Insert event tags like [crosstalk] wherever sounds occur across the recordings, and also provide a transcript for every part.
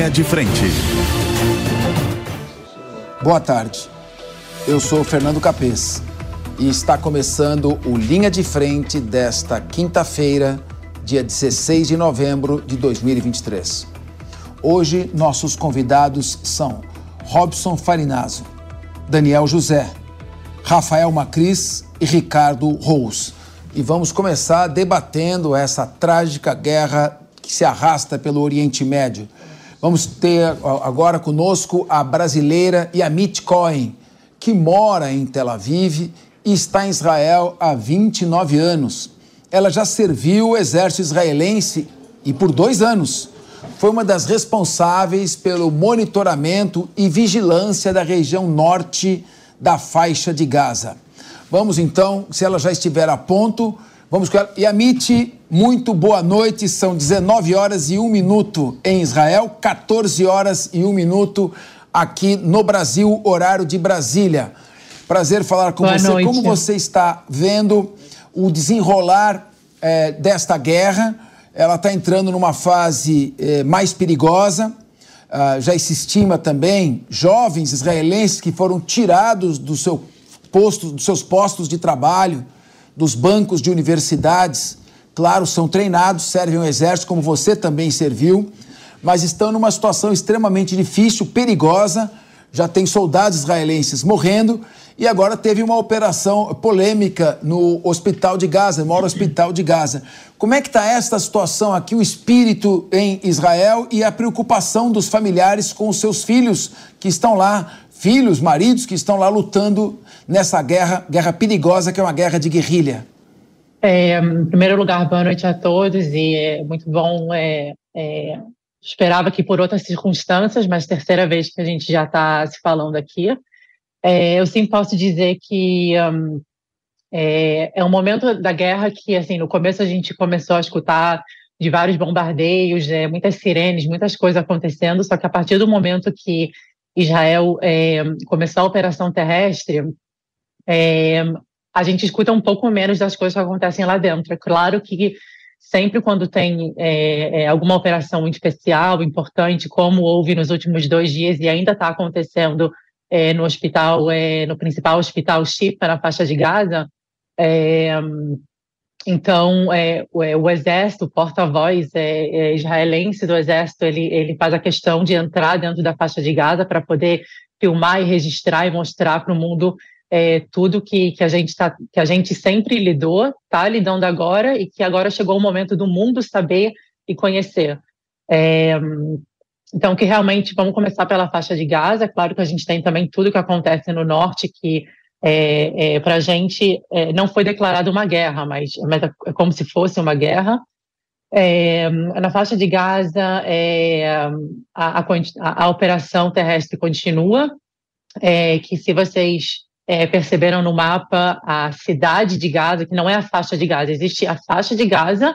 Linha de Frente. Boa tarde. Eu sou Fernando Capês e está começando o Linha de Frente desta quinta-feira, dia 16 de novembro de 2023. Hoje, nossos convidados são Robson Farinazzo, Daniel José, Rafael Macris e Ricardo Rous. E vamos começar debatendo essa trágica guerra que se arrasta pelo Oriente Médio. Vamos ter agora conosco a brasileira Yamit Cohen, que mora em Tel Aviv e está em Israel há 29 anos. Ela já serviu o exército israelense e por dois anos foi uma das responsáveis pelo monitoramento e vigilância da região norte da faixa de Gaza. Vamos então, se ela já estiver a ponto, vamos com ela. Yamit, muito boa noite. São 19 horas e 1 minuto em Israel, 14 horas e 1 minuto aqui no Brasil, horário de Brasília. Prazer falar com boa você. Noite. Como você está vendo o desenrolar é, desta guerra? Ela está entrando numa fase é, mais perigosa. Uh, já se estima também jovens israelenses que foram tirados do seu posto, dos seus postos de trabalho, dos bancos de universidades. Claro, são treinados, servem ao exército, como você também serviu, mas estão numa situação extremamente difícil, perigosa. Já tem soldados israelenses morrendo e agora teve uma operação polêmica no hospital de Gaza, no maior hospital de Gaza. Como é que está esta situação aqui, o espírito em Israel e a preocupação dos familiares com os seus filhos que estão lá, filhos, maridos que estão lá lutando nessa guerra, guerra perigosa que é uma guerra de guerrilha? É, em primeiro lugar, boa noite a todos e é muito bom. É, é, esperava que por outras circunstâncias, mas terceira vez que a gente já está se falando aqui. É, eu sim posso dizer que um, é, é, um momento da guerra que, assim, no começo a gente começou a escutar de vários bombardeios, é, muitas sirenes, muitas coisas acontecendo, só que a partir do momento que Israel é, começou a operação terrestre, é, a gente escuta um pouco menos das coisas que acontecem lá dentro. É claro que sempre quando tem é, é alguma operação especial, importante, como houve nos últimos dois dias e ainda está acontecendo é, no hospital, é, no principal hospital Shifa, na faixa de Gaza, então, é, o, é, o, exército, o porta-voz é, é, israelense do exército, ele, ele faz a questão de entrar dentro da faixa de Gaza para poder filmar e registrar e mostrar para o mundo é, tudo que, que, a gente tá, que a gente sempre lidou, está lidando agora e que agora chegou o momento do mundo saber e conhecer. É, então, que realmente vamos começar pela faixa de Gaza. Claro que a gente tem também tudo que acontece no norte, que é, é, para a gente é, não foi declarada uma guerra, mas, mas, é como se fosse uma guerra. É, na faixa de Gaza, é, a, a, a, operação terrestre continua, é, que se vocês perceberam no mapa, a cidade de Gaza, que não é a faixa de Gaza, existe a faixa de Gaza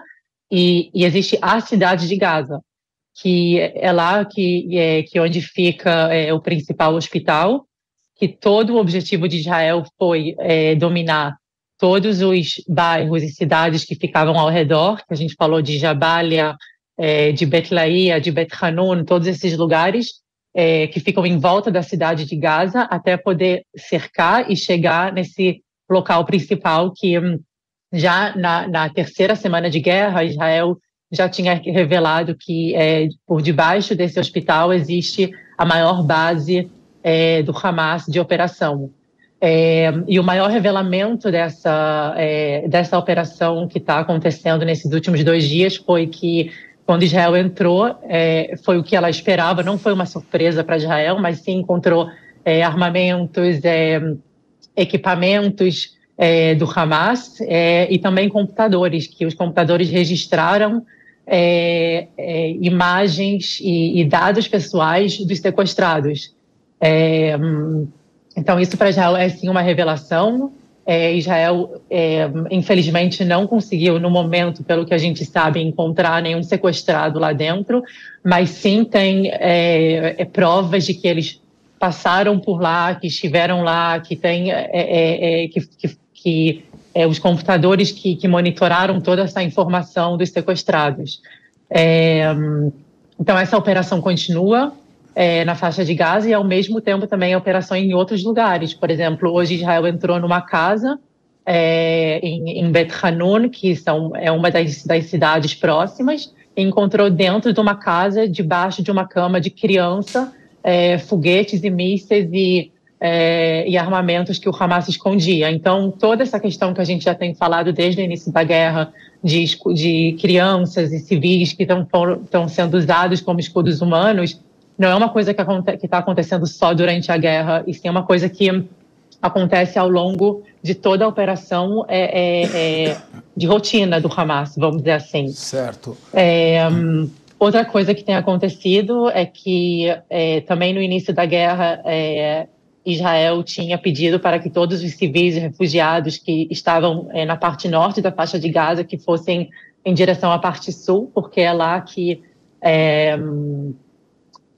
e, e existe a cidade de Gaza, que é lá que, é, que onde fica o principal hospital, que todo o objetivo de Israel foi é, dominar todos os bairros e cidades que ficavam ao redor, que a gente falou de Jabalia, é, de Betlaia, de Bet Hanun, todos esses lugares é, que ficam em volta da cidade de Gaza, até poder cercar e chegar nesse local principal que hum, já na, na terceira semana de guerra, Israel já tinha revelado que é, por debaixo desse hospital existe a maior base é, do Hamas de operação. É, e o maior revelamento dessa, é, dessa operação que está acontecendo nesses últimos dois dias foi que, quando Israel entrou, é, foi o que ela esperava, não foi uma surpresa para Israel, mas sim encontrou é, armamentos, é, equipamentos é, do Hamas e também computadores, que os computadores registraram imagens e, e dados pessoais dos sequestrados. É, então, isso para Israel é sim uma revelação. É, Israel, é, infelizmente, não conseguiu, no momento, pelo que a gente sabe, encontrar nenhum sequestrado lá dentro, mas sim tem é, é provas de que eles passaram por lá, que estiveram lá, que tem é, que, que, que os computadores que, que, monitoraram toda essa informação dos sequestrados. então, essa operação continua é, na faixa de Gaza e, ao mesmo tempo, também a operação em outros lugares. Por exemplo, hoje Israel entrou numa casa é, em, em Bet Hanun, que são, é uma das, das cidades próximas, e encontrou dentro de uma casa, debaixo de uma cama de criança, é, foguetes e mísseis e, é, e armamentos que o Hamas escondia. Então, toda essa questão que a gente já tem falado desde o início da guerra, de, de crianças e civis que estão sendo usados como escudos humanos, não é uma coisa que está acontecendo só durante a guerra, e sim é uma coisa que acontece ao longo de toda a operação é, é, é, de rotina do Hamas, vamos dizer assim. Certo. É, um, outra coisa que tem acontecido é que é, também no início da guerra é, Israel tinha pedido para que todos os civis e refugiados que estavam na parte norte da faixa de Gaza que fossem em direção à parte sul, porque é lá que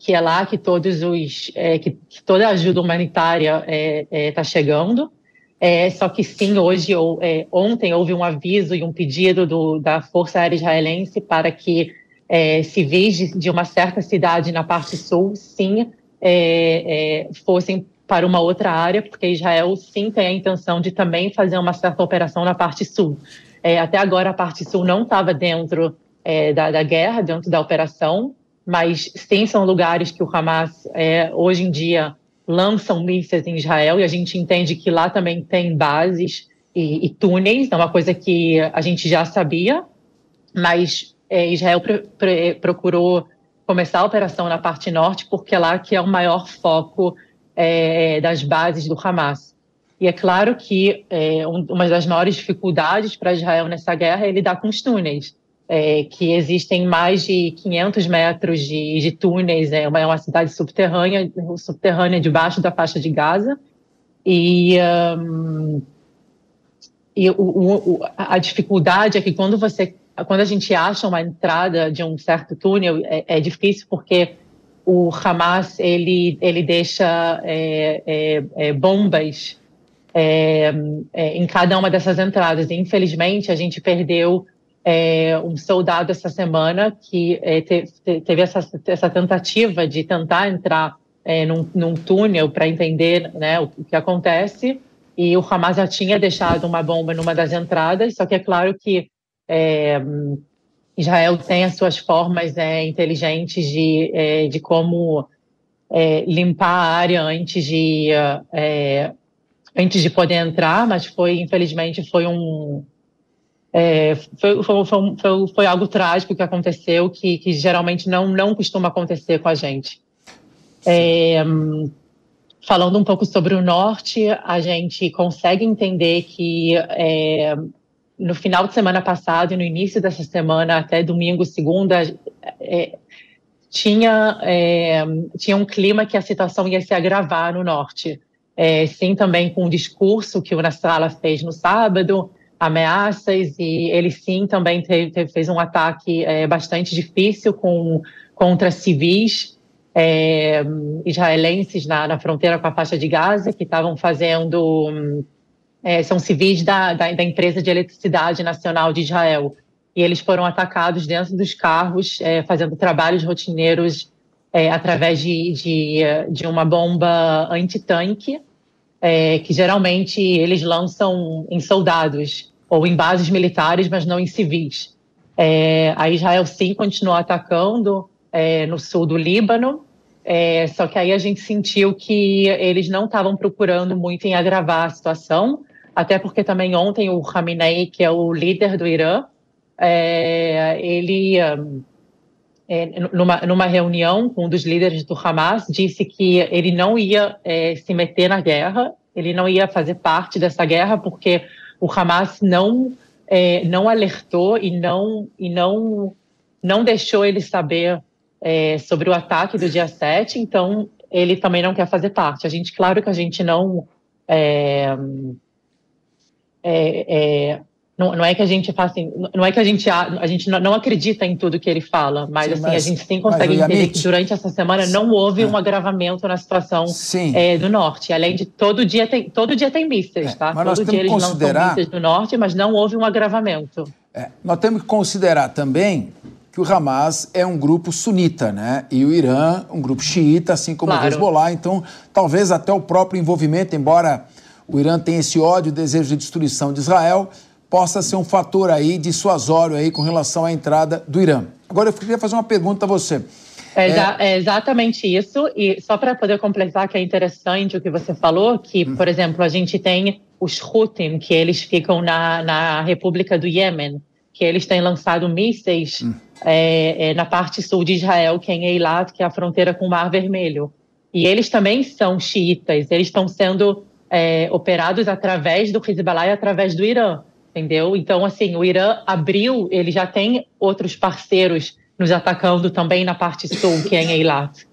que é lá que todos os é, que, que, toda a ajuda humanitária está é, é, tá chegando. É, só que sim, hoje ou é, ontem houve um aviso e um pedido do, da Força Aérea Israelense para que é, civis de, de, uma certa cidade na parte sul, sim, fossem para uma outra área, porque Israel sim tem a intenção de também fazer uma certa operação na parte sul. até agora a parte sul não estava dentro da, da guerra, dentro da operação, mas sim são lugares que o Hamas é, hoje em dia lançam mísseis em Israel e a gente entende que lá também tem bases e, e túneis, é uma coisa que a gente já sabia, mas é, Israel procurou começar a operação na parte norte porque é lá que é o maior foco é, das bases do Hamas. E é claro que é, uma das maiores dificuldades para Israel nessa guerra é lidar com os túneis é, que existem mais de 500 metros de, de túneis, é uma, é uma, cidade subterrânea, subterrânea debaixo da faixa de Gaza, e, um, e o, o, a dificuldade é que quando você, quando a gente acha uma entrada de um certo túnel, é, é difícil porque o Hamas ele ele deixa é, é, é bombas em cada uma dessas entradas. E, infelizmente, a gente perdeu é, um soldado essa semana que é, te, teve essa, essa, tentativa de tentar entrar é, num, num, túnel para entender né, o, o, que acontece. E o Hamas já tinha deixado uma bomba numa das entradas, só que é claro que é, Israel tem as suas formas é, inteligentes de, é, de como limpar a área antes de antes de poder entrar, mas foi infelizmente foi um é, foi, foi, foi, foi, algo trágico que aconteceu, que, que, geralmente não, não costuma acontecer com a gente. É, falando um pouco sobre o norte, a gente consegue entender que é, no final de semana passado e no início dessa semana, até domingo, segunda, é, tinha, é, tinha um clima que a situação ia se agravar no norte. É, sim, também com o discurso que o Nasrallah fez no sábado, ameaças e ele sim também teve, teve fez um ataque é, bastante difícil com, contra civis é, israelenses na, na, fronteira com a faixa de Gaza que estavam fazendo é, são civis da, da, da, empresa de eletricidade nacional de Israel. E eles foram atacados dentro dos carros é, fazendo trabalhos rotineiros é, através de, de, de uma bomba antitanque é, que geralmente eles lançam em soldados ou em bases militares, mas não em civis. É, a Israel sim continuou atacando é, no sul do Líbano, é, só que aí a gente sentiu que eles não estavam procurando muito em agravar a situação, até porque também ontem o Khamenei, que é o líder do Irã, é, ele é, numa, numa reunião com um dos líderes do Hamas, disse que ele não ia é, se meter na guerra, ele não ia fazer parte dessa guerra, porque o Hamas não, é, não alertou e não, e não, não deixou ele saber é, sobre o ataque do dia 7, então ele também não quer fazer parte. A gente, claro que a gente não. É, é, é não, não é que a gente faz assim, não é que a gente a, gente não, acredita em tudo que ele fala, mas sim, assim mas, a gente sim consegue entender que durante essa semana não houve é. um agravamento na situação é, do norte. Além de todo dia tem todo dia tem mísseis, é, tá? todo dia eles considerar... lançam mísseis do norte, mas não houve um agravamento. É, nós temos que considerar também que o Hamas é um grupo sunita, né? E o Irã, um grupo xiita, assim como claro. o Hezbollah. Então, talvez até o próprio envolvimento, embora o Irã tenha esse ódio, desejo de destruição de Israel, possa ser um fator aí dissuasório aí com relação à entrada do Irã. Agora, eu queria fazer uma pergunta a você. É, é... é exatamente isso. E só para poder completar, que é interessante o que você falou, que, hum. por exemplo, a gente tem os Houthim, que eles ficam na, na República do Iêmen, que eles têm lançado mísseis hum. é, é, na parte sul de Israel, que é em Eilat, que é a fronteira com o Mar Vermelho. E eles também são xiitas, eles estão sendo é, operados através do Hezbollah e através do Irã, entendeu? Então, assim, o Irã abriu, ele já tem outros parceiros nos atacando também na parte sul, que é em Eilat.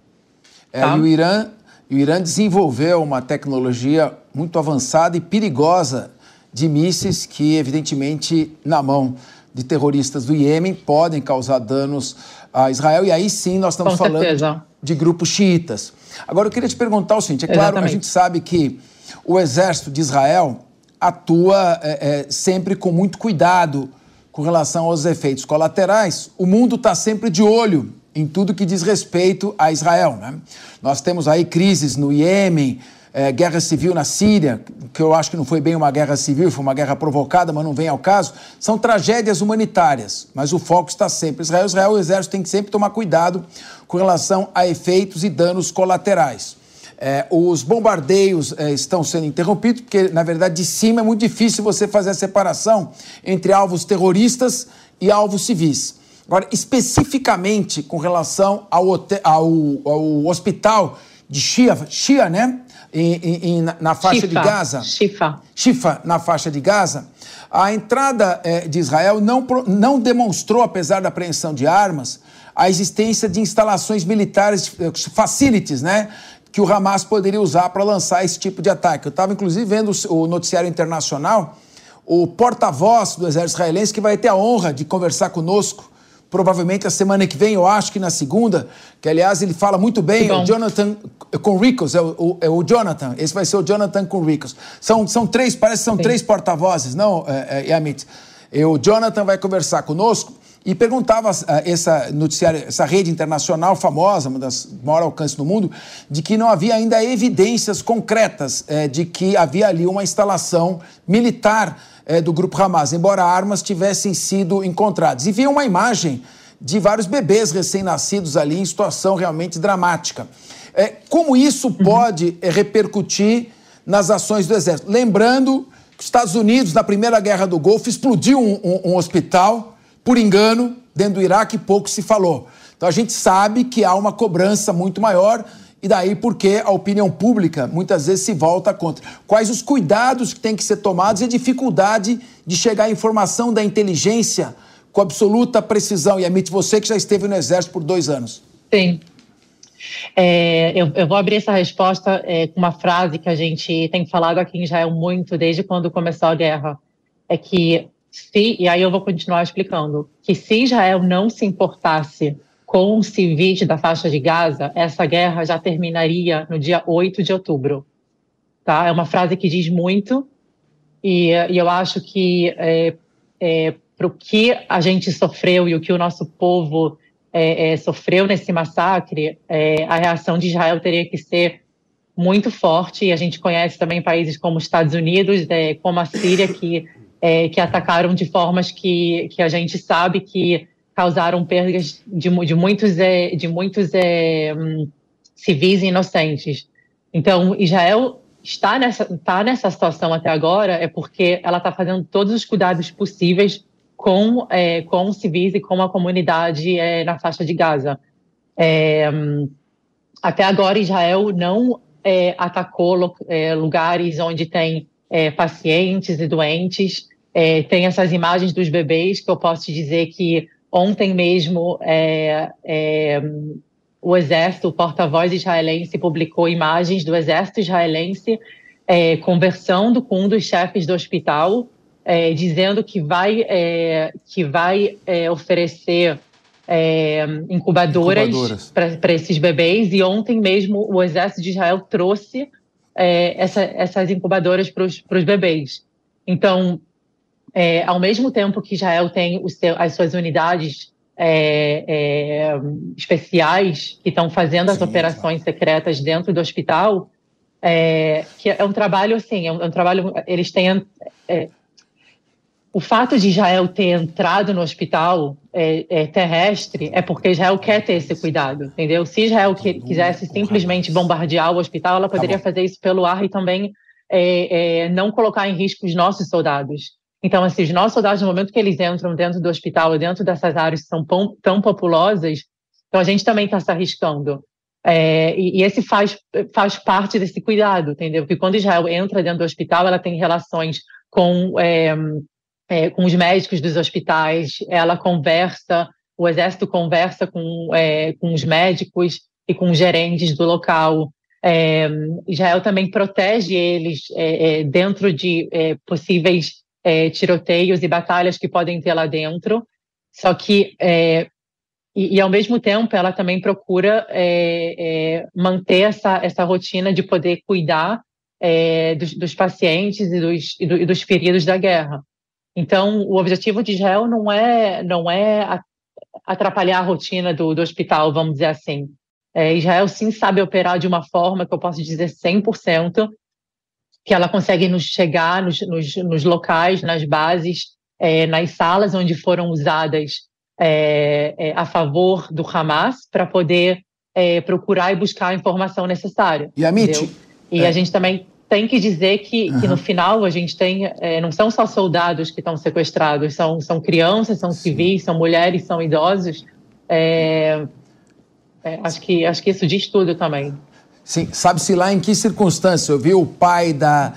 É, tá? e o Irã, o Irã desenvolveu uma tecnologia muito avançada e perigosa de mísseis que, evidentemente, na mão de terroristas do Iêmen, podem causar danos a Israel. E aí sim nós estamos Com falando certeza. de grupos xiitas. Agora, eu queria te perguntar o seguinte: é claro, Exatamente. a gente sabe que o exército de Israel atua é, é, sempre com muito cuidado com relação aos efeitos colaterais, o mundo está sempre de olho em tudo que diz respeito a Israel. Né? Nós temos aí crises no Iêmen, é, guerra civil na Síria, que eu acho que não foi bem uma guerra civil, foi uma guerra provocada, mas não vem ao caso. São tragédias humanitárias, mas o foco está sempre em Israel. Israel, o exército tem que sempre tomar cuidado com relação a efeitos e danos colaterais. É, os bombardeios é, estão sendo interrompidos, porque, na verdade, de cima é muito difícil você fazer a separação entre alvos terroristas e alvos civis. Agora, especificamente com relação ao, ao, ao hospital de Shia, Shia né? Em, em, na faixa Shifa. de Gaza. Shifa. Shifa, na faixa de Gaza. A entrada é, de Israel não, não demonstrou, apesar da apreensão de armas, a existência de instalações militares, eh, facilities, né? Que o Hamas poderia usar para lançar esse tipo de ataque. Eu estava, inclusive, vendo o noticiário internacional, o porta-voz do exército israelense, que vai ter a honra de conversar conosco, provavelmente a semana que vem, eu acho que na segunda, que aliás ele fala muito bem, o Jonathan Conricos, é o, o, é o Jonathan, esse vai ser o Jonathan Conricos. São, são três, parece que são Sim. três porta-vozes, não, é, é, Yamit? E o Jonathan vai conversar conosco e perguntava uh, essa noticiária, essa rede internacional famosa, uma das maior alcance no mundo, de que não havia ainda evidências concretas uh, de que havia ali uma instalação militar uh, do grupo Hamas, embora armas tivessem sido encontradas. E via uma imagem de vários bebês recém-nascidos ali em situação realmente dramática. Eh, como isso uhum. pode repercutir nas ações do Exército? Lembrando que os Estados Unidos, na Primeira Guerra do Golfo, explodiu um, um, um hospital por engano, dentro do Iraque pouco se falou. Então a gente sabe que há uma cobrança muito maior e daí porque a opinião pública muitas vezes se volta contra. Quais os cuidados que têm que ser tomados e a dificuldade de chegar à informação da inteligência com absoluta precisão. E admite você que já esteve no Exército por dois anos. Sim. É, eu, eu, vou abrir essa resposta é, com uma frase que a gente tem falado aqui em Israel muito desde quando começou a guerra. É que se, e aí eu vou continuar explicando, que se Israel não se importasse com os civis da faixa de Gaza, essa guerra já terminaria no dia 8 de outubro. Tá? É uma frase que diz muito, e, e eu acho que é, é, para o que a gente sofreu e o que o nosso povo é, é sofreu nesse massacre, é, a reação de Israel teria que ser muito forte, e a gente conhece também países como os Estados Unidos, é, como a Síria, que é, que atacaram de formas que, que a gente sabe que causaram perdas de, de muitos, é, de muitos é, hum, civis inocentes. Então, Israel está nessa, está nessa situação até agora é porque ela está fazendo todos os cuidados possíveis com, é, com civis e com a comunidade é, na faixa de Gaza. É, hum, até agora, Israel não é, atacou é, lugares onde tem é, pacientes e doentes. É, tem essas imagens dos bebês que eu posso te dizer que ontem mesmo é, é, o exército, o porta-voz israelense, publicou imagens do exército israelense é, conversando com um dos chefes do hospital, é, dizendo que vai, é, que vai oferecer incubadoras, para esses bebês. E ontem mesmo o exército de Israel trouxe essa, essas incubadoras para os bebês. Então, é, ao mesmo tempo que Israel tem seu, as suas unidades é, é, especiais que estão fazendo as Sim, operações secretas dentro do hospital, é, que é um trabalho assim, é um, é um trabalho. Eles têm é, o fato de Israel ter entrado no hospital é, é, terrestre é porque Israel quer ter esse cuidado, entendeu? Se Israel que, quisesse simplesmente bombardear o hospital, ela tá poderia tá fazer isso pelo ar e também é, não colocar em risco os nossos soldados. Então, assim, os nossos soldados, no momento que eles entram dentro do hospital, dentro dessas áreas que são tão populosas, então a gente também está se arriscando. É, e, e, esse faz, faz parte desse cuidado, entendeu? Porque quando Israel entra dentro do hospital, ela tem relações com é, é, com os médicos dos hospitais, ela conversa, o exército conversa com, é, com os médicos e com os gerentes do local. É, Israel também protege eles é, dentro de é, tiroteios e batalhas que podem ter lá dentro. Só que e, e, ao mesmo tempo ela também procura manter essa, essa rotina de poder cuidar dos, dos, pacientes e dos, e, do, e dos feridos da guerra. Então, o objetivo de Israel não é, não é atrapalhar a rotina do, do hospital, vamos dizer assim. É, Israel sim sabe operar de uma forma que eu posso dizer 100%, que ela consegue nos chegar nos, nos, nos locais, nas bases, é, nas salas onde foram usadas é, é a favor do Hamas, para poder é, procurar e buscar a informação necessária. E, Amit, e a é. gente também tem que dizer que, uhum. que no final a gente tem, é, não são só soldados que estão sequestrados, são, são crianças, são civis, são mulheres, são idosos. Acho, que, acho que isso diz tudo também. Sim, sabe-se lá em que circunstância? Eu vi o pai da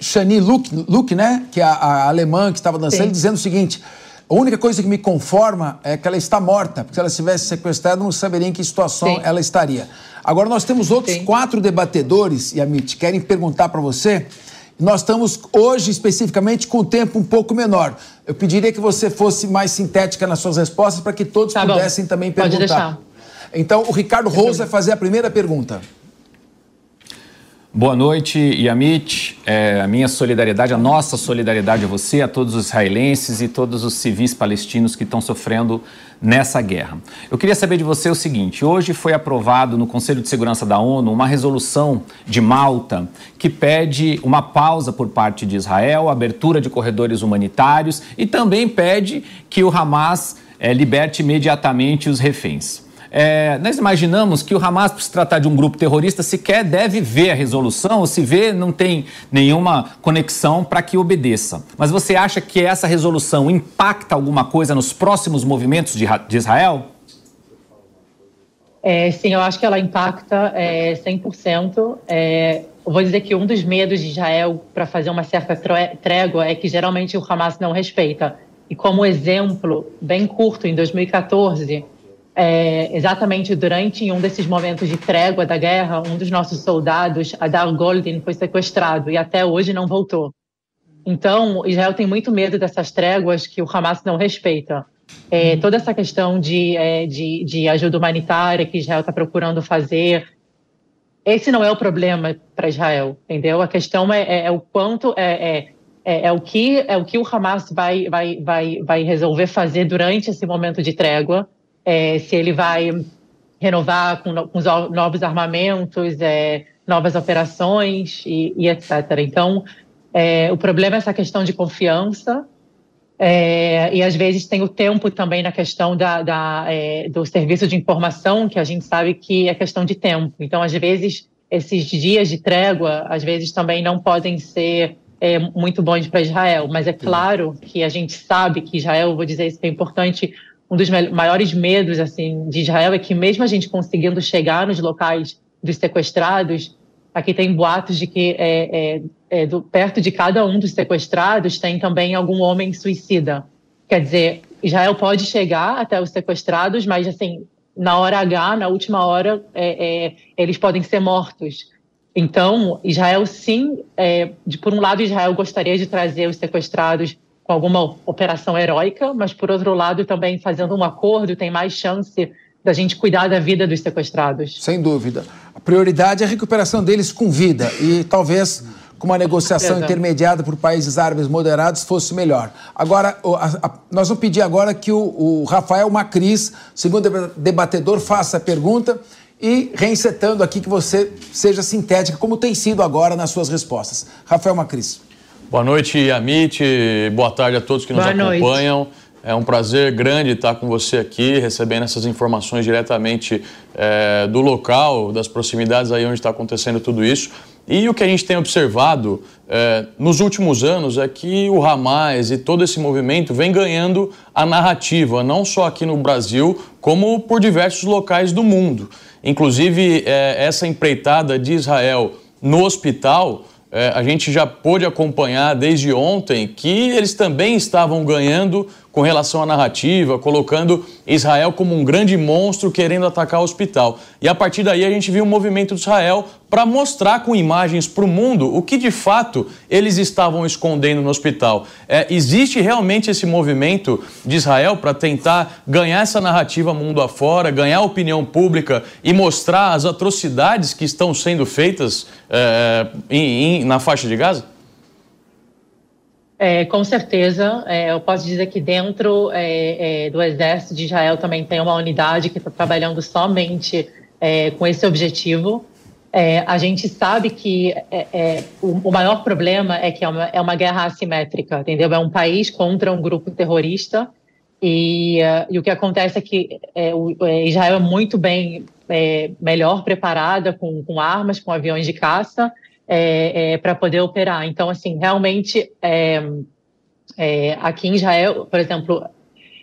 Shani Luke, Luke né? Que é a, a alemã que estava dançando, Sim. dizendo o seguinte: a única coisa que me conforma é que ela está morta, porque se ela estivesse sequestrada, não saberia em que situação Sim. ela estaria. Agora, nós temos outros Sim. quatro debatedores, e a MIT, querem perguntar para você. Nós estamos hoje, especificamente, com o tempo um pouco menor. Eu pediria que você fosse mais sintética nas suas respostas para que todos tá pudessem bom. também perguntar. Pode deixar. Então, o Ricardo Rose vai fazer a primeira pergunta. Boa noite, Yamit. É, a minha solidariedade, a nossa solidariedade a você, a todos os israelenses e todos os civis palestinos que estão sofrendo nessa guerra. Eu queria saber de você o seguinte: hoje foi aprovado no Conselho de Segurança da ONU uma resolução de Malta que pede uma pausa por parte de Israel, abertura de corredores humanitários e também pede que o Hamas é, liberte imediatamente os reféns. É, nós imaginamos que o Hamas, por se tratar de um grupo terrorista, sequer deve ver a resolução, ou se vê, não tem nenhuma conexão para que obedeça. Mas você acha que essa resolução impacta alguma coisa nos próximos movimentos de, de Israel? É, sim, eu acho que ela impacta é, 100%. É, vou dizer que um dos medos de Israel para fazer uma certa trégua é que geralmente o Hamas não respeita. E como exemplo bem curto, em 2014, é, exatamente durante um desses momentos de trégua da guerra, um dos nossos soldados, Adar Goldin, foi sequestrado e até hoje não voltou. Então, Israel tem muito medo dessas tréguas que o Hamas não respeita. É, uhum. toda essa questão de, é, de, de, ajuda humanitária que Israel está procurando fazer, esse não é o problema para Israel, entendeu? A questão é, é, é o quanto é, é, é, o que é o que o Hamas vai, vai, vai, vai resolver fazer durante esse momento de trégua é, se ele vai renovar com, com novos armamentos, é, novas operações e, e etc. Então, é, o problema é essa questão de confiança é, e às vezes tem o tempo também na questão da, da é, do serviço de informação, que a gente sabe que é questão de tempo. Então, às vezes, esses dias de trégua, às vezes também não podem ser é, muito bons para Israel. Mas é claro que a gente sabe que Israel, vou dizer isso que é importante, um dos maiores medos assim de Israel é que mesmo a gente conseguindo chegar nos locais dos sequestrados, aqui tem boatos de que é, é, é, do, perto de cada um dos sequestrados tem também algum homem suicida. Quer dizer, Israel pode chegar até os sequestrados, mas assim na hora H, na última hora, é, é, eles podem ser mortos. Então, Israel sim, é, de, por um lado, Israel gostaria de trazer os sequestrados com alguma operação heróica, mas por outro lado também fazendo um acordo tem mais chance da gente cuidar da vida dos sequestrados. Sem dúvida. A prioridade é a recuperação deles com vida e talvez com uma negociação intermediada por países árabes moderados fosse melhor. Agora, a, a, nós vamos pedir agora que o, o Rafael Macris, segundo debatedor, faça a pergunta e reinsetando aqui que você seja sintética, como tem sido agora nas suas respostas. Rafael Macris. Boa noite, Amit. Boa tarde a todos que nos Boa acompanham. Noite. É um prazer grande estar com você aqui, recebendo essas informações diretamente é, do local, das proximidades aí onde está acontecendo tudo isso. E o que a gente tem observado é, nos últimos anos é que o Hamas e todo esse movimento vem ganhando a narrativa, não só aqui no Brasil, como por diversos locais do mundo. Inclusive, é, essa empreitada de Israel no hospital, é, a gente já pôde acompanhar desde ontem que eles também estavam ganhando com relação à narrativa, colocando Israel como um grande monstro querendo atacar o hospital. E a partir daí a gente viu um movimento de Israel para mostrar com imagens para o mundo o que de fato eles estavam escondendo no hospital. É, existe realmente esse movimento de Israel para tentar ganhar essa narrativa mundo afora, ganhar a opinião pública e mostrar as atrocidades que estão sendo feitas é, em, em, na faixa de Gaza? É, com certeza, é, eu posso dizer que dentro é, é do Exército de Israel também tem uma unidade que está trabalhando somente é, com esse objetivo. É, a gente sabe que o, o, maior problema é que é uma, é uma, guerra assimétrica, entendeu? É um país contra um grupo terrorista e, e o que acontece é que o, Israel é muito bem melhor preparada com, com armas, com aviões de caça, é, é, para poder operar. Então, assim, realmente, é, é, aqui em Israel, por exemplo,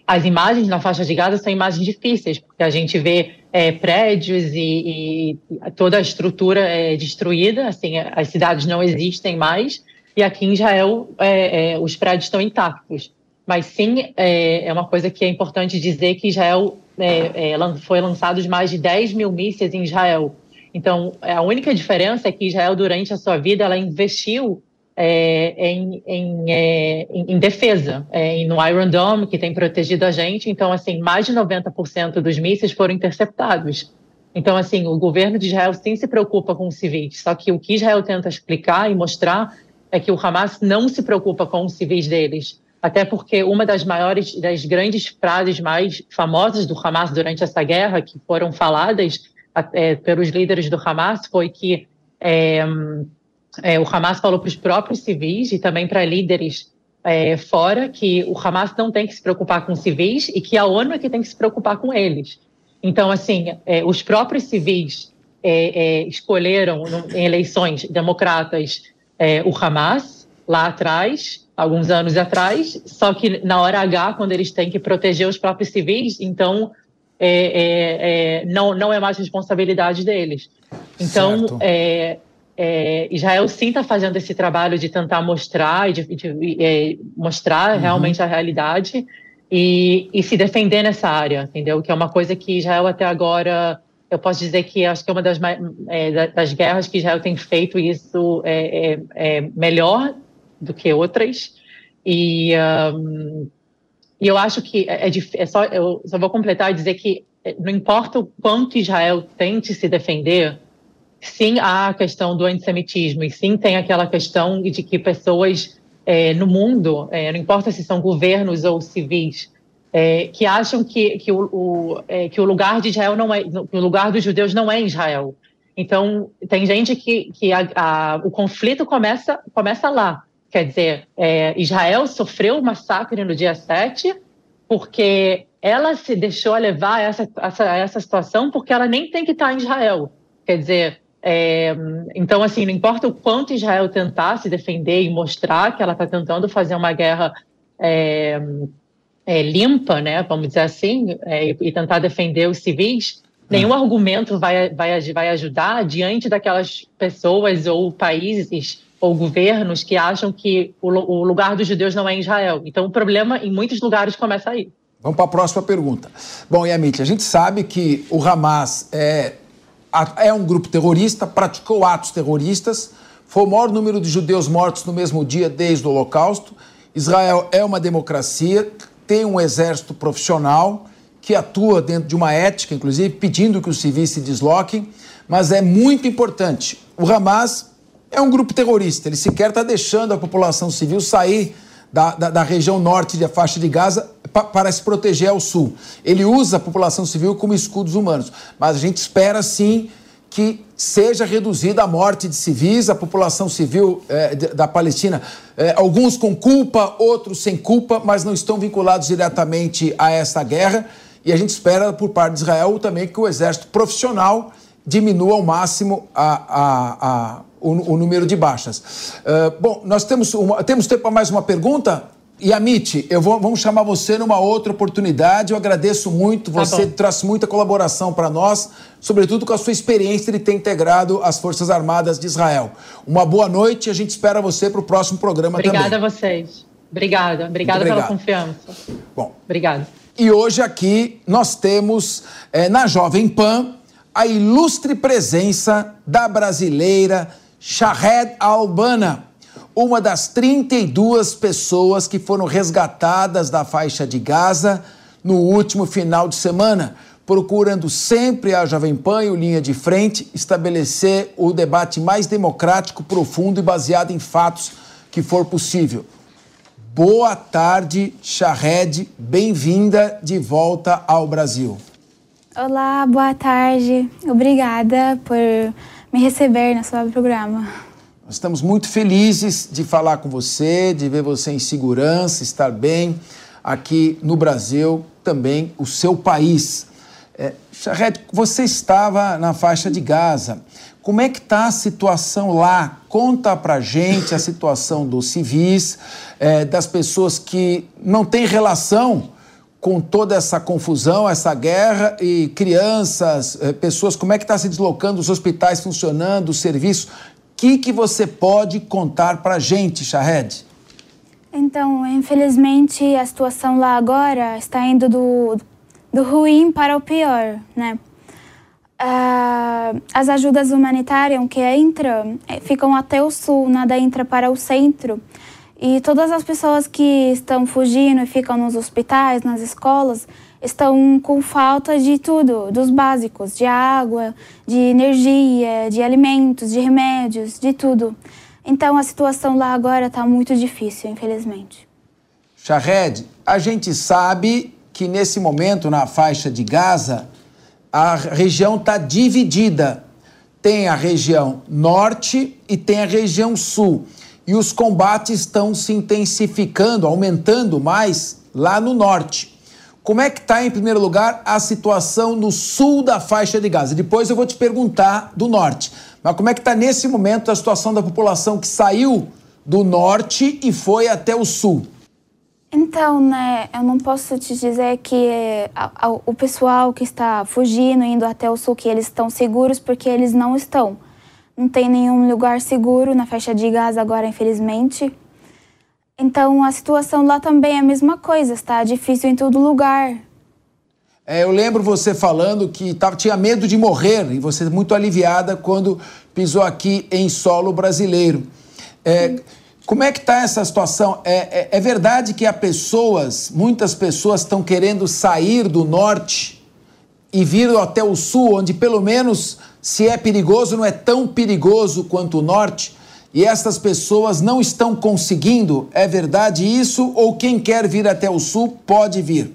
as imagens na faixa de Gaza são imagens difíceis, porque a gente vê é, prédios e, e, toda a estrutura é destruída, assim, as cidades não existem mais, e aqui em Israel é, os prédios estão intactos. Mas sim, é, uma coisa que é importante dizer que Israel foi lançado mais de 10 mil mísseis em Israel. Então, a única diferença é que Israel, durante a sua vida, ela investiu é, em, em, é, em, defesa, é, no Iron Dome, que tem protegido a gente. Então, assim, mais de 90% dos mísseis foram interceptados. Então, assim, o governo de Israel sim se preocupa com os civis. Só que o que Israel tenta explicar e mostrar é que o Hamas não se preocupa com os civis deles. Até porque uma das maiores, das grandes frases mais famosas do Hamas durante essa guerra, que foram faladas, é, pelos líderes do Hamas foi que é, é, o Hamas falou para os próprios civis e também para líderes é, fora que o Hamas não tem que se preocupar com civis e que a ONU é que tem que se preocupar com eles. Então, assim, é, os próprios civis escolheram em eleições democratas o Hamas lá atrás, alguns anos atrás, só que na hora H, quando eles têm que proteger os próprios civis, então é, é, é, não, não é mais responsabilidade deles. Então, é, é, Israel sim está fazendo esse trabalho de tentar mostrar e de, de é, mostrar uhum. realmente a realidade e, e, se defender nessa área, entendeu? Que é uma coisa que Israel até agora eu posso dizer que acho que é uma das, das guerras que Israel tem feito isso é, melhor do que outras e um, e eu acho que é, é, é só, eu só vou completar e dizer que é, não importa o quanto Israel tente se defender, sim há a questão do antissemitismo e sim tem aquela questão de que pessoas é, no mundo, é, não importa se são governos ou civis, é, que acham que, que, o, o é, que o lugar de Israel não é, o lugar dos judeus não é Israel. Então tem gente que, que a, a, o conflito começa começa lá. Quer dizer, é, Israel sofreu o massacre no dia 7 porque ela se deixou levar a essa, essa, essa situação porque ela nem tem que estar em Israel. Quer dizer, é, então, assim, não importa o quanto Israel tentar se defender e mostrar que ela está tentando fazer uma guerra é, é, limpa, né, vamos dizer assim, é, e tentar defender os civis, nenhum hum. argumento vai, vai, vai ajudar diante daquelas pessoas ou países ou governos que acham que o, o lugar dos judeus não é em Israel. Então, o problema em muitos lugares começa aí. Vamos para a próxima pergunta. Bom, Yamit, a gente sabe que o Hamas é, é um grupo terrorista, praticou atos terroristas, foi o maior número de judeus mortos no mesmo dia desde o Holocausto. Israel é uma democracia, tem um exército profissional que atua dentro de uma ética, inclusive pedindo que os civis se desloquem, mas é muito importante. O Hamas é um grupo terrorista. Ele sequer está deixando a população civil sair da, da, da, região norte da faixa de Gaza pa, para se proteger ao sul. Ele usa a população civil como escudos humanos. Mas a gente espera sim que seja reduzida a morte de civis, a população civil é, da Palestina, é, alguns com culpa, outros sem culpa, mas não estão vinculados diretamente a essa guerra. E a gente espera, por parte de Israel, também que o exército profissional diminua ao máximo a, a, a, o, o, número de baixas. Uh, bom, nós temos, uma, temos tempo para mais uma pergunta? E Amit, eu vou, vamos chamar você numa outra oportunidade. Eu agradeço muito. Tá você tá traz muita colaboração para nós, sobretudo com a sua experiência de ter integrado as Forças Armadas de Israel. Uma boa noite e a gente espera você para o próximo programa Obrigada também. Obrigada a vocês. Obrigada. Obrigada pela confiança. Bom. Obrigada. E hoje aqui nós temos é, na Jovem Pan a ilustre presença da brasileira Shahed Albana uma das 32 pessoas que foram resgatadas da faixa de Gaza no último final de semana, procurando sempre a Jovem Pan e o Linha de Frente estabelecer o debate mais democrático, profundo e baseado em fatos que for possível. Boa tarde, Shahed, bem-vinda de volta ao Brasil. Olá, boa tarde. Obrigada por me receber no seu programa. Nós estamos muito felizes de falar com você, de ver você em segurança, estar bem aqui no Brasil, também o seu país. É, você estava na faixa de Gaza. Como é que está a situação lá? Conta pra gente a situação dos civis, é, das pessoas que não têm relação com toda essa confusão, essa guerra e crianças, é, pessoas, como é que está se deslocando, os hospitais funcionando, o serviço que, que você pode contar para a gente, Shahed? Então, infelizmente, a situação lá agora está indo do, do ruim para o pior, né? Uh, as ajudas humanitárias que entram eh, ficam até o sul, nada entra para o centro. E todas as pessoas que estão fugindo e ficam nos hospitais, nas escolas, estão com falta de tudo, dos básicos, de água, de energia, de alimentos, de remédios, de tudo. Então a situação lá agora está muito difícil, infelizmente. Shahed, a gente sabe que nesse momento na faixa de Gaza a região está dividida. Tem a região norte e tem a região sul. E os combates estão se intensificando, aumentando mais lá no norte. Como é que está, em primeiro lugar, a situação no sul da faixa de Gaza? Depois eu vou te perguntar do norte. Mas como é que está nesse momento a situação da população que saiu do norte e foi até o sul? Então, né, eu não posso te dizer que a, a, o pessoal que está fugindo, indo até o sul, que eles estão seguros, porque eles não estão. Não tem nenhum lugar seguro na faixa de Gaza agora, infelizmente. Então a situação lá também é a mesma coisa, está difícil em todo lugar. É, eu lembro você falando que tava, tinha medo de morrer e você muito aliviada quando pisou aqui em solo brasileiro. É, como é que está essa situação? É, é, é, verdade que há pessoas, muitas pessoas estão querendo sair do norte e vir até o sul, onde pelo menos se é perigoso, não é tão perigoso quanto o norte e essas pessoas não estão conseguindo? É verdade isso? Ou quem quer vir até o sul pode vir?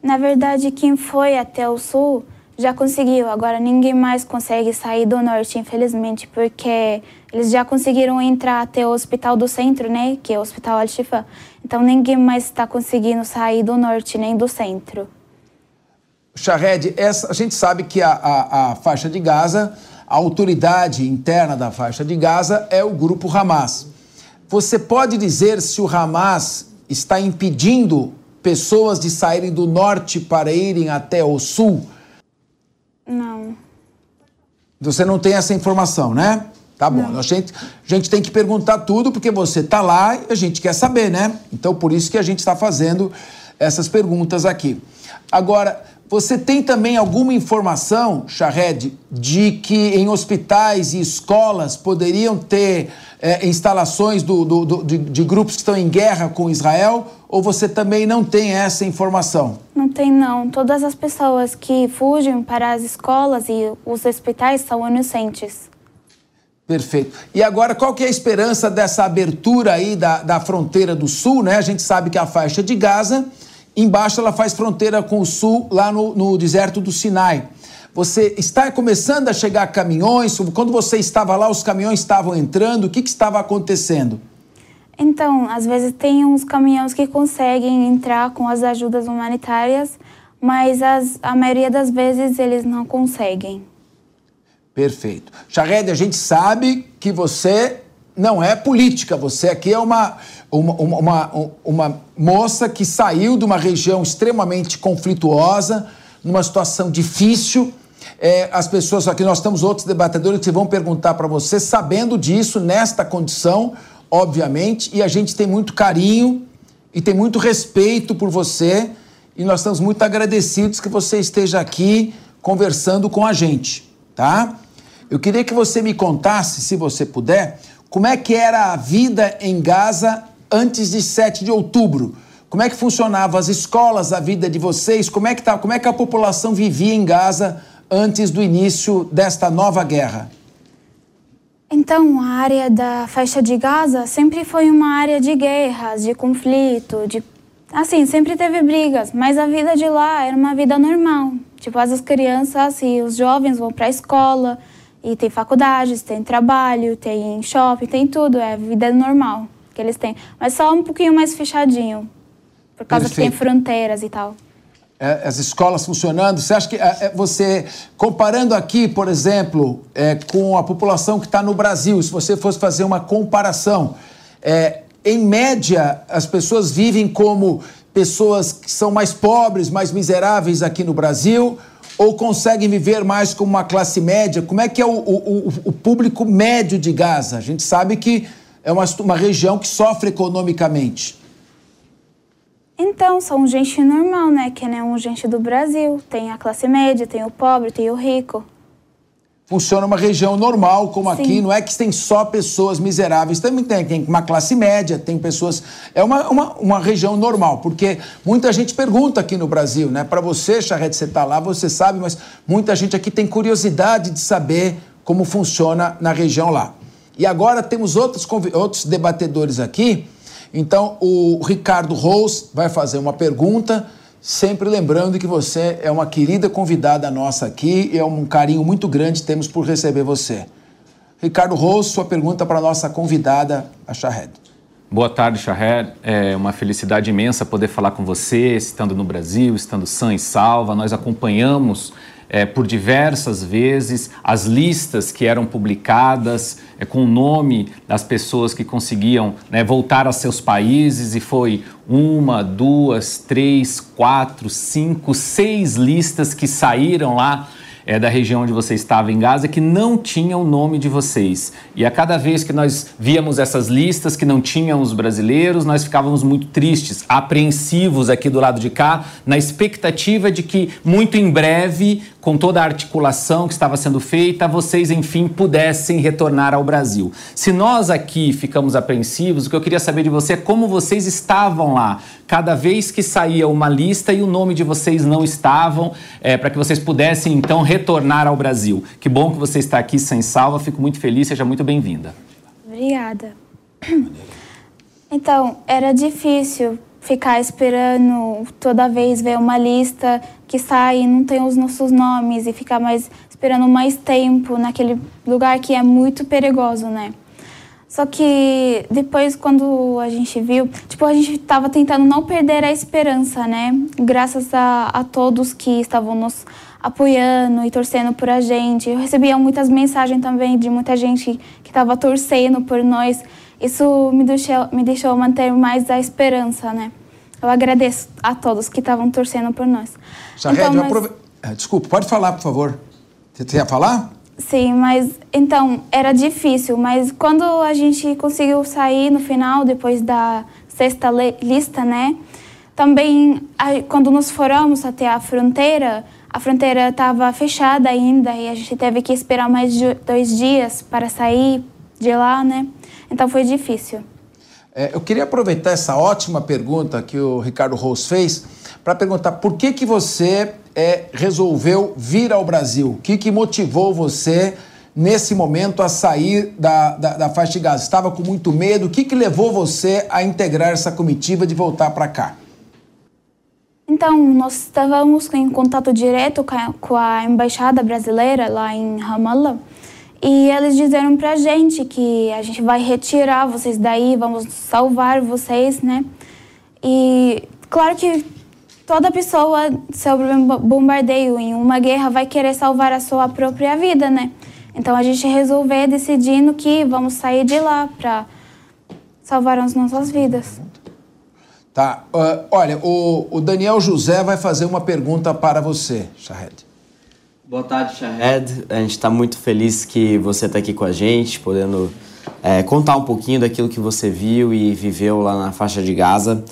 Na verdade, quem foi até o sul já conseguiu. Agora ninguém mais consegue sair do norte, infelizmente, porque eles já conseguiram entrar até o hospital do centro, né? Que é o Hospital Al-Shifa. Então ninguém mais está conseguindo sair do norte nem do centro. Shahed, essa, a gente sabe que a, a, a faixa de Gaza a autoridade interna da faixa de Gaza é o grupo Hamas. Você pode dizer se o Hamas está impedindo pessoas de saírem do norte para irem até o sul? Não. Você não tem essa informação, né? Tá bom. A gente, a gente tem que perguntar tudo porque você está lá e a gente quer saber, né? Então, por isso que a gente está fazendo essas perguntas aqui. Agora, você tem também alguma informação, Shahed, de que em hospitais e escolas poderiam ter é, instalações do, do, do, de, de, grupos que estão em guerra com Israel? Ou você também não tem essa informação? Não tem, não. Todas as pessoas que fugem para as escolas e os hospitais são inocentes. Perfeito. E agora, qual que é a esperança dessa abertura aí da, da fronteira do sul, né? A gente sabe que a faixa de Gaza, embaixo ela faz fronteira com o sul, lá no, no deserto do Sinai. Você está começando a chegar caminhões? Quando você estava lá, os caminhões estavam entrando? O que, que estava acontecendo? Então, às vezes tem uns caminhões que conseguem entrar com as ajudas humanitárias, mas as, a maioria das vezes eles não conseguem. Perfeito. Jared, a gente sabe que você não é política, você aqui é uma, uma, uma, uma, moça que saiu de uma região extremamente conflituosa, numa situação difícil. É, as pessoas aqui, nós temos outros debatedores que vão perguntar para você, sabendo disso, nesta condição, obviamente, e a gente tem muito carinho e tem muito respeito por você, e nós estamos muito agradecidos que você esteja aqui conversando com a gente, tá? Eu queria que você me contasse, se você puder, como é que era a vida em Gaza antes de 7 de outubro. Como é que funcionavam as escolas, a vida de vocês? Como é que tá, como é que a população vivia em Gaza antes do início desta nova guerra? Então, a área da faixa de Gaza sempre foi uma área de guerras, de conflito, de assim, sempre teve brigas, mas a vida de lá era uma vida normal. Tipo, as crianças e os jovens vão para a escola, e tem faculdades, tem trabalho, tem shopping, tem tudo. É vida normal que eles têm. Mas só um pouquinho mais fechadinho. Por causa Perfeito. que tem fronteiras e tal. É, as escolas funcionando. Você acha que é, é você, comparando aqui, por exemplo, é, com a população que está no Brasil, se você fosse fazer uma comparação, é, em média, as pessoas vivem como pessoas que são mais pobres, mais miseráveis aqui no Brasil ou conseguem viver mais como uma classe média? Como é que é o, o, o público médio de Gaza? A gente sabe que é uma, uma região que sofre economicamente. Então, são gente normal, né? Que nem um gente do Brasil. Tem a classe média, tem o pobre, tem o rico funciona uma região normal como Sim. aqui, não é que tem só pessoas miseráveis, também tem, tem uma classe média, tem pessoas. É uma, uma, uma região normal, porque muita gente pergunta aqui no Brasil, né? Para você, Charrete, você está lá, você sabe, mas muita gente aqui tem curiosidade de saber como funciona na região lá. E agora temos outros, outros debatedores aqui. Então, o Ricardo Rose vai fazer uma pergunta Sempre lembrando que você é uma querida convidada nossa aqui e é um carinho muito grande temos por receber você. Ricardo Rosso, sua pergunta para a nossa convidada, a Shahed. Boa tarde, Shahed. É uma felicidade imensa poder falar com você, estando no Brasil, estando sã e salva. Nós acompanhamos é, por diversas vezes as listas que eram publicadas é, com o nome das pessoas que conseguiam né, voltar a seus países e foi uma, duas, três, quatro, cinco, seis listas que saíram lá é, da região onde você estava em Gaza que não tinham o nome de vocês. E a cada vez que nós víamos essas listas que não tinham os brasileiros, nós ficávamos muito tristes, apreensivos aqui do lado de cá, na expectativa de que muito em breve com toda a articulação que estava sendo feita, vocês, enfim, pudessem retornar ao Brasil. Se nós aqui ficamos apreensivos, o que eu queria saber de você é como vocês estavam lá, cada vez que saía uma lista e o nome de vocês não estavam, é, para que vocês pudessem, então, retornar ao Brasil. Que bom que você está aqui sem salva, fico muito feliz, seja muito bem-vinda. Obrigada. Então, era difícil ficar esperando toda vez ver uma lista que sai e não tem os nossos nomes e ficar mais esperando mais tempo naquele lugar que é muito perigoso, né? Só que depois, quando a gente viu, tipo, a gente estava tentando não perder a esperança, né? Graças a, a todos que estavam nos apoiando e torcendo por a gente. Eu recebia muitas mensagens também de muita gente que estava torcendo por nós. Isso me deixou, me deixou manter mais a esperança, né? Eu agradeço a todos que estavam torcendo por nós. Shahed, então, mas... aprove... É, desculpa, pode falar, por favor. Você ia falar? Sim, mas então era difícil, mas quando a gente conseguiu sair no final, depois da sexta lista, né? Também quando nos formos até a fronteira, a fronteira estava fechada ainda e a gente teve que esperar mais de dois dias para sair de lá, né? Então foi difícil. É, eu queria aproveitar essa ótima pergunta que o Ricardo Rose fez para perguntar por que, que você é, resolveu vir ao Brasil? O que, que motivou você nesse momento a sair da, da, da faixa de Gaza? Estava com muito medo? O que, que levou você a integrar essa comitiva de voltar para cá? Então, nós estávamos em contato direto com a embaixada brasileira lá em Ramallah e eles disseram para a gente que a gente vai retirar vocês daí, vamos salvar vocês, né? E claro que toda pessoa sobre bombardeio em uma guerra vai querer salvar a sua própria vida, né? Então a gente resolveu decidindo que vamos sair de lá para salvar as nossas vidas. Tá. Uh, olha, o, o, Daniel José vai fazer uma pergunta para você, Shahed. Boa tarde, Shahed. A gente está muito feliz que você está aqui com a gente, podendo é, contar um pouquinho daquilo que você viu e viveu lá na faixa de Gaza.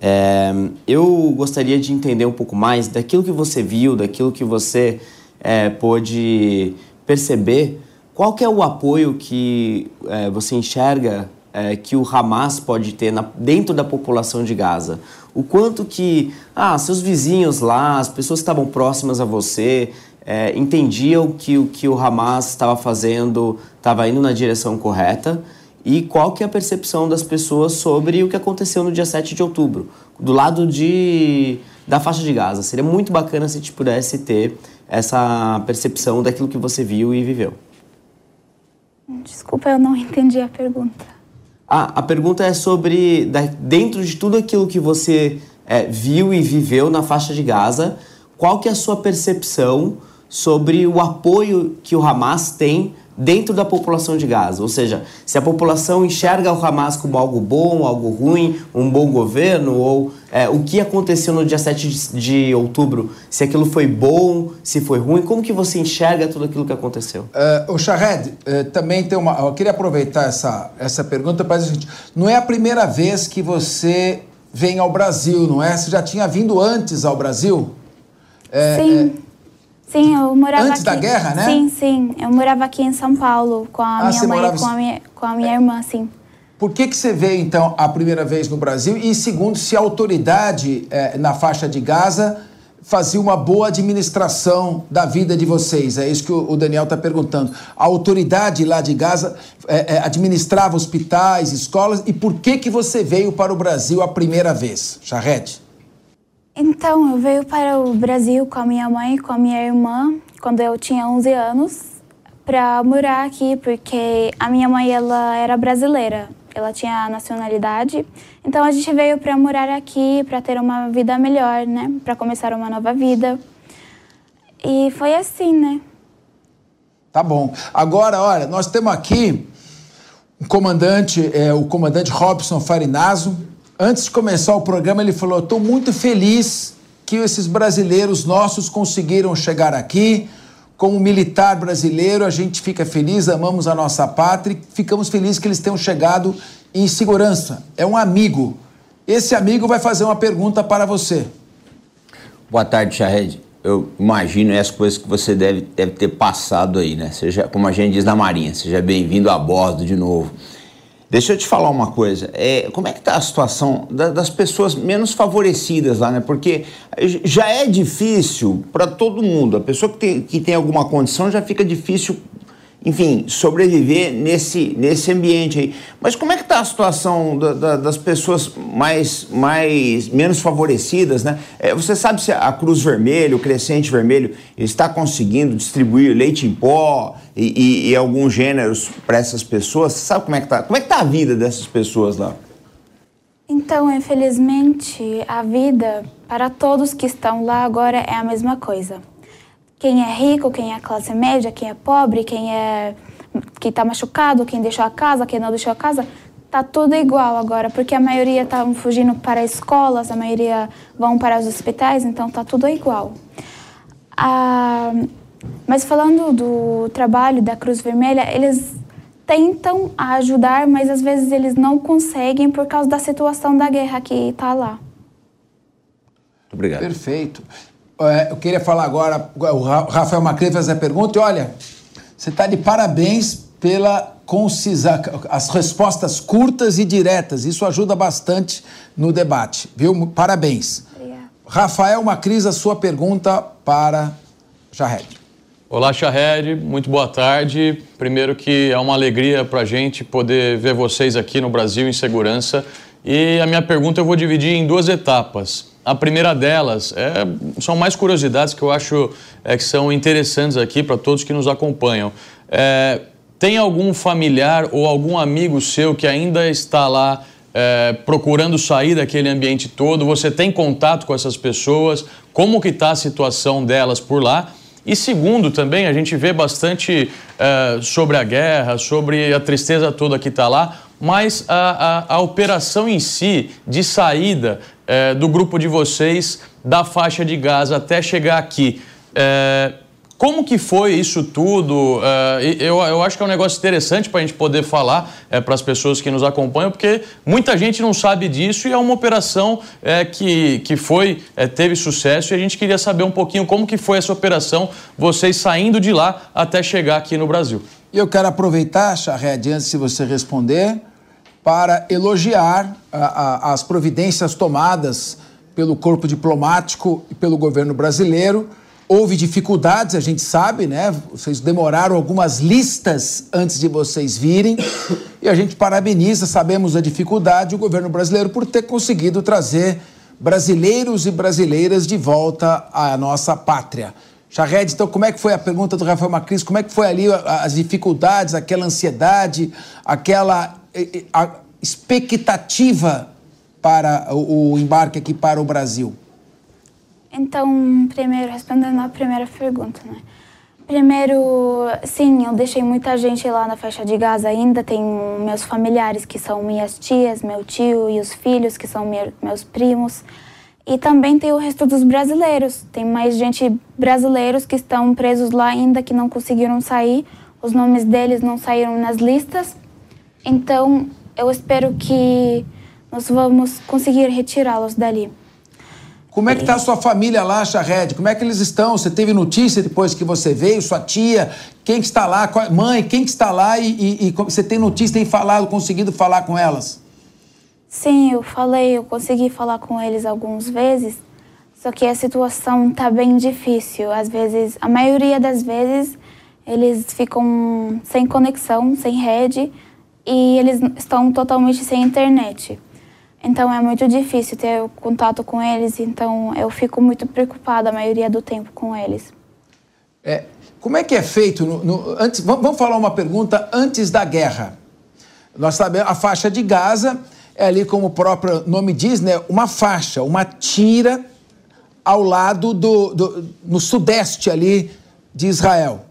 É, eu gostaria de entender um pouco mais daquilo que você viu, daquilo que você é, pôde perceber. Qual é o apoio que é, você enxerga é, que o Hamas pode ter na, dentro da população de Gaza? O quanto que ah, seus vizinhos lá, as pessoas que estavam próximas a você, é, entendiam que o que o Hamas estava fazendo estava indo na direção correta? E qual que é a percepção das pessoas sobre o que aconteceu no dia 7 de outubro, do lado de, da faixa de Gaza? Seria muito bacana se a gente pudesse ter essa percepção daquilo que você viu e viveu. Desculpa, eu não entendi a pergunta. Ah, a pergunta é sobre, dentro de tudo aquilo que você é, viu e viveu na faixa de Gaza, qual que é a sua percepção sobre o apoio que o Hamas tem dentro da população de Gaza. Ou seja, se a população enxerga o Hamas como algo bom, algo ruim, um bom governo, ou é, o que aconteceu no dia 7 de, de, outubro, se aquilo foi bom, se foi ruim, como que você enxerga tudo aquilo que aconteceu? Uh, o Shahed, uh, também tem uma... Eu queria aproveitar essa, essa pergunta para dizer o seguinte, não é a primeira vez que você vem ao Brasil, não é? Você já tinha vindo antes ao Brasil? É, Sim. É, Sim, eu morava Antes aqui. da guerra, né? Sim, sim. Eu morava aqui em São Paulo com a ah, minha mãe morava... e com a minha, com a minha irmã, sim. Por que, que você veio, então, a primeira vez no Brasil? E segundo, se a autoridade é, na faixa de Gaza fazia uma boa administração da vida de vocês? É isso que o Daniel está perguntando. A autoridade lá de Gaza é, é, administrava hospitais, escolas. E por que, que você veio para o Brasil a primeira vez, Charrete? Então, eu veio para o Brasil com a minha mãe e com a minha irmã quando eu tinha 11 anos para morar aqui, porque a minha mãe ela era brasileira, ela tinha nacionalidade. Então a gente veio para morar aqui, para ter uma vida melhor, né? Para começar uma nova vida. E foi assim, né? Tá bom. Agora, olha, nós temos aqui o comandante, é, o comandante Robson Farinazo, Antes de começar o programa, ele falou: estou muito feliz que esses brasileiros nossos conseguiram chegar aqui. Como militar brasileiro, a gente fica feliz, amamos a nossa pátria e ficamos felizes que eles tenham chegado em segurança. É um amigo. Esse amigo vai fazer uma pergunta para você. Boa tarde, Shahed. Eu imagino as coisas que você deve, deve ter passado aí, né? Seja, como a gente diz na Marinha, seja bem-vindo a bordo de novo. Deixa eu te falar uma coisa. É, como é que está a situação da, das pessoas menos favorecidas lá, né? Porque já é difícil para todo mundo. A pessoa que tem, que tem alguma condição já fica difícil enfim, sobreviver nesse, nesse ambiente aí. Mas como é que está a situação da, da, das pessoas mais, mais menos favorecidas, né? É, você sabe se a Cruz Vermelha, o Crescente Vermelho, está conseguindo distribuir leite em pó e, e, e alguns gêneros para essas pessoas? Você sabe como é que está? Como é que está a vida dessas pessoas lá? Então, infelizmente, a vida para todos que estão lá agora é a mesma coisa quem é rico, quem é classe média, quem é pobre, quem é que está machucado, quem deixou a casa, quem não deixou a casa, tá tudo igual agora, porque a maioria está fugindo para escolas, a maioria vão para os hospitais, então tá tudo igual. Ah, mas falando do trabalho da Cruz Vermelha, eles tentam ajudar, mas às vezes eles não conseguem por causa da situação da guerra que está lá. Obrigado. Perfeito. É, eu queria falar agora, o Rafael Macri fez a pergunta, e olha, você está de parabéns pela concisa, as respostas curtas e diretas. Isso ajuda bastante no debate, viu? Parabéns. Obrigada. Rafael Macris, a sua pergunta para Jared. Olá, Shahed, muito boa tarde. Primeiro que é uma alegria para a gente poder ver vocês aqui no Brasil em segurança. E a minha pergunta eu vou dividir em duas etapas. A primeira delas é, são mais curiosidades que eu acho é, que são interessantes aqui para todos que nos acompanham. É, tem algum familiar ou algum amigo seu que ainda está lá é, procurando sair daquele ambiente todo? Você tem contato com essas pessoas? Como que está a situação delas por lá? E segundo, também a gente vê bastante uh, sobre a guerra, sobre a tristeza toda que está lá, mas a, a, a, operação em si de saída uh, do grupo de vocês da faixa de Gaza até chegar aqui. Uh, como que foi isso tudo? Uh, eu, acho que é um negócio interessante para a gente poder falar uh, para as pessoas que nos acompanham, porque muita gente não sabe disso e é uma operação uh, que, que foi, teve sucesso e a gente queria saber um pouquinho como que foi essa operação, vocês saindo de lá até chegar aqui no Brasil. Eu quero aproveitar, Charred, antes de você responder, para elogiar as providências tomadas pelo corpo diplomático e pelo governo brasileiro Houve dificuldades, a gente sabe, né? Vocês demoraram algumas listas antes de vocês virem. E a gente parabeniza, sabemos a dificuldade, o governo brasileiro por ter conseguido trazer brasileiros e brasileiras de volta à nossa pátria. Charred, então como é que foi a pergunta do Rafael Macris? Como é que foi ali as dificuldades, aquela ansiedade, aquela expectativa para o embarque aqui para o Brasil? Então, primeiro, respondendo a primeira pergunta, né? Primeiro, sim, eu deixei muita gente lá na faixa de Gaza ainda. Tem meus familiares, que são minhas tias, meu tio e os filhos, que são meus primos. E também tem o resto dos brasileiros. Tem mais gente brasileiros que estão presos lá ainda, que não conseguiram sair. Os nomes deles não saíram nas listas. Então, eu espero que nós vamos conseguir retirá-los dali. Como é que está a sua família lá, Charred? Como é que eles estão? Você teve notícia depois que você veio? Sua tia? Quem que está lá? Mãe, quem que está lá? E, e, e você tem notícia, tem falado, conseguido falar com elas? Sim, eu falei, eu consegui falar com eles algumas vezes, só que a situação está bem difícil. Às vezes, a maioria das vezes, eles ficam sem conexão, sem rede, e eles estão totalmente sem internet. Então é muito difícil ter contato com eles, então eu fico muito preocupada a maioria do tempo com eles. É, como é que é feito? No, no, antes, vamos falar uma pergunta antes da guerra. Nós sabemos a faixa de Gaza é ali, como o próprio nome diz, né, uma faixa, uma tira ao lado do, do no sudeste ali de Israel.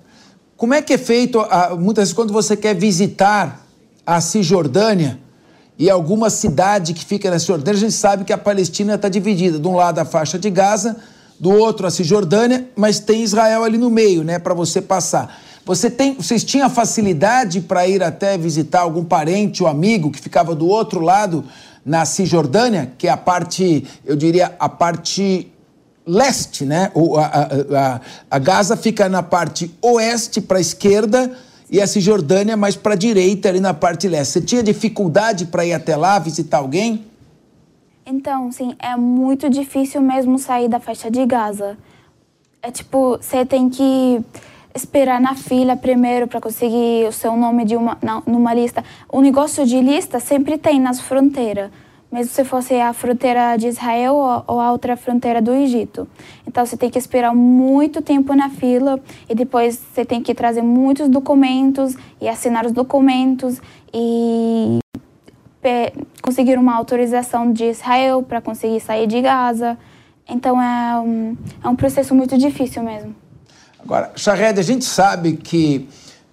Como é que é feito? muitas vezes quando você quer visitar a Cisjordânia, e alguma cidade que fica na Cisjordânia, a gente sabe que a Palestina está dividida. De um lado a faixa de Gaza, do outro a Cisjordânia, mas tem Israel ali no meio, né, para você passar. Você tem, vocês tinham facilidade para ir até visitar algum parente ou amigo que ficava do outro lado na Cisjordânia, que é a parte, eu diria, a parte leste, né? O, a, a, a Gaza fica na parte oeste para a esquerda e a Cisjordânia mais para a direita, ali na parte leste. Você tinha dificuldade para ir até lá, visitar alguém? Então, sim, é muito difícil mesmo sair da faixa de Gaza. É tipo, você tem que esperar na fila primeiro para conseguir o seu nome de uma, na, numa lista. O negócio de lista sempre tem nas fronteiras mesmo se fosse a fronteira de Israel ou a outra fronteira do Egito. Então você tem que esperar muito tempo na fila e depois você tem que trazer muitos documentos e assinar os documentos e conseguir uma autorização de Israel para conseguir sair de Gaza. Então é um, é um processo muito difícil mesmo. Agora, Shahed, a gente sabe que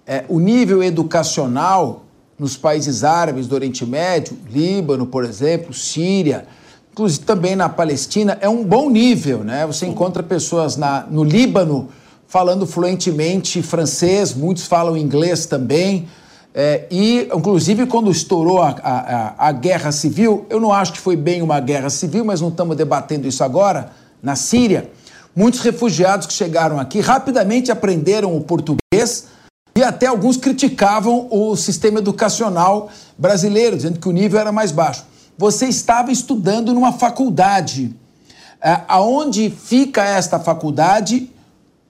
é, o nível educacional nos países árabes do Oriente Médio, Líbano, por exemplo, Síria, inclusive também na Palestina, é um bom nível, né? Você encontra pessoas na, no Líbano falando fluentemente francês, muitos falam inglês também. É, e, inclusive, quando estourou a, a, a, guerra civil, eu não acho que foi bem uma guerra civil, mas não estamos debatendo isso agora, na Síria, muitos refugiados que chegaram aqui rapidamente aprenderam o português e até alguns criticavam o sistema educacional brasileiro, dizendo que o nível era mais baixo. Você estava estudando numa faculdade. É, aonde fica esta faculdade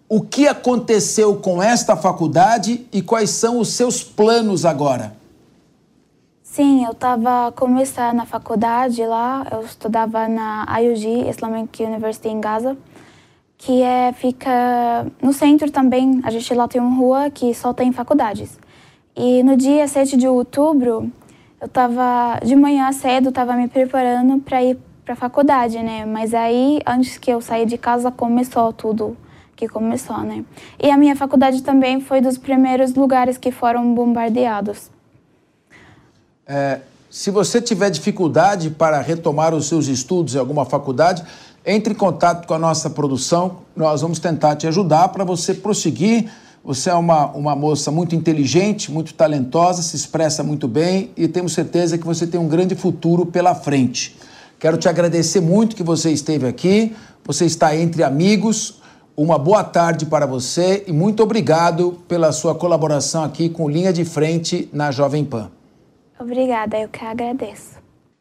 O que aconteceu com esta faculdade e quais são os seus planos agora? Sim, eu estava começando na faculdade lá, eu estudava na IUG, Islamic University em Gaza, que é, fica no centro também. A gente lá tem uma rua que só tem faculdades. E no dia 7 de outubro, eu estava de manhã cedo, estava me preparando para ir para a faculdade, né? Mas aí, antes que eu sair de casa, começou tudo que começou, né? E a minha faculdade também foi dos primeiros lugares que foram bombardeados. É, se você tiver dificuldade para retomar os seus estudos em alguma faculdade, entre em contato com a nossa produção. Nós vamos tentar te ajudar para você prosseguir. Você é uma, uma moça muito inteligente, muito talentosa, se expressa muito bem e temos certeza que você tem um grande futuro pela frente. Quero te agradecer muito que você esteve aqui. Você está entre amigos. Uma boa tarde para você e muito obrigado pela sua colaboração aqui com Linha de Frente na Jovem Pan. Obrigada, eu que agradeço.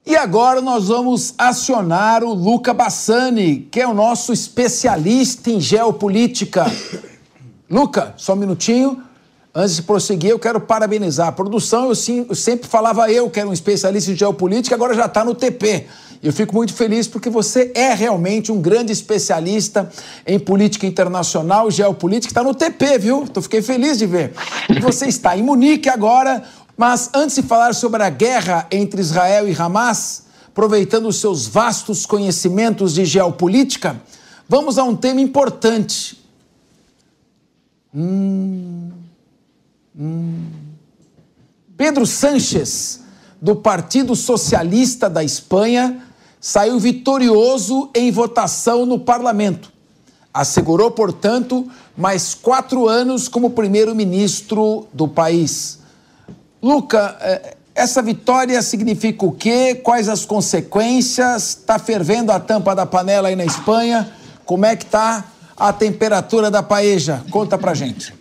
E agora nós vamos acionar o Luca Bassani, que é o nosso especialista em geopolítica. Luca, só um minutinho. Antes de prosseguir, eu quero parabenizar a produção. Eu, sim, eu sempre falava eu que era um especialista em geopolítica, agora já está no TP. Eu fico muito feliz porque você é realmente um grande especialista em política internacional, geopolítica. Está no TP, viu? Então fiquei feliz de ver. E você está em Munique agora, mas antes de falar sobre a guerra entre Israel e Hamas, aproveitando os seus vastos conhecimentos de geopolítica, vamos a um tema importante. Hum, hum. Pedro Sánchez, do Partido Socialista da Espanha, saiu vitorioso em votação no parlamento. Assegurou, portanto, mais quatro anos como primeiro-ministro do país. Luca, é, essa vitória significa o quê? Quais as consequências? Está fervendo a tampa da panela aí na Espanha? Como é que está a temperatura da paeja? Conta pra gente.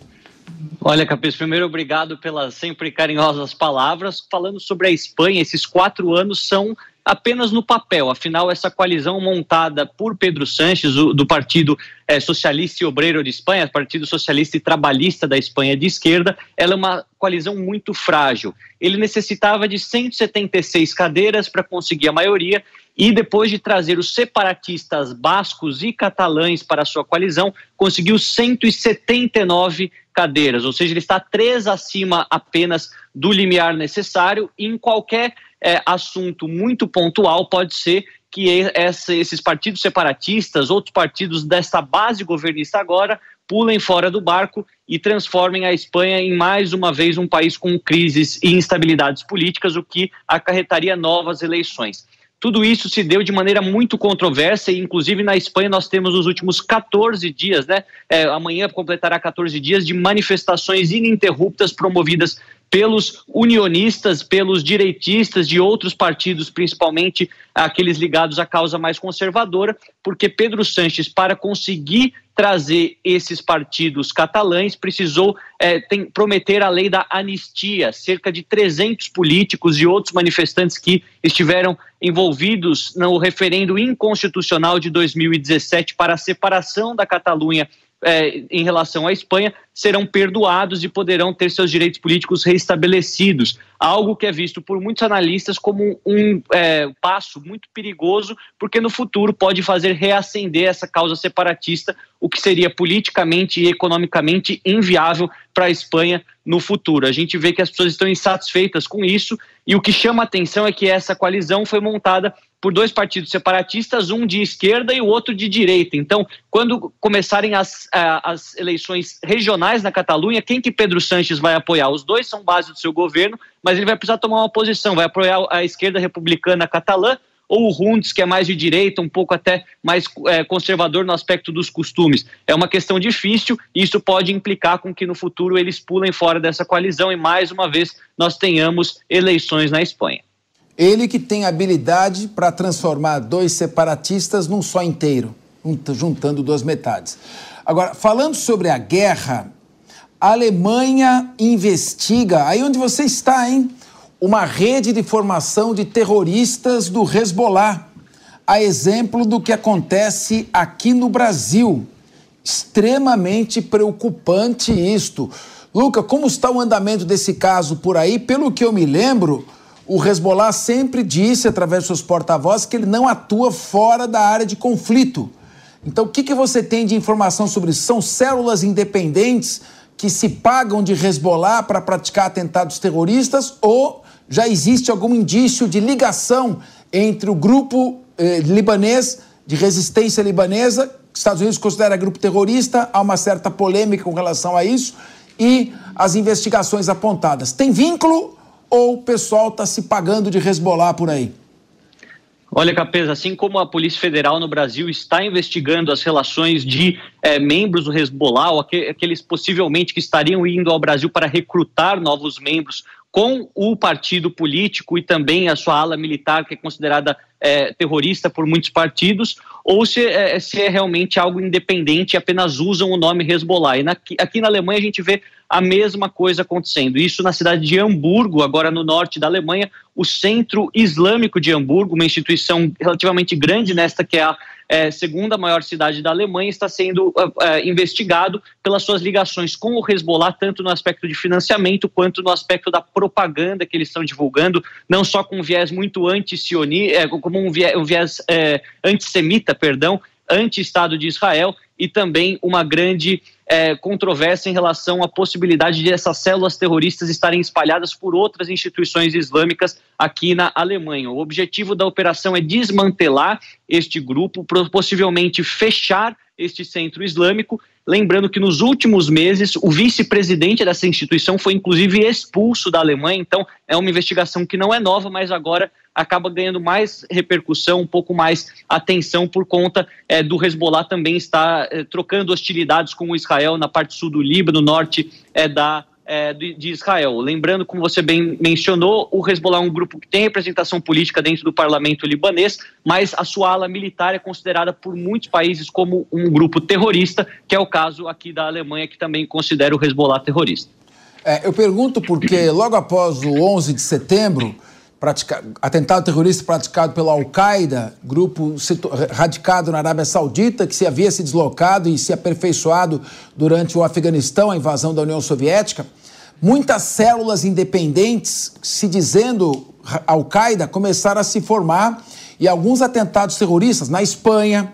Olha, Capês, primeiro obrigado pelas sempre carinhosas palavras. Falando sobre a Espanha, esses quatro anos são apenas no papel. Afinal, essa coalizão montada por Pedro Sánchez, do Partido é, Socialista e Obreiro de Espanha, Partido Socialista e Trabalhista da Espanha de esquerda, ela é uma coalizão muito frágil. Ele necessitava de 176 cadeiras para conseguir a maioria e depois de trazer os separatistas bascos e catalães para a sua coalizão, conseguiu 179 cadeiras, ou seja, ele está três acima apenas do limiar necessário em qualquer é, assunto muito pontual pode ser que essa, esses partidos separatistas, outros partidos dessa base governista agora, pulem fora do barco e transformem a Espanha em mais uma vez um país com crises e instabilidades políticas, o que acarretaria novas eleições. Tudo isso se deu de maneira muito controversa e, inclusive, na Espanha nós temos os últimos 14 dias, né? É, amanhã completará 14 dias de manifestações ininterruptas promovidas pelos unionistas, pelos direitistas de outros partidos, principalmente aqueles ligados à causa mais conservadora, porque Pedro Sanches, para conseguir trazer esses partidos catalães, precisou é, tem, prometer a lei da anistia. Cerca de 300 políticos e outros manifestantes que estiveram envolvidos no referendo inconstitucional de 2017 para a separação da Catalunha é, em relação à Espanha serão perdoados e poderão ter seus direitos políticos restabelecidos. Algo que é visto por muitos analistas como um é, passo muito perigoso, porque no futuro pode fazer reacender essa causa separatista, o que seria politicamente e economicamente inviável para a Espanha no futuro. A gente vê que as pessoas estão insatisfeitas com isso, e o que chama atenção é que essa coalizão foi montada por dois partidos separatistas, um de esquerda e o outro de direita. Então, quando começarem as, as eleições regionais na Catalunha, quem que Pedro Sanches vai apoiar? Os dois são base do seu governo, mas ele vai precisar tomar uma posição, vai apoiar a esquerda republicana catalã ou o Rundes, que é mais de direita, um pouco até mais é, conservador no aspecto dos costumes. É uma questão difícil e isso pode implicar com que no futuro eles pulem fora dessa coalizão e mais uma vez nós tenhamos eleições na Espanha. Ele que tem habilidade para transformar dois separatistas num só inteiro, juntando duas metades. Agora, falando sobre a guerra, a Alemanha investiga, aí onde você está, hein? Uma rede de formação de terroristas do Hezbollah, a exemplo do que acontece aqui no Brasil. Extremamente preocupante isto. Luca, como está o andamento desse caso por aí? Pelo que eu me lembro, o Hezbollah sempre disse, através de seus porta-vozes, que ele não atua fora da área de conflito. Então, o que, que você tem de informação sobre isso? São células independentes que se pagam de Hezbollah para praticar atentados terroristas ou já existe algum indício de ligação entre o grupo eh, libanês de resistência libanesa, que os Estados Unidos considera grupo terrorista, há uma certa polêmica com relação a isso, e as investigações apontadas. Tem vínculo ou o pessoal está se pagando de Hezbollah por aí? Olha, Capesa, assim como a Polícia Federal no Brasil está investigando as relações de é, membros do Hezbollah, ou aqueles possivelmente que estariam indo ao Brasil para recrutar novos membros com o partido político e também a sua ala militar, que é considerada é, terrorista por muitos partidos, ou se é, se é, realmente algo independente e apenas usam o nome Hezbollah. E na, aqui na Alemanha a gente vê a mesma coisa acontecendo. Isso na cidade de Hamburgo, agora no norte da Alemanha, o Centro Islâmico de Hamburgo, uma instituição relativamente grande nesta que é a é, segunda maior cidade da Alemanha, está sendo é, investigado pelas suas ligações com o Hezbollah, tanto no aspecto de financiamento quanto no aspecto da propaganda que eles estão divulgando, não só com um viés muito anti-sionista, é, como um viés, um viés é, antissemita, perdão, anti-Estado de Israel e também uma grande é, controvérsia em relação à possibilidade de essas células terroristas estarem espalhadas por outras instituições islâmicas aqui na Alemanha. O objetivo da operação é desmantelar este grupo, possivelmente fechar este centro islâmico. Lembrando que nos últimos meses o vice-presidente dessa instituição foi inclusive expulso da Alemanha, então é uma investigação que não é nova, mas agora acaba ganhando mais repercussão, um pouco mais atenção por conta é, do Hezbollah também estar é, trocando hostilidades com Israel na parte sul do Líbano, norte é, da é, de, Israel. Lembrando, como você bem mencionou, o Hezbollah é um grupo que tem representação política dentro do parlamento libanês, mas a sua ala militar é considerada por muitos países como um grupo terrorista, que é o caso aqui da Alemanha, que também considera o Hezbollah terrorista. É, eu pergunto porque logo após o 11 de setembro, atentado terrorista praticado pela Al-Qaeda, grupo radicado na Arábia Saudita, que se havia se deslocado e se aperfeiçoado durante o Afeganistão, a invasão da União Soviética. Muitas células independentes, se dizendo Al-Qaeda, começaram a se formar e alguns atentados terroristas na Espanha,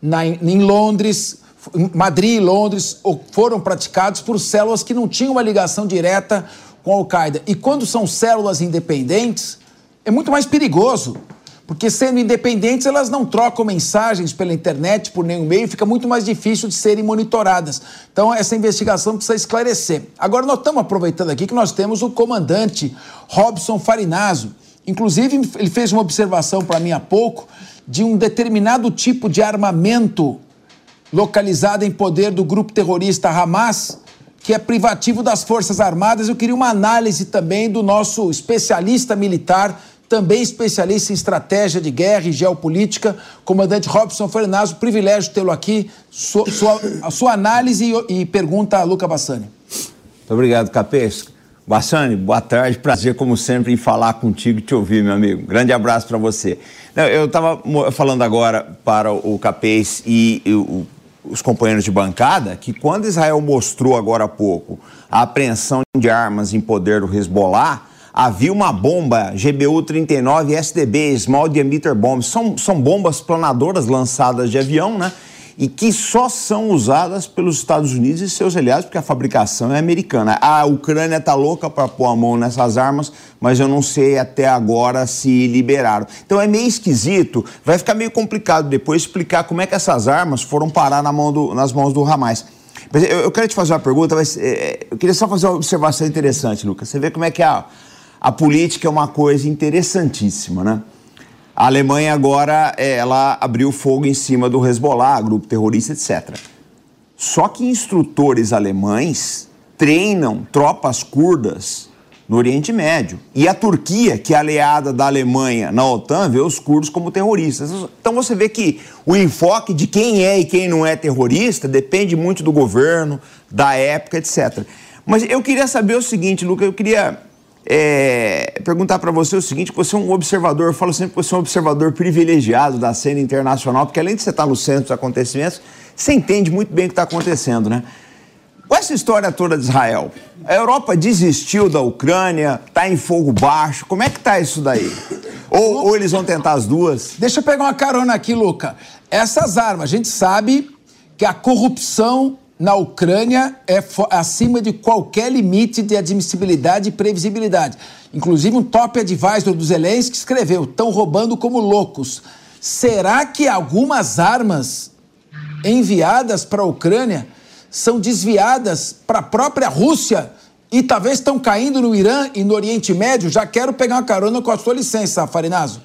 na, em Londres, Madrid e Londres foram praticados por células que não tinham uma ligação direta com a Al-Qaeda. E quando são células independentes, é muito mais perigoso. Porque sendo independentes, elas não trocam mensagens pela internet, por nenhum meio, fica muito mais difícil de serem monitoradas. Então, essa investigação precisa esclarecer. Agora, nós estamos aproveitando aqui que nós temos o comandante Robson Farinazzo. Inclusive, ele fez uma observação para mim há pouco de um determinado tipo de armamento localizado em poder do grupo terrorista Hamas, que é privativo das Forças Armadas. Eu queria uma análise também do nosso especialista militar também especialista em estratégia de guerra e geopolítica, comandante Robson Fernandes, privilégio tê-lo aqui. Sua, sua, a sua análise e, e, pergunta a Luca Bassani. Muito obrigado, Capesco. Bassani, boa tarde, prazer como sempre em falar contigo e te ouvir, meu amigo. Grande abraço para você. Eu estava falando agora para o Capês e, e o, os companheiros de bancada que quando Israel mostrou agora há pouco a apreensão de armas em poder do Hezbollah, havia uma bomba GBU-39 SDB, Small Diameter Bombs. São, são bombas planadoras lançadas de avião, né? E que só são usadas pelos Estados Unidos e seus aliados, porque a fabricação é americana. A Ucrânia está louca para pôr a mão nessas armas, mas eu não sei até agora se liberaram. Então é meio esquisito, vai ficar meio complicado depois explicar como é que essas armas foram parar na mão do, nas mãos do Hamas. Mas eu, eu quero te fazer uma pergunta, mas é, eu queria só fazer uma observação interessante, Lucas. Você vê como é que é a a política é uma coisa interessantíssima, né? A Alemanha agora, é, ela abriu fogo em cima do Hezbollah, grupo terrorista, etc. Só que instrutores alemães treinam tropas curdas no Oriente Médio. E a Turquia, que é aliada da Alemanha na OTAN, vê os curdos como terroristas. Então você vê que o enfoque de quem é e quem não é terrorista depende muito do governo, da época, etc. Mas eu queria saber o seguinte, Luca, eu queria é, perguntar para você o seguinte: você é um observador, eu falo sempre que você é um observador privilegiado da cena internacional, porque além de você estar no centro dos acontecimentos, você entende muito bem o que está acontecendo, né? Com essa história toda de Israel, a Europa desistiu da Ucrânia, está em fogo baixo, como é que está isso daí? Ou, ou eles vão tentar as duas? Deixa eu pegar uma carona aqui, Luca. Essas armas, a gente sabe que a corrupção na Ucrânia é acima de qualquer limite de admissibilidade e previsibilidade. Inclusive, um top advisor do Zelensky escreveu: estão roubando como loucos. Será que algumas armas enviadas para a Ucrânia são desviadas para a própria Rússia e talvez estão caindo no Irã e no Oriente Médio? Já quero pegar uma carona com a sua licença, Farinazo.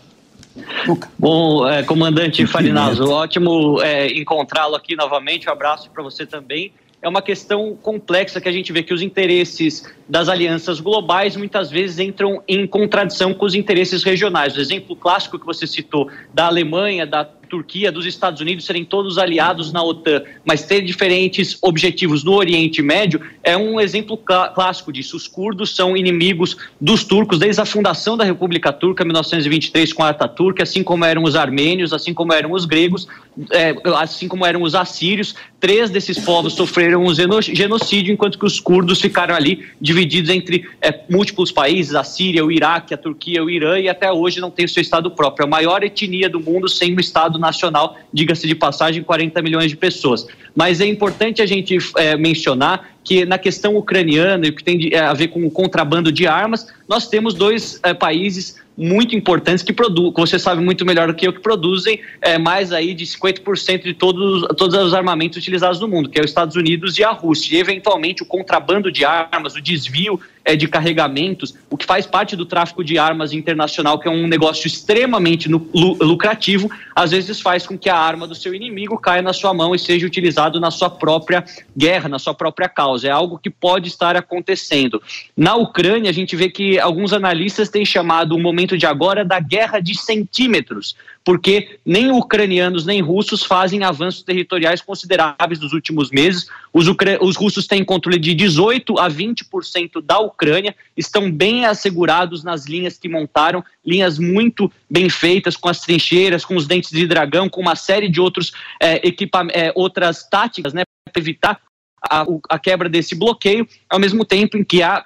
Bom, é, comandante Farinazo, ótimo é, encontrá-lo aqui novamente. Um abraço para você também. É uma questão complexa que a gente vê que os interesses das alianças globais muitas vezes entram em contradição com os interesses regionais. O exemplo clássico que você citou da Alemanha, da Turquia, dos Estados Unidos serem todos aliados na OTAN, mas ter diferentes objetivos no Oriente Médio, é um exemplo cl clássico disso. Os curdos são inimigos dos turcos desde a fundação da República Turca, em 1923, com a Ataturk, assim como eram os armênios, assim como eram os gregos, é, assim como eram os assírios. Três desses povos sofreram um genocídio, enquanto que os curdos ficaram ali divididos entre é, múltiplos países, a Síria, o Iraque, a Turquia, o Irã, e até hoje não tem o seu Estado próprio. A maior etnia do mundo sem um Estado nacional, diga-se de passagem, 40 milhões de pessoas. Mas é importante a gente é, mencionar que na questão ucraniana e o que tem é, a ver com o contrabando de armas, nós temos dois é, países muito importantes que produzem, você sabe muito melhor do que eu, que produzem é, mais aí de 50% de todos, todos os armamentos utilizados no mundo, que é os Estados Unidos e a Rússia. E, eventualmente, o contrabando de armas, o desvio é, de carregamentos, o que faz parte do tráfico de armas internacional, que é um negócio extremamente lucrativo, às vezes faz com que a arma do seu inimigo caia na sua mão e seja utilizado na sua própria guerra, na sua própria causa. É algo que pode estar acontecendo. Na Ucrânia, a gente vê que alguns analistas têm chamado o momento de agora da guerra de centímetros, porque nem ucranianos nem russos fazem avanços territoriais consideráveis nos últimos meses. Os, os russos têm controle de 18 a 20% da Ucrânia, estão bem assegurados nas linhas que montaram, linhas muito bem feitas, com as trincheiras, com os dentes de dragão, com uma série de outros é, é, outras táticas né, evitar a, a quebra desse bloqueio, ao mesmo tempo em que há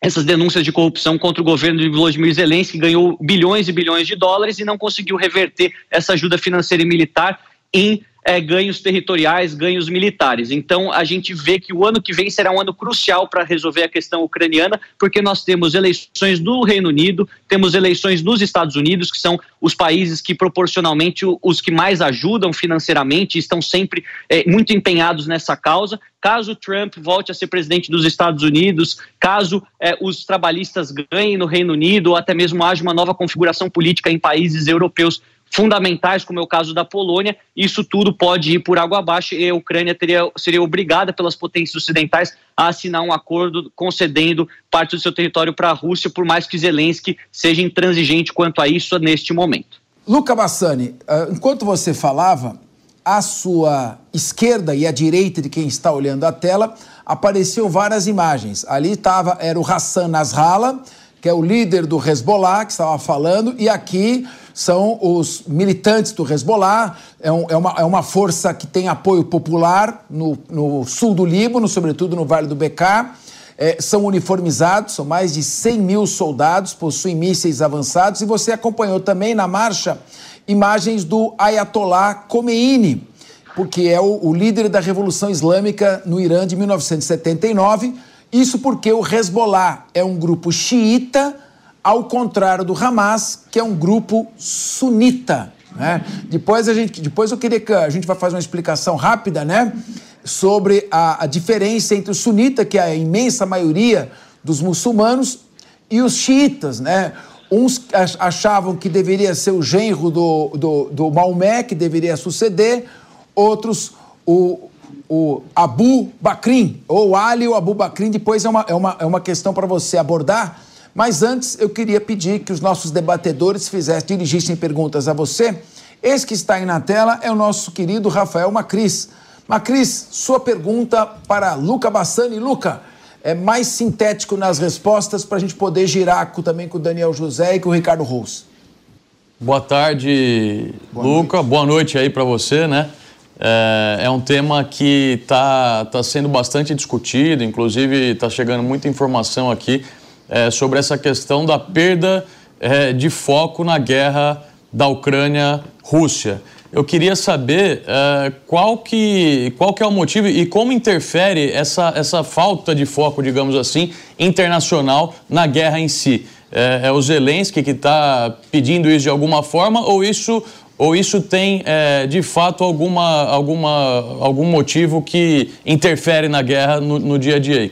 essas denúncias de corrupção contra o governo de Volodymyr Zelensky, que ganhou bilhões e bilhões de dólares e não conseguiu reverter essa ajuda financeira e militar em é, ganhos territoriais, ganhos militares. Então, a gente vê que o ano que vem será um ano crucial para resolver a questão ucraniana, porque nós temos eleições no Reino Unido, temos eleições nos Estados Unidos, que são os países que proporcionalmente os que mais ajudam financeiramente, estão sempre é, muito empenhados nessa causa. Caso Trump volte a ser presidente dos Estados Unidos, caso é, os trabalhistas ganhem no Reino Unido, ou até mesmo haja uma nova configuração política em países europeus fundamentais, como é o caso da Polônia, isso tudo pode ir por água abaixo e a Ucrânia teria, seria obrigada pelas potências ocidentais a assinar um acordo concedendo parte do seu território para a Rússia, por mais que Zelensky seja intransigente quanto a isso neste momento. Luca Bassani, ah, enquanto você falava, à sua esquerda e à direita de quem está olhando a tela, apareciam várias imagens. Ali estava, era o Hassan Nasrallah, que é o líder do Hezbollah, que estava falando, e aqui são os militantes do Hezbollah, é, um, é, uma, é uma força que tem apoio popular no, no sul do Líbano, sobretudo no Vale do Bekaa. É, são uniformizados, são mais de 100 mil soldados, possuem mísseis avançados. E você acompanhou também na marcha imagens do Ayatollah Khomeini, porque é o, o líder da Revolução Islâmica no Irã de 1979. Isso porque o Hezbollah é um grupo xiita ao contrário do Hamas, que é um grupo sunita. Né? Depois, a gente, depois eu queria que a gente vai fazer uma explicação rápida né? sobre a, a diferença entre o sunita, que é a imensa maioria dos muçulmanos, e os xiitas. Né? Uns achavam que deveria ser o genro do, do, do Maomé, que deveria suceder, outros o, o Abu Bakrin, ou Ali ou Abu Bakrin, depois é uma, é uma, é uma questão para você abordar mas antes eu queria pedir que os nossos debatedores fizessem, dirigissem perguntas a você. Esse que está aí na tela é o nosso querido Rafael Macris. Macris, sua pergunta para Luca Bassani. Luca, é, mais sintético nas respostas para a gente poder girar com, também com o Daniel José e com o Ricardo Rous. Boa tarde, Boa Luca. Noite. Boa noite aí para você, né? É, é, um tema que está tá sendo bastante discutido, inclusive está chegando muita informação aqui é, sobre essa questão da perda é, de foco na guerra da Ucrânia-Rússia. Eu queria saber uh, qual, que, qual que é o motivo e como interfere essa, essa falta de foco, digamos assim, internacional na guerra em si. É, é o Zelensky que está pedindo isso de alguma forma ou isso, ou isso tem, é, de fato, alguma, alguma, algum motivo que interfere na guerra no, no dia a dia?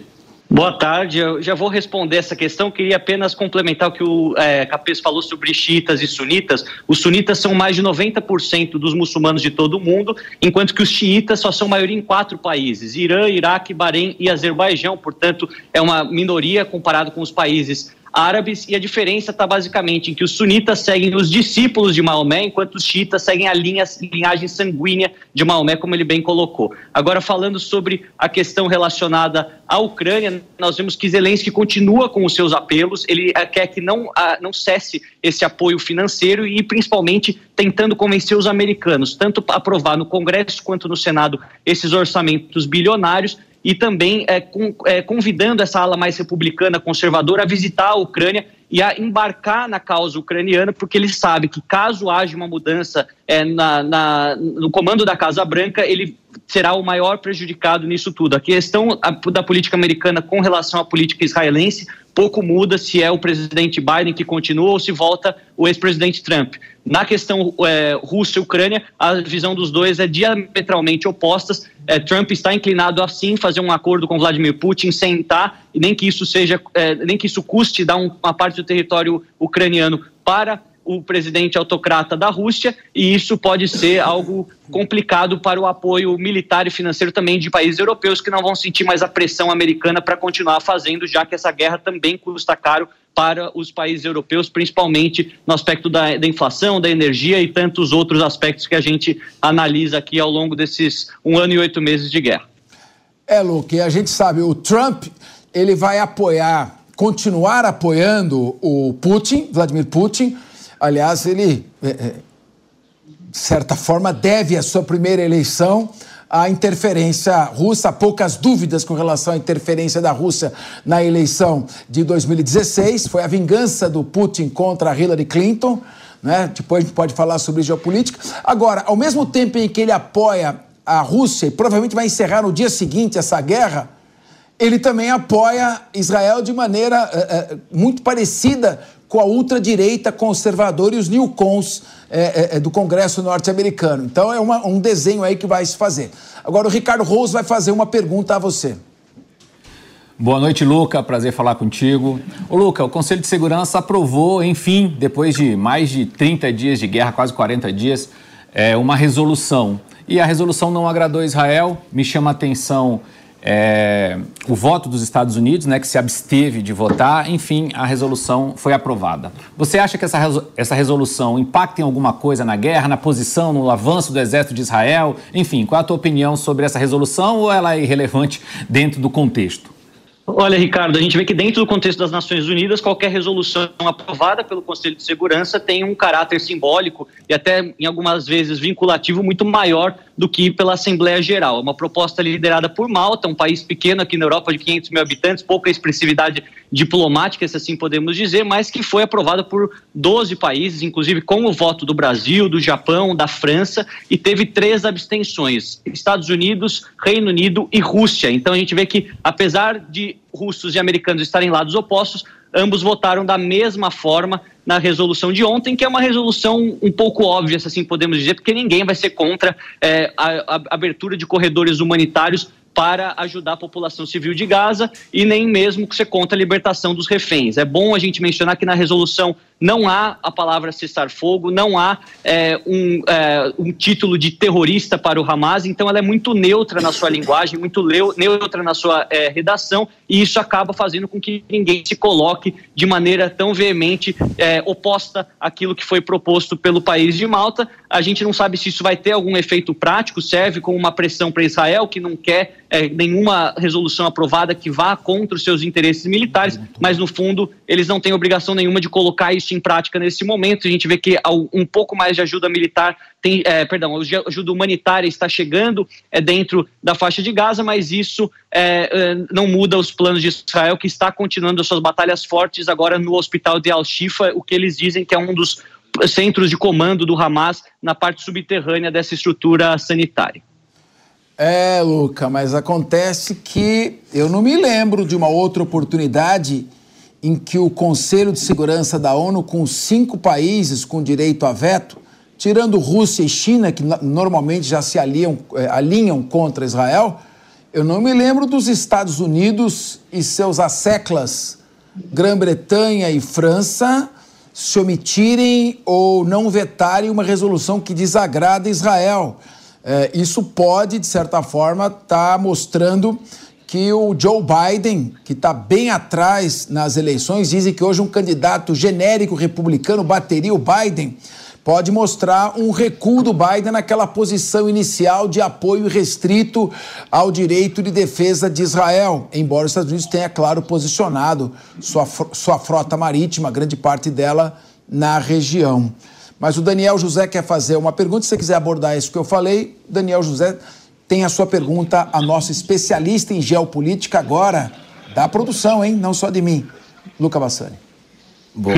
Boa tarde, eu já vou responder essa questão. Queria apenas complementar o que o é, Capês falou sobre xiitas e sunitas. Os sunitas são mais de 90% dos muçulmanos de todo o mundo, enquanto que os xiitas só são maioria em quatro países: Irã, Iraque, Bahrein e Azerbaijão. Portanto, é uma minoria comparado com os países árabes, e a diferença está basicamente em que os sunitas seguem os discípulos de Maomé, enquanto os xiitas seguem a linha, linhagem sanguínea de Maomé, como ele bem colocou. Agora, falando sobre a questão relacionada à Ucrânia, nós vemos que Zelensky continua com os seus apelos, ele eh, quer que não, ah, não cesse esse apoio financeiro e, principalmente, tentando convencer os americanos, tanto a aprovar no Congresso quanto no Senado esses orçamentos bilionários e também é, com, é, convidando essa ala mais republicana, conservadora, a visitar a Ucrânia e a embarcar na causa ucraniana, porque ele sabe que caso haja uma mudança é, na, na, no comando da Casa Branca, ele será o maior prejudicado nisso tudo. A questão da política americana com relação à política israelense pouco muda se é o presidente Biden que continua ou se volta o ex-presidente Trump. Na questão é, Rússia e Ucrânia, a visão dos dois é diametralmente opostas. É, Trump está inclinado a sim fazer um acordo com Vladimir Putin, sentar, e nem que isso seja, é, nem que isso custe dar um, uma parte do território ucraniano para o presidente autocrata da Rússia, e isso pode ser algo complicado para o apoio militar e financeiro também de países europeus que não vão sentir mais a pressão americana para continuar fazendo, já que essa guerra também custa caro para os países europeus, principalmente no aspecto da, da, inflação, da energia e tantos outros aspectos que a gente analisa aqui ao longo desses um ano e oito meses de guerra. É, Luke, a gente sabe, o Trump ele vai apoiar, continuar apoiando o Putin, Vladimir Putin, Aliás, ele, é, é, de certa forma, deve a sua primeira eleição à interferência russa. Há poucas dúvidas com relação à interferência da Rússia na eleição de 2016. Foi a vingança do Putin contra Hillary Clinton. Né? Depois a gente pode falar sobre geopolítica. Agora, ao mesmo tempo em que ele apoia a Rússia e provavelmente vai encerrar no dia seguinte essa guerra, ele também apoia Israel de maneira é, é, muito parecida com a ultradireita conservadora e os newcons é, é, é, do Congresso norte-americano. Então é uma, um desenho aí que vai se fazer. Agora o Ricardo Rose vai fazer uma pergunta a você. Boa noite, Luca. Prazer falar contigo. Ô, Luca, o Conselho de Segurança aprovou, enfim, depois de mais de 30 dias de guerra, quase 40 dias, é, uma resolução. E a resolução não agradou Israel. Me chama a atenção é, o voto dos Estados Unidos, né, que se absteve de votar, enfim, a resolução foi aprovada. Você acha que essa, essa resolução impacta em alguma coisa na guerra, na posição, no avanço do exército de Israel? Enfim, qual a tua opinião sobre essa resolução ou ela é irrelevante dentro do contexto? Olha, Ricardo, a gente vê que dentro do contexto das Nações Unidas, qualquer resolução aprovada pelo Conselho de Segurança tem um caráter simbólico e até, em algumas vezes, vinculativo muito maior do que pela Assembleia Geral. É uma proposta liderada por Malta, um país pequeno aqui na Europa de 500 mil habitantes, pouca expressividade diplomática, se assim podemos dizer, mas que foi aprovada por 12 países, inclusive com o voto do Brasil, do Japão, da França, e teve três abstenções: Estados Unidos, Reino Unido e Rússia. Então a gente vê que, apesar de russos e americanos estarem lados opostos, ambos votaram da mesma forma na resolução de ontem, que é uma resolução um pouco óbvia, se assim podemos dizer, porque ninguém vai ser contra é, a, a abertura de corredores humanitários para ajudar a população civil de Gaza e nem mesmo ser contra a libertação dos reféns. É bom a gente mencionar que na resolução não há a palavra cessar-fogo, não há é, um, é, um, título de terrorista para o Hamas, então ela é muito neutra na sua linguagem, muito neutra na sua é, redação, e isso acaba fazendo com que ninguém se coloque de maneira tão veemente é, oposta àquilo que foi proposto pelo país de Malta. A gente não sabe se isso vai ter algum efeito prático, serve como uma pressão para Israel, que não quer é, nenhuma resolução aprovada que vá contra os seus interesses militares, mas no fundo eles não têm obrigação nenhuma de colocar isso em prática nesse momento. A gente vê que um pouco mais de ajuda militar, tem, é, perdão, ajuda humanitária está chegando é, dentro da faixa de Gaza, mas isso é, é, não muda os planos de Israel, que está continuando as suas batalhas fortes agora no hospital de Al-Shifa, o que eles dizem que é um dos centros de comando do Hamas na parte subterrânea dessa estrutura sanitária. É, Luca, mas acontece que eu não me lembro de uma outra oportunidade em que o Conselho de Segurança da ONU, com cinco países com direito a veto, tirando Rússia e China, que normalmente já se aliam, é, alinham contra Israel, eu não me lembro dos Estados Unidos e seus asseclas, Grã-Bretanha e França, se omitirem ou não vetarem uma resolução que desagrada Israel. É, isso pode, de certa forma, estar tá mostrando que o Joe Biden, que está bem atrás nas eleições, dizem que hoje um candidato genérico republicano bateria o Biden pode mostrar um recuo do Biden naquela posição inicial de apoio restrito ao direito de defesa de Israel, embora os Estados Unidos tenha, claro, posicionado sua, sua frota marítima, grande parte dela, na região. Mas o Daniel José quer fazer uma pergunta, se você quiser abordar isso que eu falei, Daniel José tem a sua pergunta a nosso especialista em geopolítica agora, da produção, hein? Não só de mim, Luca Bassani. Bom,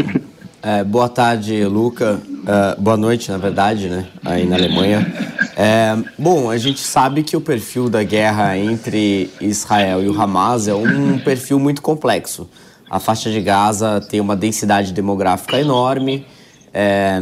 é, boa tarde, Luca. Uh, boa noite, na verdade, né? Aí na Alemanha. É, bom, a gente sabe que o perfil da guerra entre Israel e o Hamas é um perfil muito complexo. A faixa de Gaza tem uma densidade demográfica enorme. É,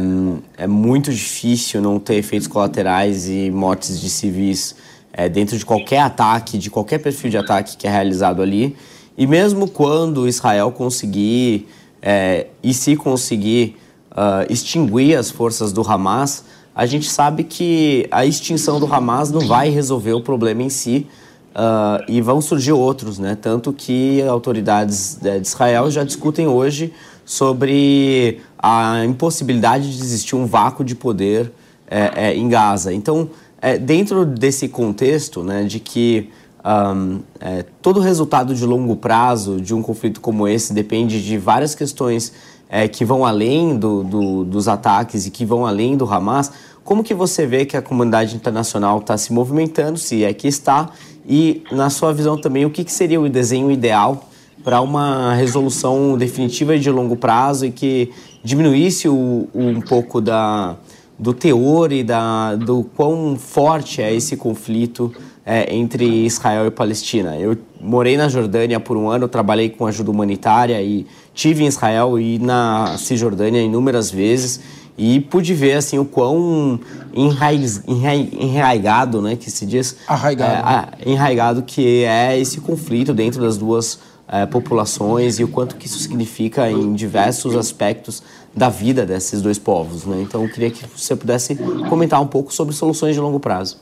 é muito difícil não ter efeitos colaterais e mortes de civis é, dentro de qualquer ataque, de qualquer perfil de ataque que é realizado ali. E mesmo quando Israel conseguir é, e se conseguir uh, extinguir as forças do Hamas, a gente sabe que a extinção do Hamas não vai resolver o problema em si uh, e vão surgir outros, né? Tanto que autoridades de Israel já discutem hoje sobre a impossibilidade de existir um vácuo de poder é, é, em Gaza. Então, é, dentro desse contexto, né, de que um, é, todo resultado de longo prazo de um conflito como esse depende de várias questões é, que vão além do, do, dos ataques e que vão além do Hamas. Como que você vê que a comunidade internacional está se movimentando, se é que está, e na sua visão também o que, que seria o desenho ideal para uma resolução definitiva de longo prazo e que diminuísse o, um pouco da, do teor e da, do quão forte é esse conflito é, entre Israel e Palestina. Eu morei na Jordânia por um ano, trabalhei com ajuda humanitária e tive em Israel e na Cisjordânia inúmeras vezes e pude ver assim o quão enraiz, enraigado, né, que se diz, arraigado. É, enraigado que é esse conflito dentro das duas é, populações e o quanto que isso significa em diversos aspectos da vida desses dois povos, né? Então eu queria que você pudesse comentar um pouco sobre soluções de longo prazo.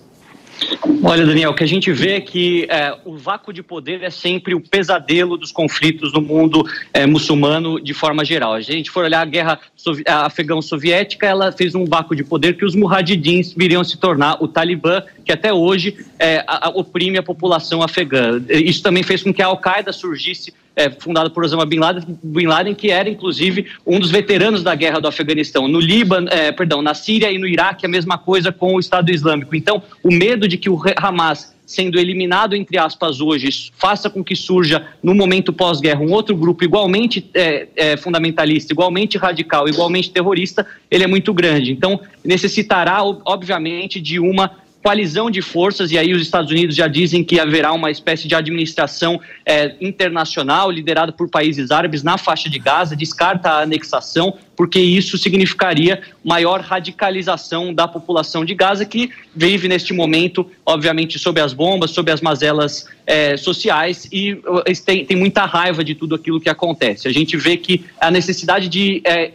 Olha, Daniel, o que a gente vê é que é, o vácuo de poder é sempre o pesadelo dos conflitos no mundo é, muçulmano de forma geral. A gente for olhar a guerra afegão-soviética, ela fez um vácuo de poder que os mujahidins viriam se tornar o Talibã, que até hoje é, a, a, oprime a população afegã. Isso também fez com que a Al-Qaeda surgisse é, fundada por Osama Bin Laden, Bin Laden, que era inclusive um dos veteranos da guerra do Afeganistão. No Líbano, é, perdão, na Síria e no Iraque a mesma coisa com o Estado Islâmico. Então, o medo de que o Hamas sendo eliminado, entre aspas, hoje, faça com que surja, no momento pós-guerra, um outro grupo igualmente é, é, fundamentalista, igualmente radical, igualmente terrorista, ele é muito grande. Então, necessitará, obviamente, de uma coalizão de forças, e aí os Estados Unidos já dizem que haverá uma espécie de administração é, internacional liderada por países árabes na faixa de Gaza, descarta a anexação, porque isso significaria maior radicalização da população de Gaza, que vive neste momento, obviamente, sob as bombas, sob as mazelas é, sociais e tem, tem, muita raiva de tudo aquilo que acontece. A gente vê que a necessidade de é,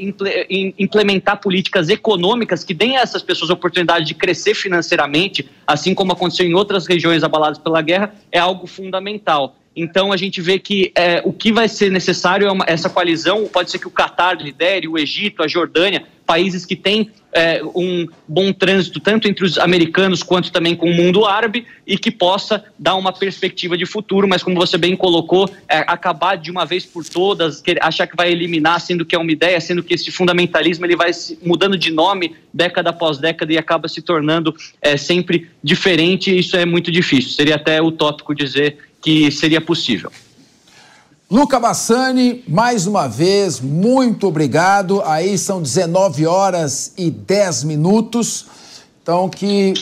implementar políticas econômicas que deem a essas pessoas a oportunidade de crescer financeiramente, assim como aconteceu em outras regiões abaladas pela guerra, é algo fundamental. Então a gente vê que é, o que vai ser necessário é uma, essa coalizão. Pode ser que o Catar lidere, o Egito, a Jordânia, países que têm é, um bom trânsito tanto entre os americanos quanto também com o mundo árabe e que possa dar uma perspectiva de futuro, mas como você bem colocou, é, acabar de uma vez por todas, achar que vai eliminar, sendo que é uma ideia, sendo que esse fundamentalismo ele vai mudando de nome década após década e acaba se tornando é, sempre diferente. Isso é muito difícil. Seria até utópico dizer que seria possível. Luca Bassani, mais uma vez, muito obrigado. Aí são 19 horas e 10 minutos. Então, que,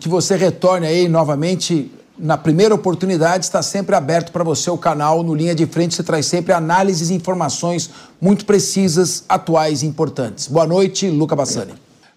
que você retorne aí novamente na primeira oportunidade. Está sempre aberto para você o canal no Linha de Frente. Você traz sempre análises e informações muito precisas, atuais e importantes. Boa noite, Luca Bassani.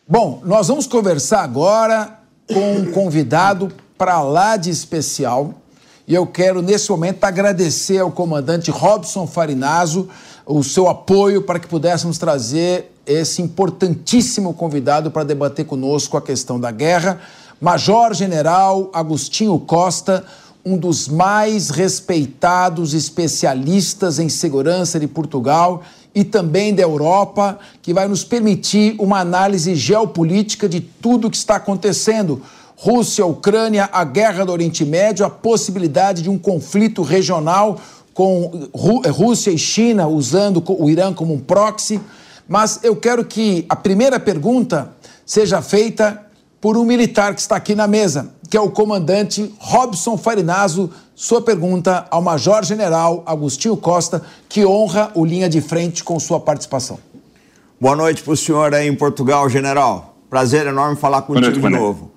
Bom, nós vamos conversar agora com um convidado para lá de especial e eu quero, nesse momento, agradecer ao comandante Robson Farinazo o seu apoio para que pudéssemos trazer esse importantíssimo convidado para debater conosco a questão da guerra. Major General Agostinho Costa, um dos mais respeitados especialistas em segurança de Portugal e também da Europa, que vai nos permitir uma análise geopolítica de tudo o que está acontecendo Rússia, Ucrânia, a guerra do Oriente Médio, a possibilidade de um conflito regional com eh, Rússia e China usando o Irã como um proxy. Mas eu quero que a primeira pergunta seja feita por um militar que está aqui na mesa, que é o comandante Robson Farinazo. Sua pergunta ao Major General Agostinho Costa, que honra o linha de frente com sua participação. Boa noite para o senhor aí em Portugal, general. Prazer enorme falar contigo noite, de novo.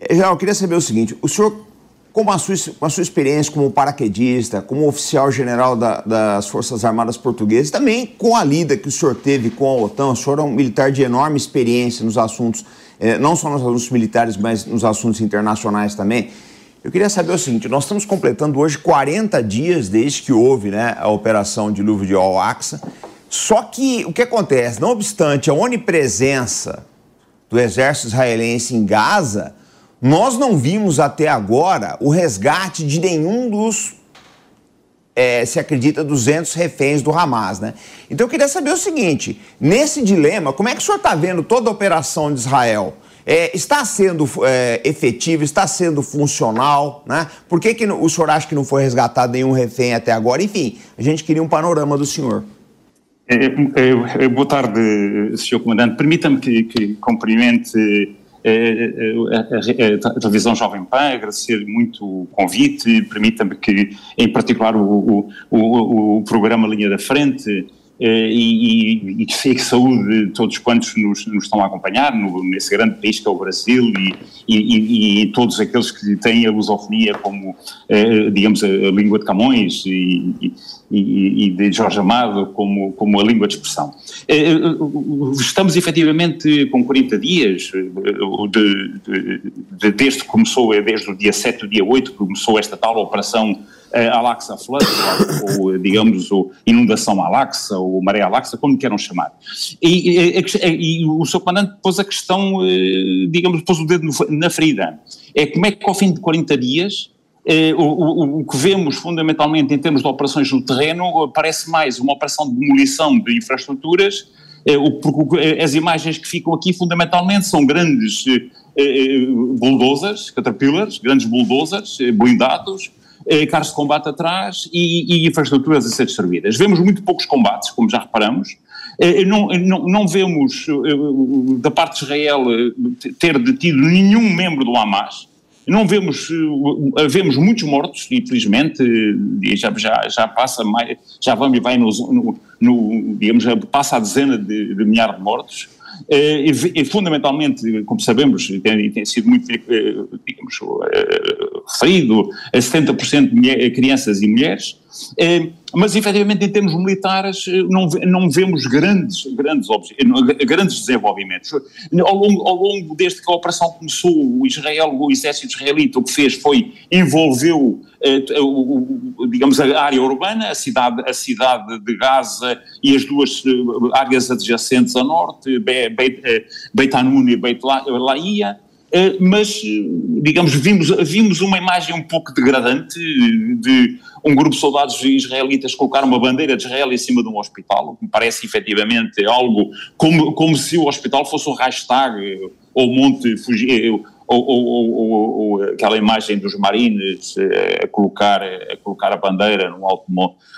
Eh, Geral, eu queria saber o seguinte: o senhor, com a sua, com a sua experiência como paraquedista, como oficial general da, das Forças Armadas Portuguesas, também com a lida que o senhor teve com a OTAN, o senhor é um militar de enorme experiência nos assuntos, eh, não só nos assuntos militares, mas nos assuntos internacionais também. Eu queria saber o seguinte: nós estamos completando hoje 40 dias desde que houve né, a operação Dilúvio de Al-Aqsa. Só que o que acontece? Não obstante a onipresença do exército israelense em Gaza, nós não vimos até agora o resgate de nenhum dos, é, se acredita, 200 reféns do Hamas, né? Então eu queria saber o seguinte: nesse dilema, como é que o senhor está vendo toda a operação de Israel? É, está sendo é, efetivo, está sendo funcional, né? Por que, que o senhor acha que não foi resgatado nenhum refém até agora? Enfim, a gente queria um panorama do senhor. É, é, é boa tarde, senhor comandante. Permita-me que, que cumprimente a, a, a, a, televisão Jovem Pan, agradecer muito o convite, permita-me que, em particular, o, o, o, o programa Linha da Frente eh, e, e, e saúde de todos quantos nos, nos estão a acompanhar no, nesse grande país que é o Brasil e, e, e todos aqueles que têm a lusofonia como, eh, digamos, a, língua de Camões e, de Jorge Amado como, como a língua de expressão. Eh, estamos efetivamente com 40 dias, de, de, de, desde que começou, desde o dia 7, o dia 8, que começou esta tal operação Alaxa Flood, ou digamos, ou inundação Alaxa, ou maré Alaxa, como queiram chamar. E, e, e, e o seu comandante pôs a questão, eh, digamos, pôs o dedo na ferida. É como é que ao fim de 40 dias eh, o, o, o, que vemos fundamentalmente em termos de operações no terreno parece mais uma operação de demolição de infraestruturas, eh, as imagens que ficam aqui fundamentalmente são grandes bulldozers, caterpillars, grandes bulldozers, blindados, eh, carros de combate atrás e, e, infraestruturas a ser destruídas. Vemos muito poucos combates, como já reparamos. Eh, não, não, não vemos eh, da parte de Israel ter detido nenhum membro do Hamas. Não vemos, vemos muitos mortos, infelizmente, já, já, já passa mais, já vamos e vai no, no, no, digamos, passa a dezena de, de milhares de mortos. Eh, e, fundamentalmente, como sabemos, tem, tem sido muito, eh, digamos, eh, referido, a 70% de crianças e mulheres, mas efetivamente em termos militares não, não vemos grandes, grandes, grandes desenvolvimentos. Ao longo, ao longo, desde que a operação começou, o Israel, o exército israelita o que fez foi envolveu eh, digamos, a área urbana, a cidade, a cidade de Gaza e as duas eh, áreas adjacentes a norte, Beit Hanun e Beit Laia, mas, digamos, vimos, vimos uma imagem um pouco degradante de um grupo de soldados israelitas colocar uma bandeira de Israel em cima de um hospital, o que me parece efetivamente algo como, como se o hospital fosse o hashtag ou Monte Fuji, ou, ou, ou, ou, aquela imagem dos marines eh, a, colocar, a colocar a bandeira no alto,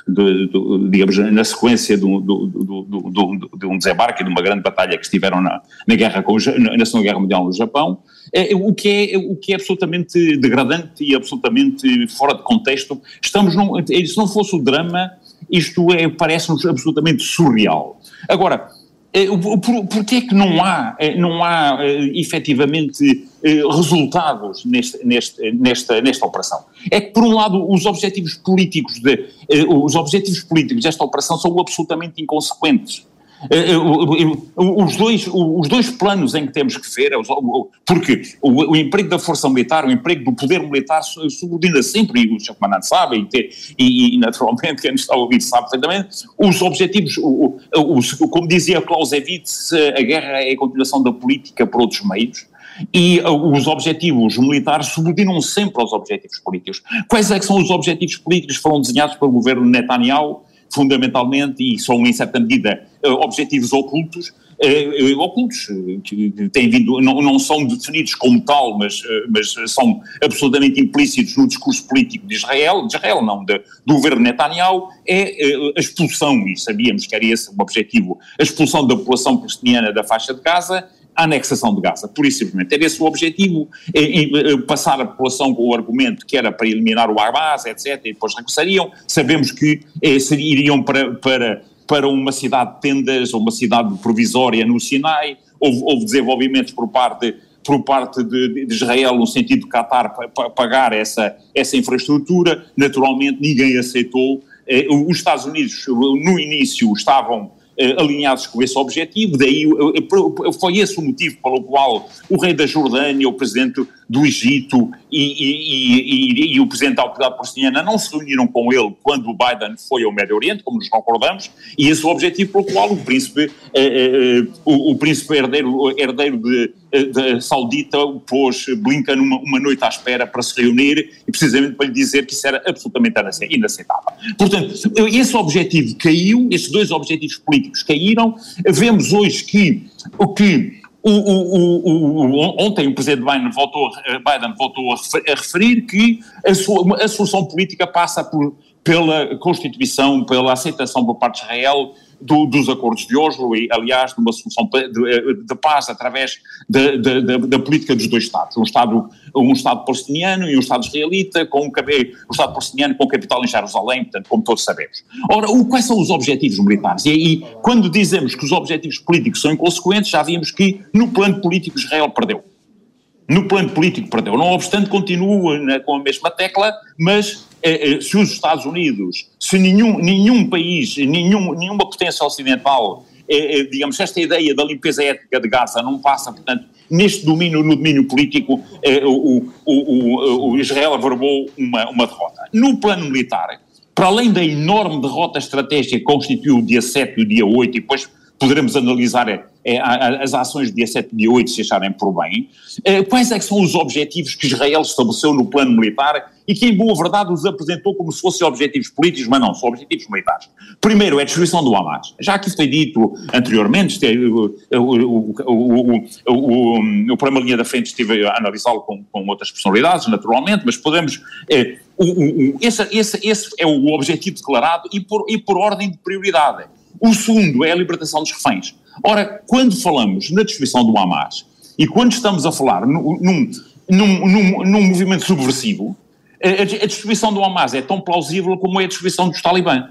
de, de, digamos, na sequência de um, de, de um desembarque, de uma grande batalha que estiveram na, na, guerra com, na Segunda Guerra Mundial no Japão, é, o, que é, o que é absolutamente degradante e absolutamente fora de contexto. Estamos num, se não fosse o drama, isto é, parece-nos absolutamente surreal. Agora, é, por, porquê é que não há, é, não há é, efetivamente resultados neste, neste, nesta, nesta operação? É que, por um lado, os objetivos políticos, de, os objetivos políticos desta operação são absolutamente inconsequentes. Eh, eh, os dois, os dois planos em que temos que ver, porque o, o emprego da força militar, o emprego do poder militar subordina sempre, e o Sr. Comandante sabe, e, e, e, naturalmente [laughs] quem está a ouvir sabe perfeitamente, os objetivos, os, como dizia Clausewitz, a guerra é a continuação da política por outros meios, e os objetivos militares subordinam sempre aos objetivos políticos. Quais é que são os objetivos políticos que foram desenhados pelo governo Netanyahu? fundamentalmente, e são em certa medida eh, objetivos ocultos, eh, eh, ocultos, que têm vindo, não, não são definidos como tal, mas, mas são absolutamente implícitos no discurso político de Israel, de Israel não, de, do governo Netanyahu, é a expulsão, e sabíamos que era esse o objetivo, a expulsão da população palestiniana da faixa de Gaza, a anexação de Gaza, por isso simplesmente. Era esse o objetivo, passar a população com o argumento que era para eliminar o Hamas, etc., e depois regressariam. Sabemos que iriam para, para, para uma cidade de tendas, ou uma cidade provisória no Sinai, houve, houve desenvolvimentos por parte por parte de, de, Israel no sentido de Qatar pagar essa, essa infraestrutura, naturalmente ninguém aceitou. Os Estados Unidos no início estavam eh, alinhados com esse objetivo, daí eh, eh, foi esse o motivo pelo qual o rei da Jordânia, o presidente do Egito e, e, e, e o presidente da autoridade palestiniana não se reuniram com ele quando o Biden foi ao Médio Oriente, como nos recordamos, e esse é o objetivo pelo qual o príncipe, eh, eh, o, o, príncipe herdeiro, herdeiro de, de saudita pôs Blinken uma, uma noite à espera para se reunir e precisamente para lhe dizer que isso era absolutamente inaceitável. Portanto, esse objetivo caiu, esses dois objetivos políticos caíram, vemos hoje que o que o, o, o, ontem o presidente Biden voltou, Biden voltou a referir que a, sua, a solução política passa por, pela Constituição, pela aceitação por parte de Israel do, dos acordos de Oslo e, aliás, de uma solução de, de paz através da política dos dois Estados. Um Estado, um Estado palestiniano e um Estado israelita, com um, um Estado palestiniano com capital em Jerusalém, portanto, como todos sabemos. Ora, o, quais são os objetivos militares? E aí, quando dizemos que os objetivos políticos são inconsequentes, já vimos que no plano político Israel perdeu. No plano político perdeu. Não obstante, continua né, com a mesma tecla, mas se os Estados Unidos, se nenhum, nenhum país, nenhum, nenhuma potência ocidental, eh, digamos, esta ideia da limpeza étnica de Gaza não passa, portanto, neste domínio, no domínio político, o, o, o Israel averbou uma, uma derrota. No plano militar, para além da enorme derrota estratégica que constituiu o dia 7 e o dia 8, e depois poderemos analisar é, as ações de dia 7 e dia 8 se acharem por bem, é, quais é que são os objetivos que Israel estabeleceu no plano militar e que em boa verdade os apresentou como se fossem objetivos políticos, mas não, são objetivos militares. Primeiro é a destruição do Hamas. Já que isso foi dito anteriormente, o, o, o, o, o Primeira Linha da Frente estive a analisá-lo com, com outras personalidades, naturalmente, mas podemos... É, esse, esse, esse é o objetivo declarado e por, e por ordem de prioridade o segundo é a libertação dos reféns. Ora, quando falamos na destruição do Hamas e quando estamos a falar num, num, num, num movimento subversivo, a, a, destruição do Hamas é tão plausível como é a destruição dos talibã.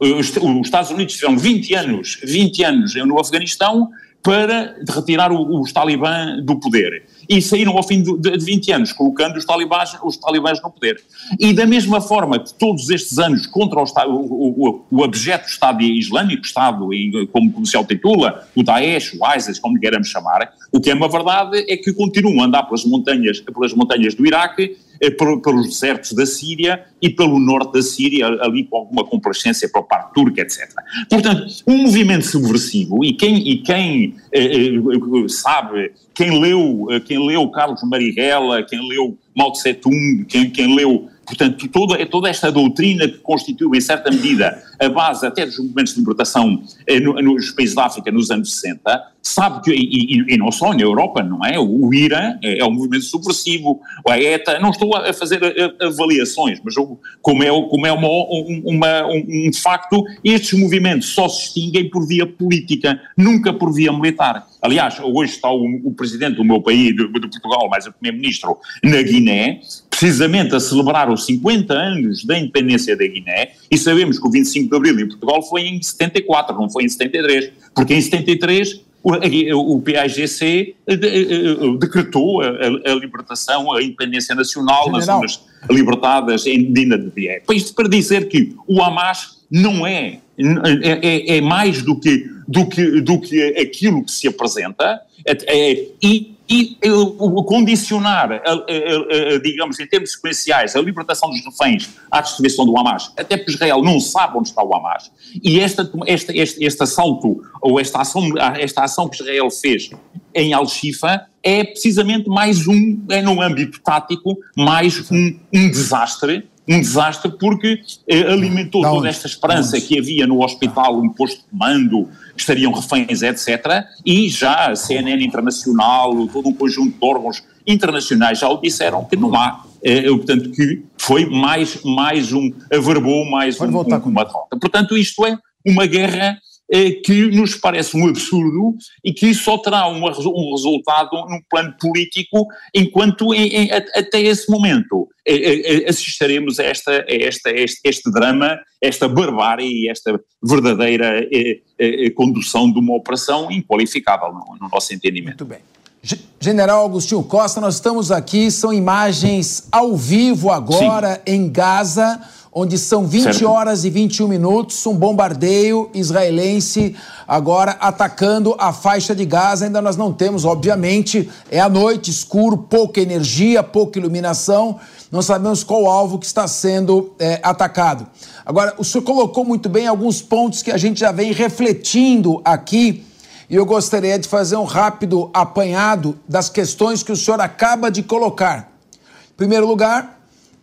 Os Estados Unidos tiveram 20 anos, 20 anos no Afeganistão para retirar os talibã do poder e saíram ao fim de, de 20 anos, colocando os talibãs, os talibãs no poder. E da mesma forma que todos estes anos contra o, o, o, o abjeto Estado Islâmico, Estado, como se titula, o Daesh, o ISIS, como queiramos chamar, o que é uma verdade é que continuam a andar pelas montanhas, pelas montanhas do Iraque, pelos desertos da Síria e pelo norte da Síria, ali com alguma complacência para a parte turca, etc. Portanto, um movimento subversivo, e quem, e quem eh, eh, sabe, quem leu, quem leu Carlos Marighella, quem leu Mao Tse Tung, quem, quem leu Portanto, toda, toda esta doutrina que constituiu, em certa medida, a base até dos movimentos de libertação eh, nos países da África nos anos 60, sabe que, e, e, não só na Europa, não é? O IRA é, é um movimento subversivo, a ETA, não estou a fazer avaliações, mas como é, como é uma, uma, um, um facto, estes movimentos só se extinguem por via política, nunca por via militar. Aliás, hoje está o, o presidente do meu país, de, de Portugal, mais o primeiro-ministro, na Guiné, precisamente a celebrar os 50 anos da independência da Guiné, e sabemos que o 25 de Abril em Portugal foi em 74, não foi em 73, porque em 73 o, PAGC eh, eh, decretou a, libertação, a independência nacional nas zonas libertadas em Dina de Bié. Isto para dizer que o Hamas não é, é, é, mais do que, do, que, do que aquilo que se apresenta, é, é, e o condicionar, digamos, em termos sequenciais, a libertação dos reféns à distribuição do Hamas, até porque Israel não sabe onde está o Hamas, e esta, esta, este, este assalto, ou esta ação, esta ação que Israel fez em Al-Shifa, é precisamente mais um, é no âmbito tático, mais um, um desastre um desastre porque eh, alimentou toda esta esperança que havia no hospital, um posto de comando, que estariam reféns, etc. E já a CNN Internacional, todo um conjunto de órgãos internacionais já o disseram que não há. Eh, portanto, que foi mais, mais um, averbou mais um, um, uma derrota. Portanto, isto é uma guerra que nos parece um absurdo e que só terá um, um resultado no plano político enquanto em, em, até esse momento eh, eh, assistiremos a, esta, a esta, este, este drama, esta barbárie e esta verdadeira condução de uma operação inqualificável no, no nosso entendimento. Muito bem. General Agostinho Costa, nós estamos aqui, são imagens ao vivo agora Sim. em Gaza onde são 20 certo. horas e 21 minutos, um bombardeio israelense agora atacando a faixa de Gaza. Ainda nós não temos, obviamente, é a noite, escuro, pouca energia, pouca iluminação, não sabemos qual alvo que está sendo é, atacado. Agora, o senhor colocou muito bem alguns pontos que a gente já vem refletindo aqui. E eu gostaria de fazer um rápido apanhado das questões que o senhor acaba de colocar. Em primeiro lugar,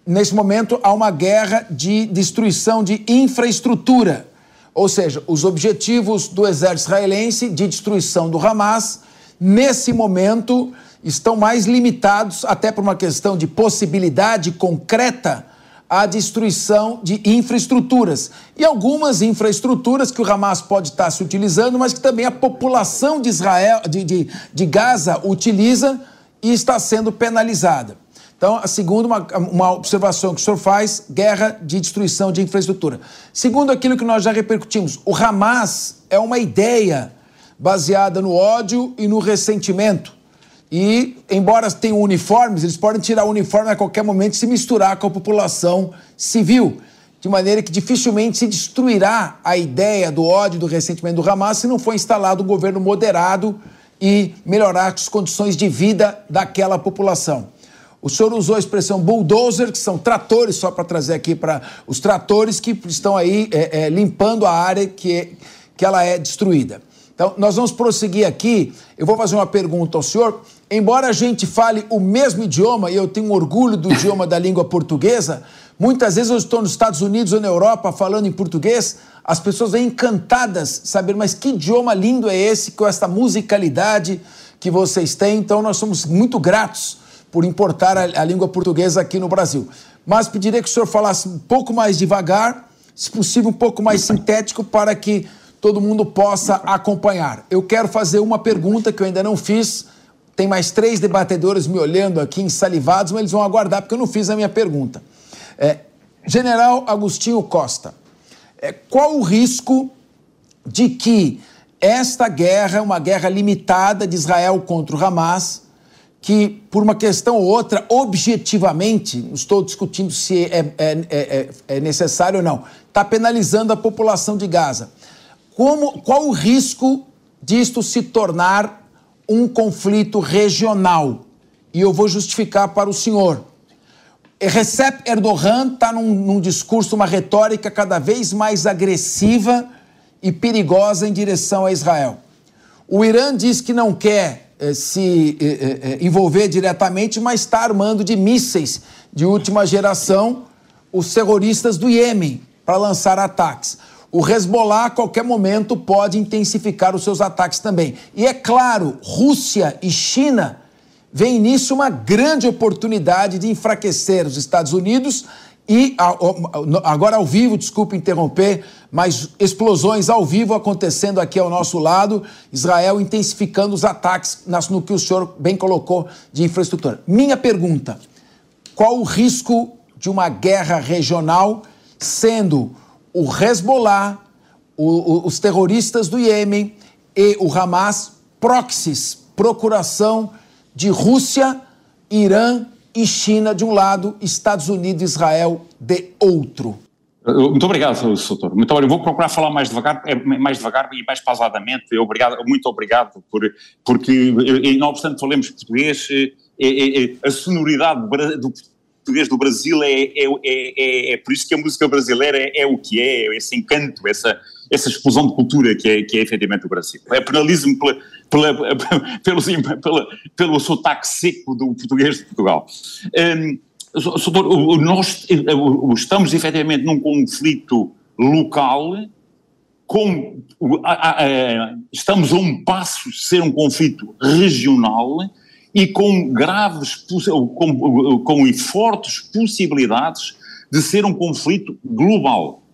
nesse momento, há uma guerra de destruição de infraestrutura. Ou seja, os objetivos do exército israelense de destruição do Hamas, nesse momento, estão mais limitados, até por uma questão de possibilidade concreta, à destruição de infraestruturas. E algumas infraestruturas que o Hamas pode estar se utilizando, mas que também a população de Israel, de, de, de Gaza, utiliza e está sendo penalizada. Então, a segunda, uma, uma observação que o senhor faz, guerra de destruição de infraestrutura. Segundo aquilo que nós já repercutimos, o Hamas é uma ideia baseada no ódio e no ressentimento. E, embora tenham uniformes, eles podem tirar o uniforme a qualquer momento e se misturar com a população civil. De maneira que dificilmente se destruirá a ideia do ódio e do ressentimento do Hamas se não for instalado um governo moderado e melhorar as condições de vida daquela população. O senhor usou a expressão bulldozer, que são tratores, só para trazer aqui para os tratores que estão aí é, é, limpando a área que, é, que ela é destruída. Então, nós vamos prosseguir aqui. Eu vou fazer uma pergunta ao senhor. Embora a gente fale o mesmo idioma, e eu tenho orgulho do idioma da língua portuguesa, muitas vezes eu estou nos Estados Unidos ou na Europa falando em português, as pessoas vêm encantadas saber, mas que idioma lindo é esse, com essa musicalidade que vocês têm. Então, nós somos muito gratos por importar a, a língua portuguesa aqui no Brasil. Mas pediria que o senhor falasse um pouco mais devagar, se possível, um pouco mais sintético, para que todo mundo possa acompanhar. Eu quero fazer uma pergunta que eu ainda não fiz. Tem mais três debatedores me olhando aqui, ensalivados, mas eles vão aguardar porque eu não fiz a minha pergunta. É, General Agostinho Costa, é, qual o risco de que esta guerra, uma guerra limitada de Israel contra o Hamas, que, por uma questão ou outra, objetivamente, não estou discutindo se é, é, é, é, é necessário ou não, está penalizando a população de Gaza. Como, qual o risco disto se tornar um conflito regional? E eu vou justificar para o senhor. Recep Erdogan está num, num discurso, uma retórica cada vez mais agressiva e perigosa em direção a Israel. O Irã diz que não quer eh, se eh, eh, envolver diretamente, mas está armando de mísseis de última geração os terroristas do Iêmen para lançar ataques. O Hezbollah, a qualquer momento, pode intensificar os seus ataques também. E é claro, Rússia e China veem nisso uma grande oportunidade de enfraquecer os Estados Unidos e agora ao vivo, desculpe interromper, mas explosões ao vivo acontecendo aqui ao nosso lado, Israel intensificando os ataques no que o senhor bem colocou de infraestrutura. Minha pergunta: qual o risco de uma guerra regional sendo o Hezbollah, o, os terroristas do Iêmen e o Hamas proxies, procuração de Rússia, Irã e China de um lado, Estados Unidos e Israel de outro. Muito obrigado, doutor. Muito obrigado. Vou procurar falar mais devagar, é, mais devagar e mais pausadamente. Obrigado, muito obrigado por, porque, não obstante falemos português, é, é, é, a sonoridade do português do Brasil é, é, é, é, por isso que a música brasileira é, o que é, esse encanto, essa, essa explosão de cultura que é, que é efetivamente o Brasil. É penalismo pela, pela, [laughs] pelo, pela, pelo sotaque seco do português de Portugal. Um, nós estamos efetivamente num conflito local com, estamos a um passo de ser um conflito regional e com graves, com, com fortes possibilidades de ser um conflito global.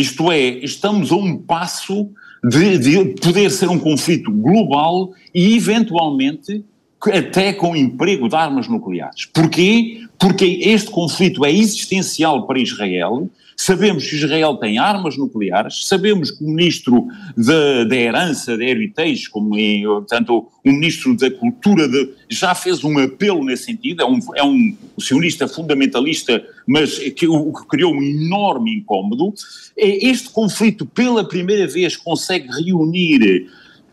Isto é, estamos a um passo de, de poder ser um conflito global e, eventualmente, até com emprego de armas nucleares. Porquê? Porque este conflito é existencial para Israel. Sabemos que Israel tem armas nucleares, sabemos que o ministro da herança, da heritage, como é, portanto, o ministro da cultura, de, já fez um apelo nesse sentido, é um, é um sionista fundamentalista, mas que, o, que criou um enorme incômodo. Este conflito, pela primeira vez, consegue reunir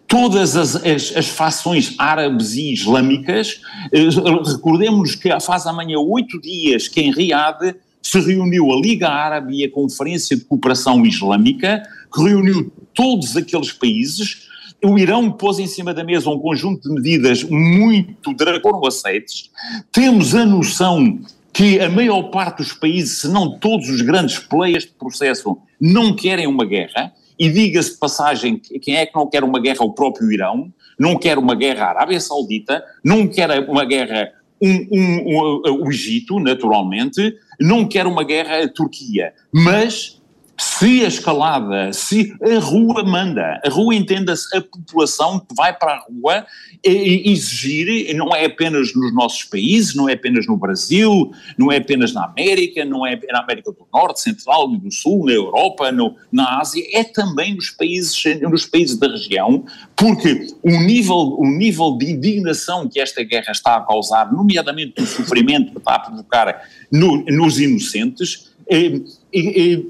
todas as, as, as, fações árabes e islâmicas. Eh, recordemos que faz amanhã oito dias que em Riad se reuniu a Liga Árabe e a Conferência de Cooperação Islâmica, que reuniu todos aqueles países. O Irão pôs em cima da mesa um conjunto de medidas muito draconianas. Temos a noção que a maior parte dos países, se não todos os grandes players de processo, não querem uma guerra e diga-se de passagem, quem é que não quer uma guerra? O próprio Irão, não quer uma guerra à Arábia Saudita, não quer uma guerra um, um, um, o Egito, naturalmente, não quer uma guerra à Turquia, mas se a escalada, se a rua manda, a rua entenda-se a população que vai para a rua exigir, não é apenas nos nossos países, não é apenas no Brasil, não é apenas na América, não é na América do Norte, Central e do Sul, na Europa, no, na Ásia, é também nos países, nos países da região, porque o nível, o nível de indignação que esta guerra está a causar, nomeadamente o sofrimento que está a provocar no, nos inocentes, é, é, é,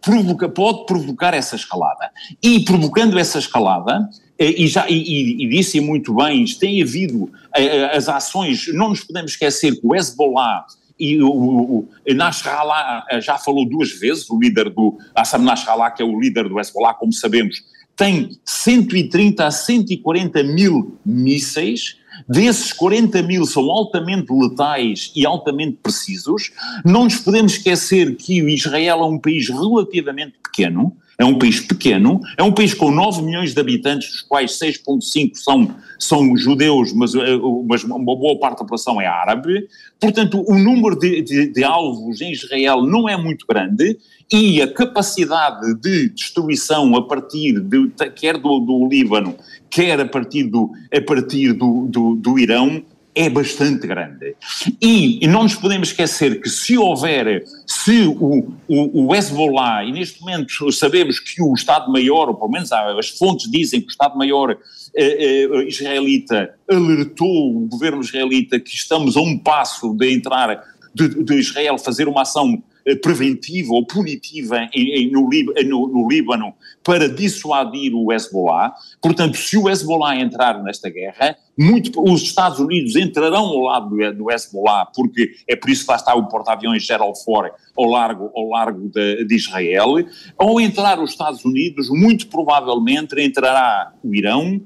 provoca, pode provocar essa escalada. E provocando essa escalada, eh, e, já, e, e disse muito bem, tem havido eh, eh, as ações, não nos podemos esquecer que o Hezbollah e o, o, Nasrallah já falou duas vezes, o líder do Assam Nasrallah, que é o líder do Hezbollah, como sabemos, tem 130 a 140 mil mísseis, Desses 40 mil são altamente letais e altamente precisos. Não nos podemos esquecer que Israel é um país relativamente pequeno, é um país pequeno, é um país com 9 milhões de habitantes, dos quais 6,5 são, são judeus, mas, eh, mas, uma boa parte da população é árabe. Portanto, o número de, de, de alvos em Israel não é muito grande e a capacidade de destruição a partir de, quer do, do Líbano, quer a partir do, a partir do, do, do Irão, é bastante grande. E, e, não nos podemos esquecer que se houver, se o, o, o Hezbollah, e neste momento sabemos que o Estado-Maior, ou pelo menos as fontes dizem que o Estado-Maior eh, eh, israelita alertou o governo israelita que estamos a um passo de entrar, de, de Israel fazer uma ação preventiva ou punitiva em, em, no, no, no, Líbano para dissuadir o Hezbollah. Portanto, se o Hezbollah entrar nesta guerra, muito, os Estados Unidos entrarão ao lado do, do Hezbollah, porque é por isso que lá está o porta-aviões Gerald Ford ao largo, ao largo de, de Israel. Ao entrar os Estados Unidos, muito provavelmente entrará o Irão,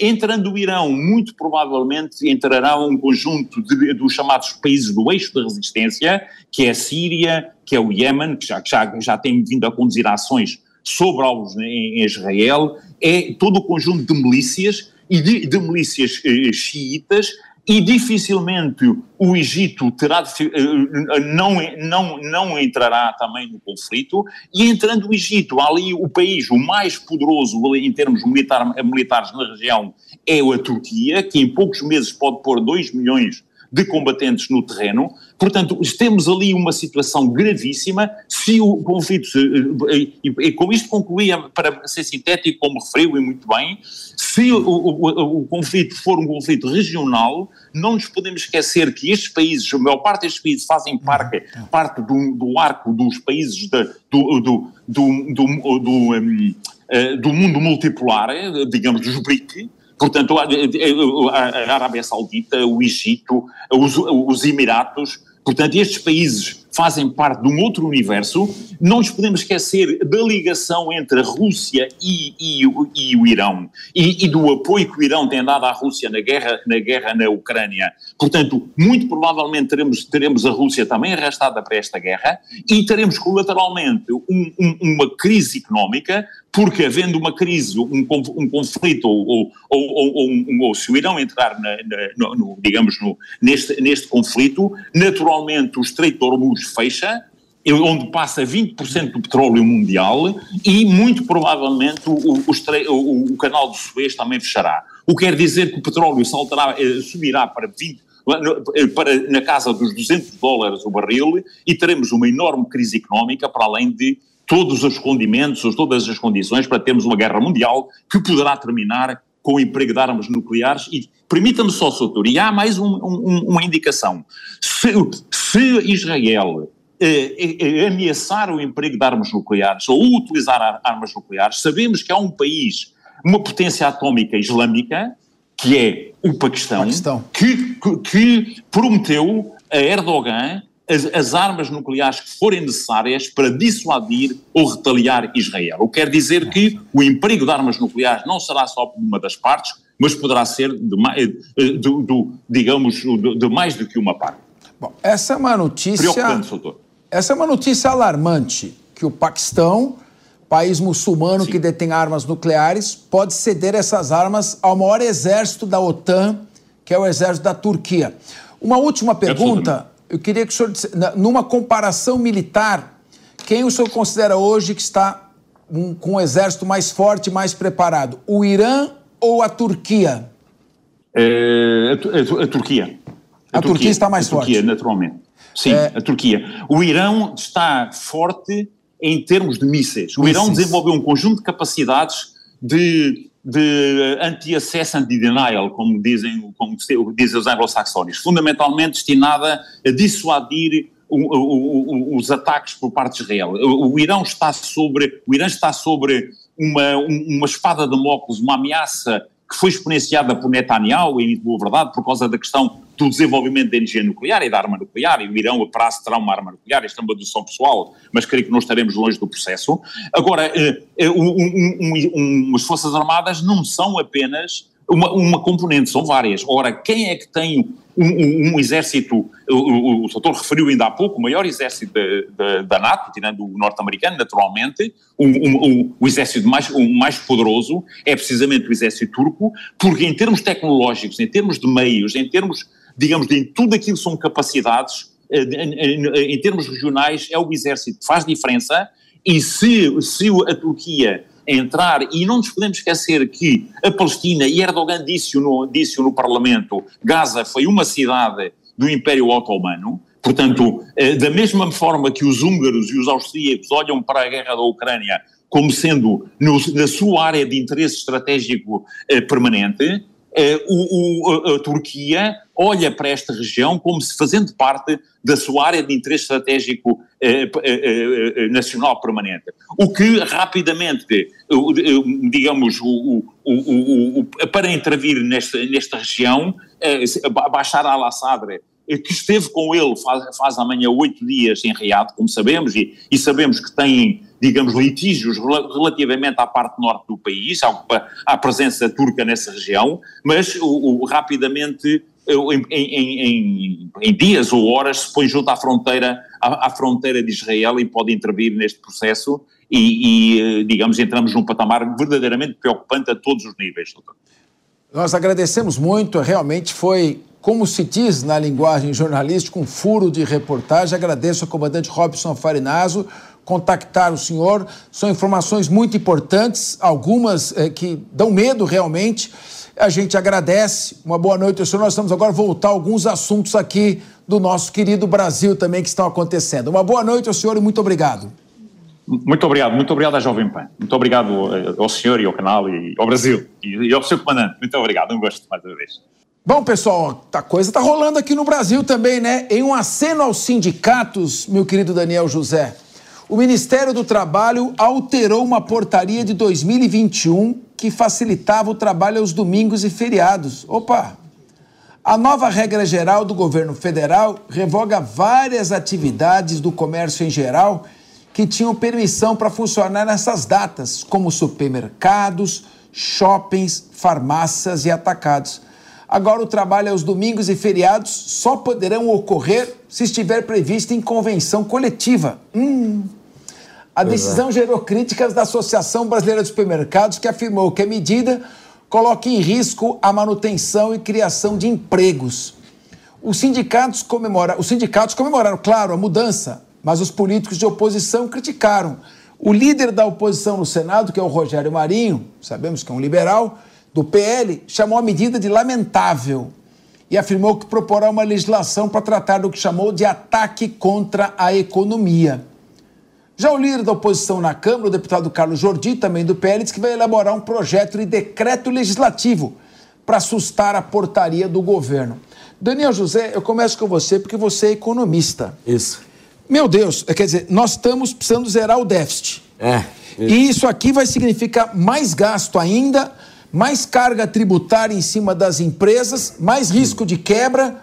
entrando o Irão, muito provavelmente entrará um conjunto de, dos chamados países do eixo da resistência, que é a Síria, que é o Iémen, que já, já, já tem vindo a conduzir ações sobre alvos em, em Israel, é todo o conjunto de milícias e de, de milícias eh, xiitas e dificilmente o Egito terá eh, não, não, não entrará também no conflito, e entrando o Egito, ali o país o mais poderoso em termos militar, militares na região é a Turquia, que em poucos meses pode pôr 2 milhões de combatentes no terreno. Portanto, temos ali uma situação gravíssima. Se o conflito, e, e com isto concluía, para ser sintético, como referiu e muito bem, se o, o, o, conflito for um conflito regional, não nos podemos esquecer que estes países, a maior parte destes países fazem parte, parte do, do arco dos países de, do, do, do, do, um, eh, do mundo multipolar, eh, digamos, dos BRIC, Portanto, a, Arábia Saudita, o Egito, os, os Emiratos, portanto, estes países fazem parte de um outro universo. Não nos podemos esquecer da ligação entre a Rússia e, e, e o Irão e, e, do apoio que o Irão tem dado à Rússia na guerra na, guerra na Ucrânia. Portanto, muito provavelmente teremos, teremos a Rússia também arrastada para esta guerra e teremos colateralmente um, um, uma crise económica porque havendo uma crise, um, um conflito, ou, ou, ou, ou, se o Irão entrar, na, na, no, digamos, no, neste, neste conflito, naturalmente o Estreito de Hormuz fecha, onde passa 20% do petróleo mundial e muito provavelmente o, o, o, o, canal do Suez também fechará. O que quer dizer que o petróleo saltará, eh, subirá para 20, eh, para, na casa dos 200 dólares o barril e teremos uma enorme crise económica para além de todos os condimentos, todas as condições para termos uma guerra mundial que poderá terminar com o emprego de armas nucleares e permita-me só, Soutor, e há mais um, um, uma indicação. Se, se Israel eh, eh, eh, ameaçar o emprego de armas nucleares ou utilizar armas nucleares, sabemos que há um país, uma potência atómica islâmica, que é o Paquistão, Paquistão. Que, que, que prometeu a Erdogan as, as, armas nucleares que forem necessárias para dissuadir ou retaliar Israel. O que quer dizer que o emprego de armas nucleares não será só por uma das partes, mas poderá ser, de, de, de, de digamos, de, mais do que uma parte. Bom, essa é uma notícia. Preocupante, doutor. Essa é uma notícia alarmante, que o Paquistão, país muçulmano Sim. que detém armas nucleares, pode ceder essas armas ao maior exército da OTAN, que é o exército da Turquia. Uma última pergunta eu queria que o senhor, numa comparação militar, quem o senhor considera hoje que está com um exército mais forte, mais preparado? O Irã ou a Turquia? É, a, a, a, Turquia. A, a Turquia, Turquia, está mais a forte. Turquia, naturalmente. Sim, é... a Turquia. O Irão está forte em termos de mísseis. O Irão desenvolveu um conjunto de capacidades de de anti-acesso, anti-denial, como dizem, como dizem os anglo-saxónios, fundamentalmente destinada a dissuadir o, o, o, os ataques por parte de Israel. O, Irão está sobre, o Irã está sobre uma, uma espada de Damocles, uma ameaça que foi exponenciada por Netanyahu, em boa verdade, por causa da questão do desenvolvimento da energia nuclear e da arma nuclear, e o Irão prazo terá uma arma nuclear, isto é uma dedução pessoal, mas creio que não estaremos longe do processo. Agora, eh, eh, um, um, um, as Forças Armadas não são apenas uma, uma componente, são várias. Ora, quem é que tem um, um, um exército, o, o, o doutor referiu ainda há pouco, o maior exército da NATO, tirando o norte-americano, naturalmente, um, o exército mais, mais poderoso é precisamente o exército turco, porque em termos tecnológicos, em termos de meios, em termos digamos, de tudo aquilo que são capacidades, eh, em, em termos regionais, é o exército que faz diferença, e se, se a Turquia entrar, e não nos podemos esquecer que a Palestina, e Erdogan disse-o no, disse no Parlamento, Gaza foi uma cidade do Império Otomano, portanto, eh, da mesma forma que os húngaros e os austríacos olham para a guerra da Ucrânia como sendo no, na sua área de interesse estratégico eh, permanente, eh, o, o, a Turquia olha para esta região como se fazendo parte da sua área de interesse estratégico nacional permanente. O que rapidamente, digamos, o, o, o, para intervir nesta, nesta região, Bashar al-Assad que esteve com ele faz, faz amanhã oito dias em Riad, como sabemos, e, e, sabemos que tem, digamos, litígios relativamente à parte norte do país, à, à presença turca nessa região, mas o, o rapidamente, em, em, em, dias ou horas, se põe junto à fronteira, à, à, fronteira de Israel e pode intervir neste processo e, e, digamos, entramos num patamar verdadeiramente preocupante a todos os níveis. Nós agradecemos muito, realmente foi como se diz na linguagem jornalística, um furo de reportagem. Agradeço ao comandante Robson Farinazo contactar o senhor. São informações muito importantes, algumas é, que dão medo realmente. A gente agradece. Uma boa noite senhor. Nós estamos agora voltar a alguns assuntos aqui do nosso querido Brasil também que estão acontecendo. Uma boa noite ao senhor e muito obrigado. Muito obrigado, muito obrigado à Jovem Pan. Muito obrigado ao senhor e ao canal e ao Brasil e ao seu comandante. Muito obrigado, um gosto mais uma vez. Bom, pessoal, a coisa está rolando aqui no Brasil também, né? Em um aceno aos sindicatos, meu querido Daniel José, o Ministério do Trabalho alterou uma portaria de 2021 que facilitava o trabalho aos domingos e feriados. Opa! A nova regra geral do governo federal revoga várias atividades do comércio em geral que tinham permissão para funcionar nessas datas, como supermercados, shoppings, farmácias e atacados. Agora, o trabalho aos domingos e feriados só poderão ocorrer se estiver previsto em convenção coletiva. Hum. A decisão é. gerou críticas da Associação Brasileira de Supermercados, que afirmou que a medida coloca em risco a manutenção e criação de empregos. Os sindicatos, comemora... os sindicatos comemoraram, claro, a mudança, mas os políticos de oposição criticaram. O líder da oposição no Senado, que é o Rogério Marinho, sabemos que é um liberal, do PL chamou a medida de lamentável e afirmou que proporá uma legislação para tratar do que chamou de ataque contra a economia. Já o líder da oposição na Câmara, o deputado Carlos Jordi, também do PL, disse que vai elaborar um projeto de decreto legislativo para assustar a portaria do governo. Daniel José, eu começo com você porque você é economista. Isso. Meu Deus, quer dizer, nós estamos precisando zerar o déficit. É. Isso. E isso aqui vai significar mais gasto ainda mais carga tributária em cima das empresas, mais risco de quebra.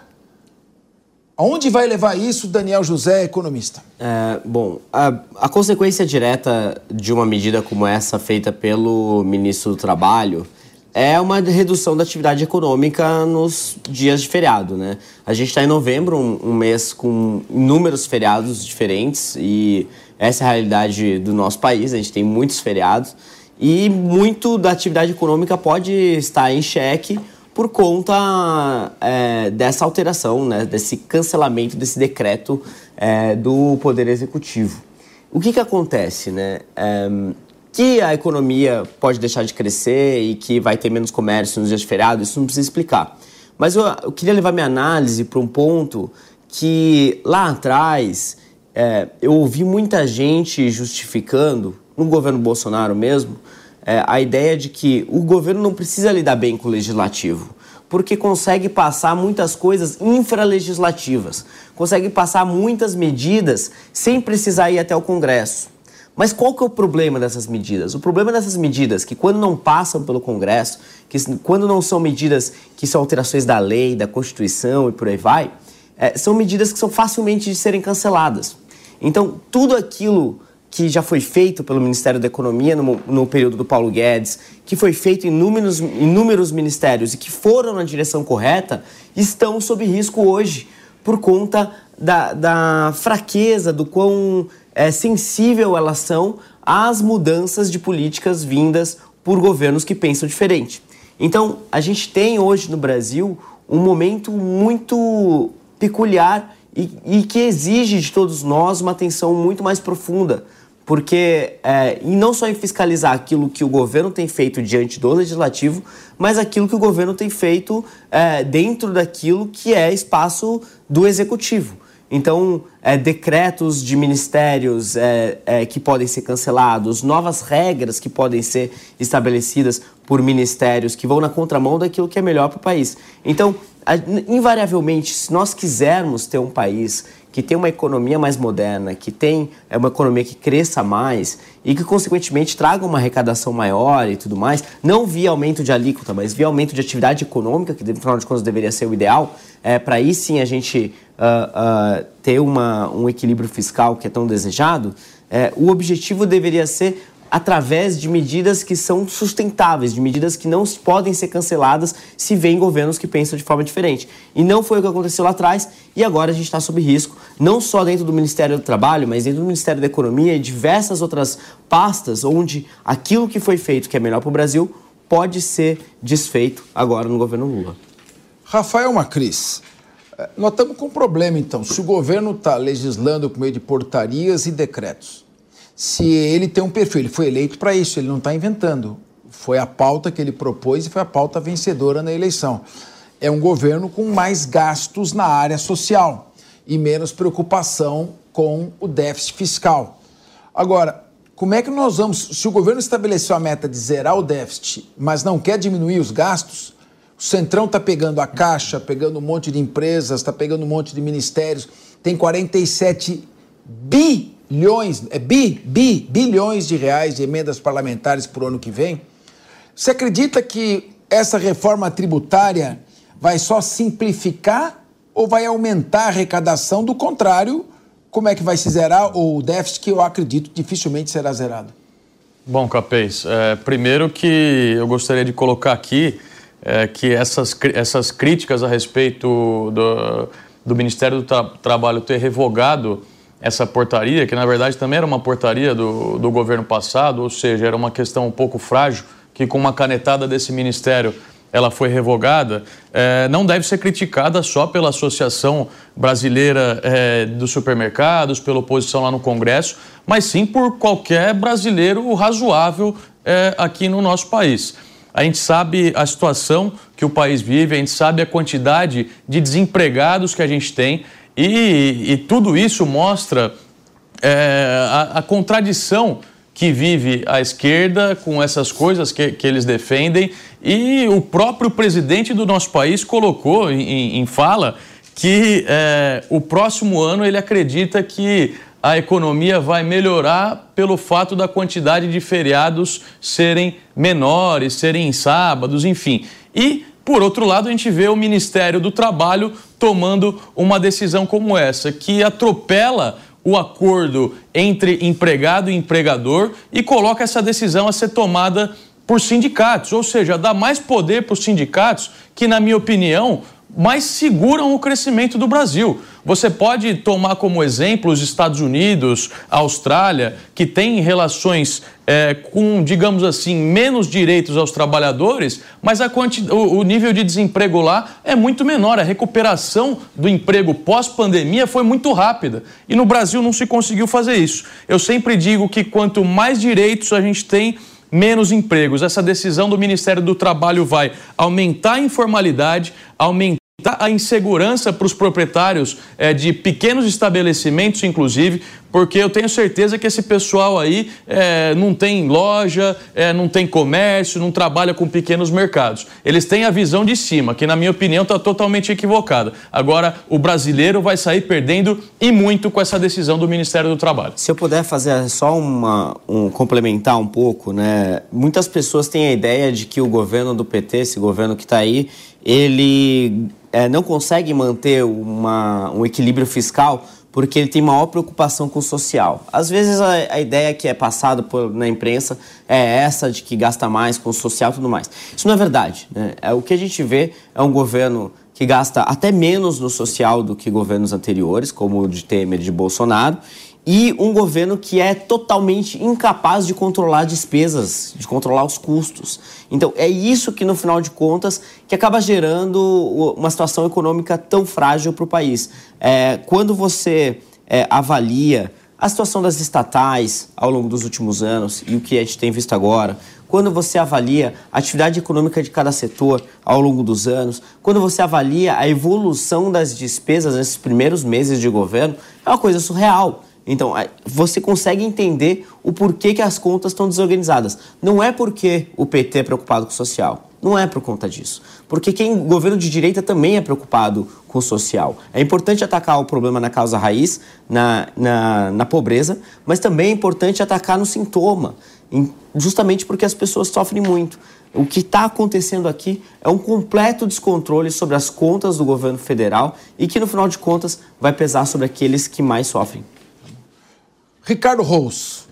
Aonde vai levar isso, Daniel José, economista? É, bom, a, a, consequência direta de uma medida como essa feita pelo ministro do Trabalho é uma redução da atividade econômica nos dias de feriado, né? A gente está em novembro, um, um mês com inúmeros feriados diferentes e essa é a realidade do nosso país, a gente tem muitos feriados e muito da atividade econômica pode estar em xeque por conta é, dessa alteração, né, desse cancelamento desse decreto é, do Poder Executivo. O que, que acontece? Né? É, que a economia pode deixar de crescer e que vai ter menos comércio nos dias de feriado, isso não precisa explicar. Mas eu, eu queria levar minha análise para um ponto que lá atrás é, eu ouvi muita gente justificando no governo Bolsonaro mesmo, é, a ideia de que o governo não precisa lidar bem com o legislativo, porque consegue passar muitas coisas infralegislativas, consegue passar muitas medidas sem precisar ir até o Congresso. Mas qual que é o problema dessas medidas? O problema dessas medidas que quando não passam pelo Congresso, que quando não são medidas que são alterações da lei, da Constituição e por aí vai, é, são medidas que são facilmente de serem canceladas. Então, tudo aquilo que já foi feito pelo Ministério da Economia no, no período do Paulo Guedes, que foi feito em inúmeros, inúmeros ministérios e que foram na direção correta, estão sob risco hoje por conta da, da fraqueza, do quão é, sensível elas são às mudanças de políticas vindas por governos que pensam diferente. Então, a gente tem hoje no Brasil um momento muito peculiar e, e que exige de todos nós uma atenção muito mais profunda porque é, não só em fiscalizar aquilo que o governo tem feito diante do legislativo, mas aquilo que o governo tem feito é, dentro daquilo que é espaço do executivo. Então, é, decretos de ministérios é, é, que podem ser cancelados, novas regras que podem ser estabelecidas por ministérios que vão na contramão daquilo que é melhor para o país. Então, invariavelmente, se nós quisermos ter um país que tenha uma economia mais moderna, que é uma economia que cresça mais e que, consequentemente, traga uma arrecadação maior e tudo mais, não via aumento de alíquota, mas via aumento de atividade econômica, que, no final de contas, deveria ser o ideal, é, para aí sim a gente uh, uh, ter uma, um equilíbrio fiscal que é tão desejado, é, o objetivo deveria ser através de medidas que são sustentáveis, de medidas que não podem ser canceladas se vem governos que pensam de forma diferente. E não foi o que aconteceu lá atrás e agora a gente está sob risco, não só dentro do Ministério do Trabalho, mas dentro do Ministério da Economia e diversas outras pastas onde aquilo que foi feito, que é melhor para o Brasil, pode ser desfeito agora no governo Lula. Rafael Macris, eh, nós estamos com um problema então. Se o governo está legislando por meio de portarias e decretos, se ele tem um perfil. Ele foi eleito para isso, ele não está inventando. Foi a pauta que ele propôs e foi a pauta vencedora na eleição. É um governo com mais gastos na área social e menos preocupação com o déficit fiscal. Agora, como é que nós vamos. Se o governo estabeleceu a meta de zerar o déficit, mas não quer diminuir os gastos, o Centrão está pegando a Caixa, pegando um monte de empresas, está pegando um monte de ministérios, tem 47 bi bilhões, é bi, bi, bilhões de reais de emendas parlamentares o ano que vem. Você acredita que essa reforma tributária vai só simplificar ou vai aumentar a arrecadação? Do contrário, como é que vai se zerar o déficit que eu acredito dificilmente será zerado? Bom, Capês, é, primeiro que eu gostaria de colocar aqui é, que essas, essas críticas a respeito do, do Ministério do Tra Trabalho ter revogado essa portaria, que na verdade também era uma portaria do, do governo passado, ou seja, era uma questão um pouco frágil, que com uma canetada desse ministério ela foi revogada, é, não deve ser criticada só pela Associação Brasileira é, dos Supermercados, pela oposição lá no Congresso, mas sim por qualquer brasileiro razoável é, aqui no nosso país. A gente sabe a situação que o país vive, a gente sabe a quantidade de desempregados que a gente tem. E, e tudo isso mostra é, a, a, contradição que vive a esquerda com essas coisas que, que eles defendem. E o próprio presidente do nosso país colocou em, em fala que é, o próximo ano ele acredita que a economia vai melhorar pelo fato da quantidade de feriados serem menores, serem em sábados, enfim. E por outro lado, a gente vê o Ministério do Trabalho tomando uma decisão como essa, que atropela o acordo entre empregado e empregador e coloca essa decisão a ser tomada por sindicatos, ou seja, dá mais poder para os sindicatos que, na minha opinião, mais seguram o crescimento do Brasil. Você pode tomar como exemplo os Estados Unidos, a Austrália, que têm relações é, com, digamos assim, menos direitos aos trabalhadores, mas o, o nível de desemprego lá é muito menor. A recuperação do emprego pós-pandemia foi muito rápida. E no Brasil não se conseguiu fazer isso. Eu sempre digo que quanto mais direitos a gente tem, menos empregos. Essa decisão do Ministério do Trabalho vai aumentar a informalidade, aumentar a insegurança para os proprietários é, de pequenos estabelecimentos, inclusive, porque eu tenho certeza que esse pessoal aí é, não tem loja, é, não tem comércio, não trabalha com pequenos mercados. Eles têm a visão de cima, que na minha opinião está totalmente equivocada. Agora, o brasileiro vai sair perdendo e muito com essa decisão do Ministério do Trabalho. Se eu puder fazer só uma, um complementar um pouco, né? Muitas pessoas têm a ideia de que o governo do PT, esse governo que está aí, ele é, não consegue manter uma, um equilíbrio fiscal porque ele tem maior preocupação com o social. Às vezes a, a ideia que é passada por, na imprensa é essa de que gasta mais com o social e tudo mais. Isso não é verdade. Né? É, o que a gente vê é um governo que gasta até menos no social do que governos anteriores, como o de Temer e de Bolsonaro, e um governo que é totalmente incapaz de controlar despesas, de controlar os custos. Então, é isso que, no final de contas, que acaba gerando uma situação econômica tão frágil para o país. É, quando você é, avalia a situação das estatais ao longo dos últimos anos e o que a gente tem visto agora, quando você avalia a atividade econômica de cada setor ao longo dos anos, quando você avalia a evolução das despesas nesses primeiros meses de governo, é uma coisa surreal. Então, você consegue entender o porquê que as contas estão desorganizadas. Não é porque o PT é preocupado com o social. Não é por conta disso. Porque quem governo de direita também é preocupado com o social. É importante atacar o problema na causa raiz, na, na, na pobreza, mas também é importante atacar no sintoma, justamente porque as pessoas sofrem muito. O que está acontecendo aqui é um completo descontrole sobre as contas do governo federal e que, no final de contas, vai pesar sobre aqueles que mais sofrem. Ricardo Rous,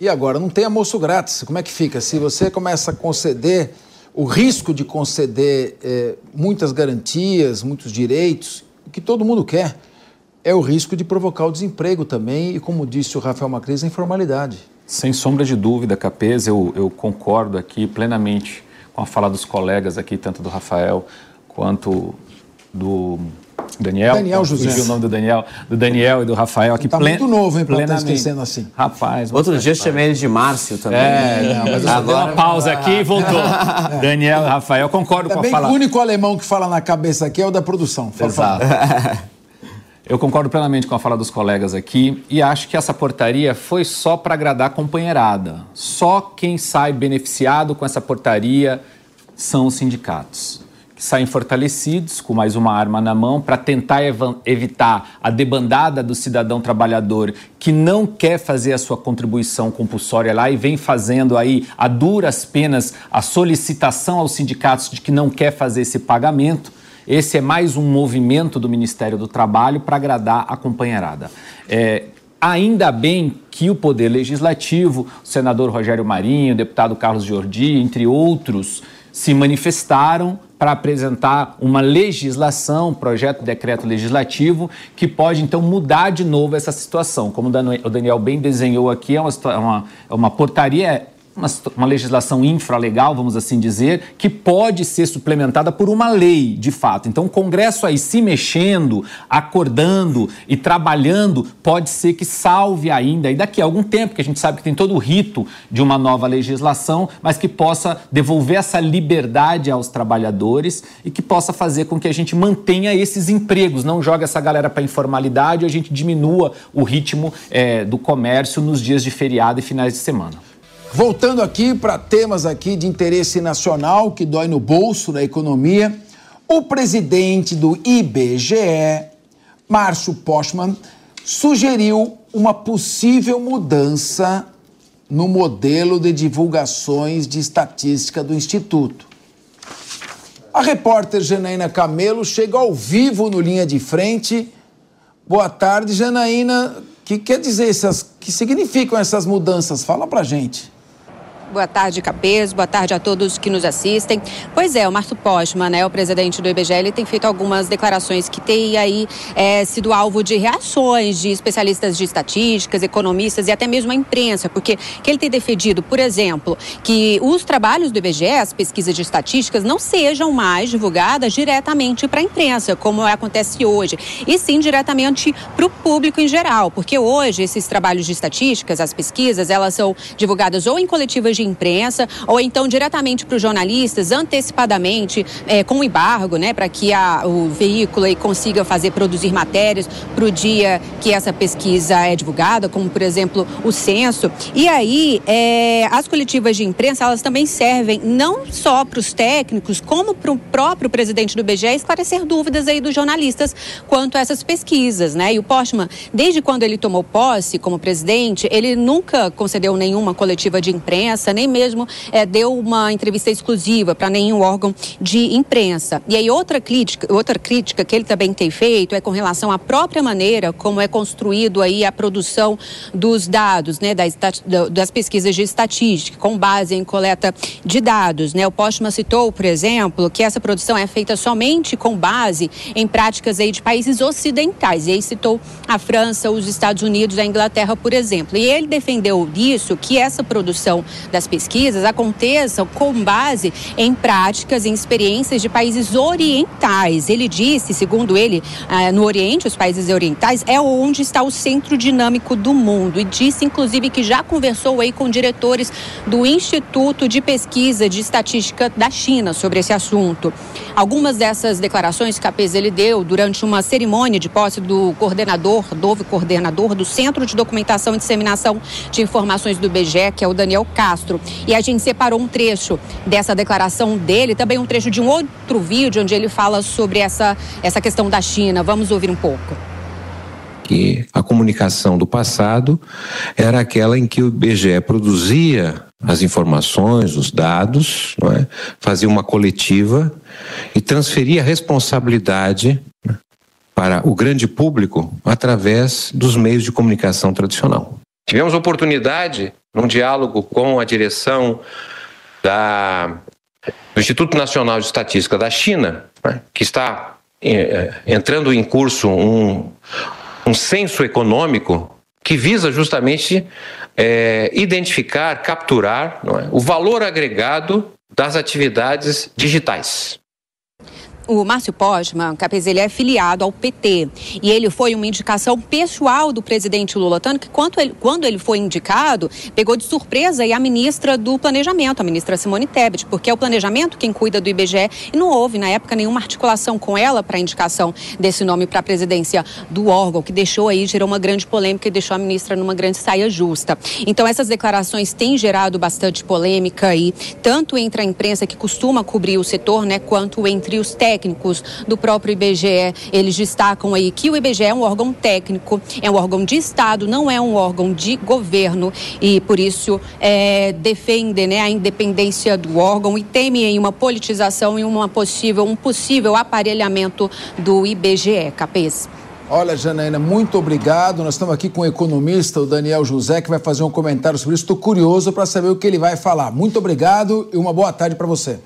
e agora? Não tem almoço grátis. Como é que fica? Se você começa a conceder o risco de conceder é, muitas garantias, muitos direitos, o que todo mundo quer, é o risco de provocar o desemprego também e, como disse o Rafael Macris, a informalidade. Sem sombra de dúvida, Capês, eu, eu concordo aqui plenamente com a fala dos colegas aqui, tanto do Rafael quanto do Daniel. Daniel José. o nome do Daniel, do Daniel e do Rafael aqui. Tá plen... muito novo, hein, pra estar esquecendo assim. Rapaz. Outro dia eu chamei ele de Márcio também. É, não, mas eu Agora... uma pausa aqui e voltou. [laughs] é. Daniel e Rafael, concordo Também com a fala. O único alemão que fala na cabeça aqui é o da produção. Exato. [laughs] Eu concordo plenamente com a fala dos colegas aqui e acho que essa portaria foi só para agradar a companheirada. Só quem sai beneficiado com essa portaria são os sindicatos que saem fortalecidos, com mais uma arma na mão, para tentar evitar a debandada do cidadão trabalhador que não quer fazer a sua contribuição compulsória lá e vem fazendo aí a duras penas a solicitação aos sindicatos de que não quer fazer esse pagamento. Esse é mais um movimento do Ministério do Trabalho para agradar a companheirada. É, Ainda bem que o Poder Legislativo, o senador Rogério Marinho, o deputado Carlos Jordi, entre outros, se manifestaram para apresentar uma legislação, projeto de decreto legislativo, que pode então mudar de novo essa situação. Como o Daniel bem desenhou aqui, é uma, uma, é uma portaria uma, uma legislação infralegal, vamos assim dizer, que pode ser suplementada por uma lei, de fato. Então, o Congresso aí se mexendo, acordando e trabalhando, pode ser que salve ainda, e daqui a algum tempo, que a gente sabe que tem todo o rito de uma nova legislação, mas que possa devolver essa liberdade aos trabalhadores e que possa fazer com que a gente mantenha esses empregos, não jogue essa galera para informalidade e a gente diminua o ritmo é, do comércio nos dias de feriado e finais de semana. Voltando aqui para temas aqui de interesse nacional que dói no bolso da economia, o presidente do IBGE, Márcio Postman, sugeriu uma possível mudança no modelo de divulgações de estatística do Instituto. A repórter Janaína Camelo chega ao vivo no Linha de Frente. Boa tarde, Janaína. O que quer dizer essas, que significam essas mudanças? Fala pra gente. Boa tarde, Capês. Boa tarde a todos que nos assistem. Pois é, o Márcio Postman, né, o presidente do IBGE, ele tem feito algumas declarações que têm aí é, sido alvo de reações de especialistas de estatísticas, economistas e até mesmo a imprensa, porque que ele tem defendido, por exemplo, que os trabalhos do IBGE, as pesquisas de estatísticas, não sejam mais divulgadas diretamente para a imprensa, como acontece hoje, e sim diretamente para o público em geral, porque hoje esses trabalhos de estatísticas, as pesquisas, elas são divulgadas ou em coletivas de imprensa ou então diretamente para os jornalistas antecipadamente é, com embargo, né, para que a, o veículo consiga fazer produzir matérias para o dia que essa pesquisa é divulgada, como por exemplo o censo. E aí é, as coletivas de imprensa elas também servem não só para os técnicos, como para o próprio presidente do IBGE esclarecer dúvidas aí dos jornalistas quanto a essas pesquisas, né? E o Postman, desde quando ele tomou posse como presidente, ele nunca concedeu nenhuma coletiva de imprensa imprensa, nem mesmo é, deu uma entrevista exclusiva para nenhum órgão de imprensa. E aí outra crítica, outra crítica que ele também tem feito é com relação à própria maneira como é construído aí a produção dos dados, né, das, das pesquisas de estatística, com base em coleta de dados. Né? O Postman citou, por exemplo, que essa produção é feita somente com base em práticas aí de países ocidentais. E aí citou a França, os Estados Unidos, a Inglaterra, por exemplo. E ele defendeu isso, que essa produção das pesquisas aconteçam com base em práticas, em experiências de países orientais. Ele disse, segundo ele, ah, no Oriente, os países orientais, é onde está o centro dinâmico do mundo. E disse, inclusive, que já conversou aí com diretores do Instituto de Pesquisa de Estatística da China sobre esse assunto. Algumas dessas declarações que Capes ele deu durante uma cerimônia de posse do coordenador, novo coordenador do Centro de Documentação e Disseminação de Informações do IBGE, que é o Daniel Castro ministro. E a gente separou um trecho dessa declaração dele, também um trecho de um outro vídeo onde ele fala sobre essa, essa questão da China. Vamos ouvir um pouco que a comunicação do passado era aquela em que o IBGE produzia as informações, os dados, é? fazia uma coletiva e transferia a responsabilidade né, para o grande público através dos meios de comunicação tradicional. Tivemos oportunidade, num diálogo com a direção da, do Instituto Nacional de Estatística da China, né, que está é, entrando em curso um, um censo econômico que visa justamente é, identificar, capturar é, o valor agregado das atividades digitais. O Márcio Postman, Capes, ele é filiado ao PT e ele foi uma indicação pessoal do presidente Lula, tanto que quando ele, quando ele foi indicado, pegou de surpresa aí a ministra do Planejamento, a ministra Simone Tebet, porque é o planejamento quem cuida do IBGE e não houve na época nenhuma articulação com ela para a indicação desse nome para a presidência do órgão, que deixou aí, gerou uma grande polêmica e deixou a ministra numa grande saia justa. Então essas declarações têm gerado bastante polêmica aí, tanto entre a imprensa que costuma cobrir o setor, né, quanto entre os técnicos técnicos do próprio IBGE, eles destacam aí que o IBGE é um órgão técnico, é um órgão de Estado, não é um órgão de governo e por isso é, defendem né, a independência do órgão e temem em uma politização e uma possível, um possível aparelhamento do IBGE. Capês. Olha, Janaína, muito obrigado. Nós estamos aqui com o economista, o Daniel José, que vai fazer um comentário sobre isso. Estou curioso para saber o que ele vai falar. Muito obrigado e uma boa tarde para você.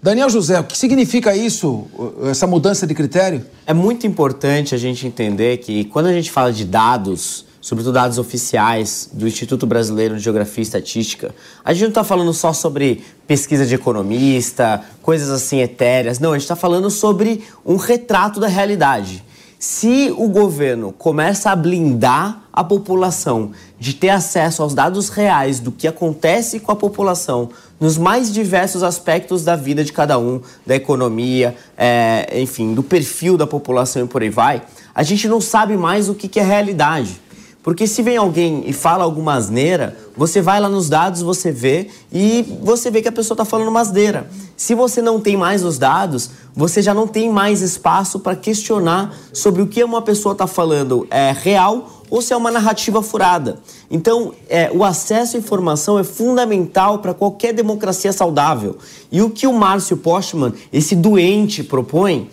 Daniel José, o que significa isso, essa mudança de critério? É muito importante a gente entender que quando a gente fala de dados, sobretudo dados oficiais do Instituto Brasileiro de Geografia e Estatística, a gente não está falando só sobre pesquisa de economista, coisas assim etéreas. Não, a gente está falando sobre um retrato da realidade. Se o governo começa a blindar a população de ter acesso aos dados reais do que acontece com a população nos mais diversos aspectos da vida de cada um, da economia, é, enfim, do perfil da população e por aí vai, a gente não sabe mais o que, que é realidade. Porque se vem alguém e fala alguma asneira, você vai lá nos dados, você vê e você vê que a pessoa está falando uma asneira. Se você não tem mais os dados, você já não tem mais espaço para questionar sobre o que uma pessoa está falando é real ou se é uma narrativa furada. Então, é, o acesso à informação é fundamental para qualquer democracia saudável. E o que o Márcio Postman, esse doente, propõe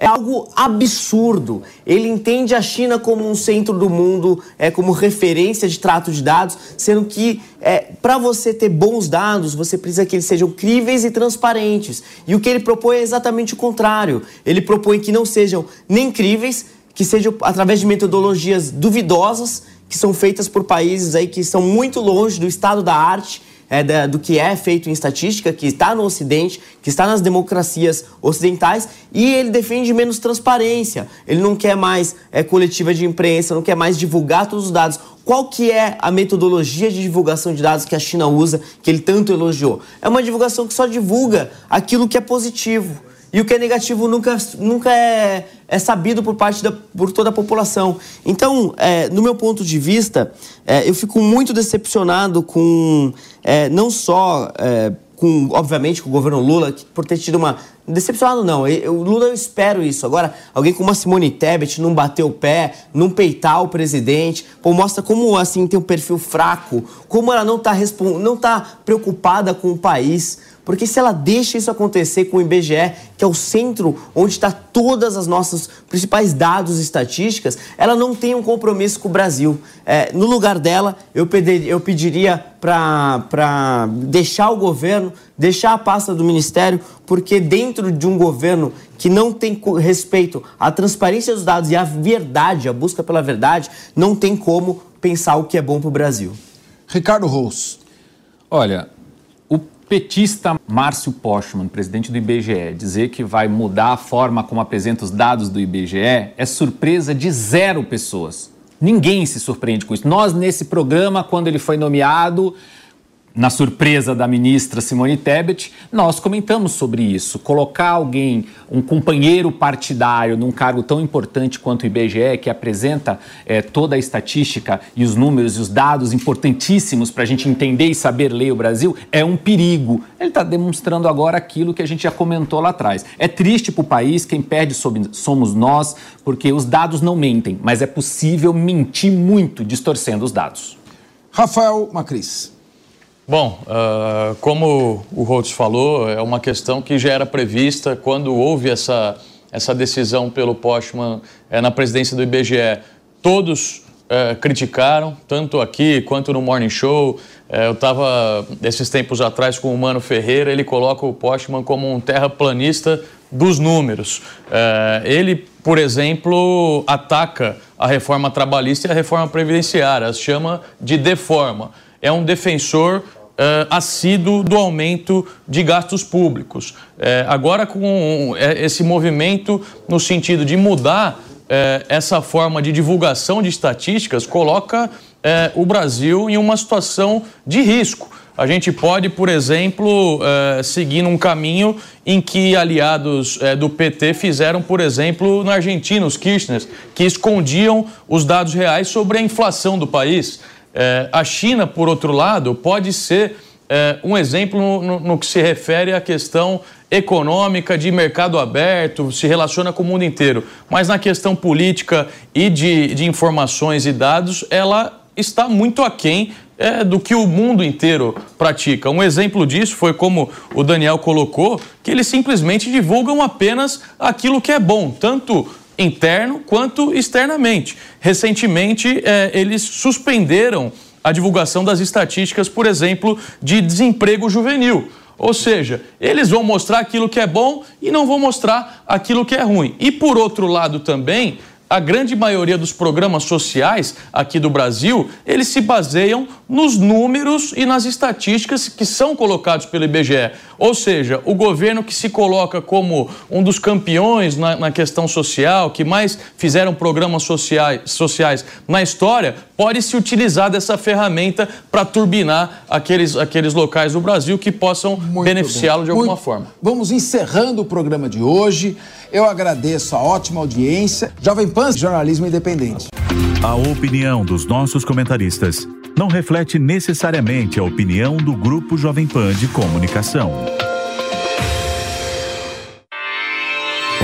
é algo absurdo. Ele entende a China como um centro do mundo, é como referência de trato de dados, sendo que é, para você ter bons dados, você precisa que eles sejam críveis e transparentes. E o que ele propõe é exatamente o contrário. Ele propõe que não sejam nem críveis, que sejam através de metodologias duvidosas, que são feitas por países aí que estão muito longe do estado da arte é, da, do que é feito em estatística, que está no Ocidente, que está nas democracias ocidentais, e ele defende menos transparência. Ele não quer mais é, coletiva de imprensa, não quer mais divulgar todos os dados. Qual que é a metodologia de divulgação de dados que a China usa, que ele tanto elogiou? É uma divulgação que só divulga aquilo que é positivo. E o que é negativo nunca, nunca é, é sabido por parte da por toda a população. Então, é, no meu ponto de vista, é, eu fico muito decepcionado com é, não só é, com, obviamente, com o governo Lula, por ter tido uma. Decepcionado não, o Lula eu espero isso. Agora, alguém como a Simone Tebet não bater o pé, não peitar o presidente, pô, mostra como assim tem um perfil fraco, como ela não está não tá preocupada com o país. Porque se ela deixa isso acontecer com o IBGE, que é o centro onde está todas as nossas principais dados e estatísticas, ela não tem um compromisso com o Brasil. É, no lugar dela, eu, pedir, eu pediria para deixar o governo, deixar a pasta do Ministério, porque dentro de um governo que não tem respeito à transparência dos dados e à verdade, a busca pela verdade, não tem como pensar o que é bom para o Brasil. Ricardo Rous. Olha, petista Márcio Postman, presidente do IBGE, dizer que vai mudar a forma como apresenta os dados do IBGE é surpresa de zero pessoas. Ninguém se surpreende com isso. Nós, nesse programa, quando ele foi nomeado, na surpresa da ministra Simone Tebet, nós comentamos sobre isso. Colocar alguém, um companheiro partidário, num cargo tão importante quanto o IBGE, que apresenta é, toda a estatística e os números e os dados importantíssimos para a gente entender e saber ler o Brasil, é um perigo. Ele está demonstrando agora aquilo que a gente já comentou lá atrás. É triste para o país, quem perde somos nós, porque os dados não mentem, mas é possível mentir muito distorcendo os dados. Rafael Macris. Bom, uh, como o Rhodes falou, é uma questão que já era prevista quando houve essa, essa decisão pelo Postman é, na presidência do IBGE. Todos uh, criticaram, tanto aqui quanto no Morning Show. Uh, eu estava, esses tempos atrás, com o Mano Ferreira, ele coloca o Postman como um terraplanista dos números. ele, por exemplo, ataca a reforma trabalhista e a reforma previdenciária, as chama de deforma. É um defensor uh, assíduo do aumento de gastos públicos. Uh, agora, com esse movimento no sentido de mudar essa forma de divulgação de estatísticas, coloca o Brasil em uma situação de risco. A gente pode, por exemplo, seguir num caminho em que aliados do PT fizeram, por exemplo, na Argentina, os Kirchner, que escondiam os dados reais sobre a inflação do país. É, a China, por outro lado, pode ser é, um exemplo no, no, que se refere à questão econômica, de mercado aberto, se relaciona com o mundo inteiro. Mas na questão política e de, de informações e dados, ela está muito aquém é, do que o mundo inteiro pratica. Um exemplo disso foi como o Daniel colocou, que eles simplesmente divulgam apenas aquilo que é bom, tanto interno quanto externamente. Recentemente, é, eles suspenderam a divulgação das estatísticas, por exemplo, de desemprego juvenil. Ou seja, eles vão mostrar aquilo que é bom e não vão mostrar aquilo que é ruim. E por outro lado também, a grande maioria dos programas sociais aqui do Brasil, eles se baseiam nos números e nas estatísticas que são colocados pelo IBGE. Ou seja, o governo que se coloca como um dos campeões na, na questão social, que mais fizeram programas sociais, sociais na história, pode se utilizar dessa ferramenta para turbinar aqueles, aqueles locais do Brasil que possam beneficiá-lo de alguma Muito... forma. Vamos encerrando o programa de hoje. Eu agradeço a ótima audiência. Jovem Pan, jornalismo independente. A opinião dos nossos comentaristas não reflete necessariamente a opinião do Grupo Jovem Pan de Comunicação.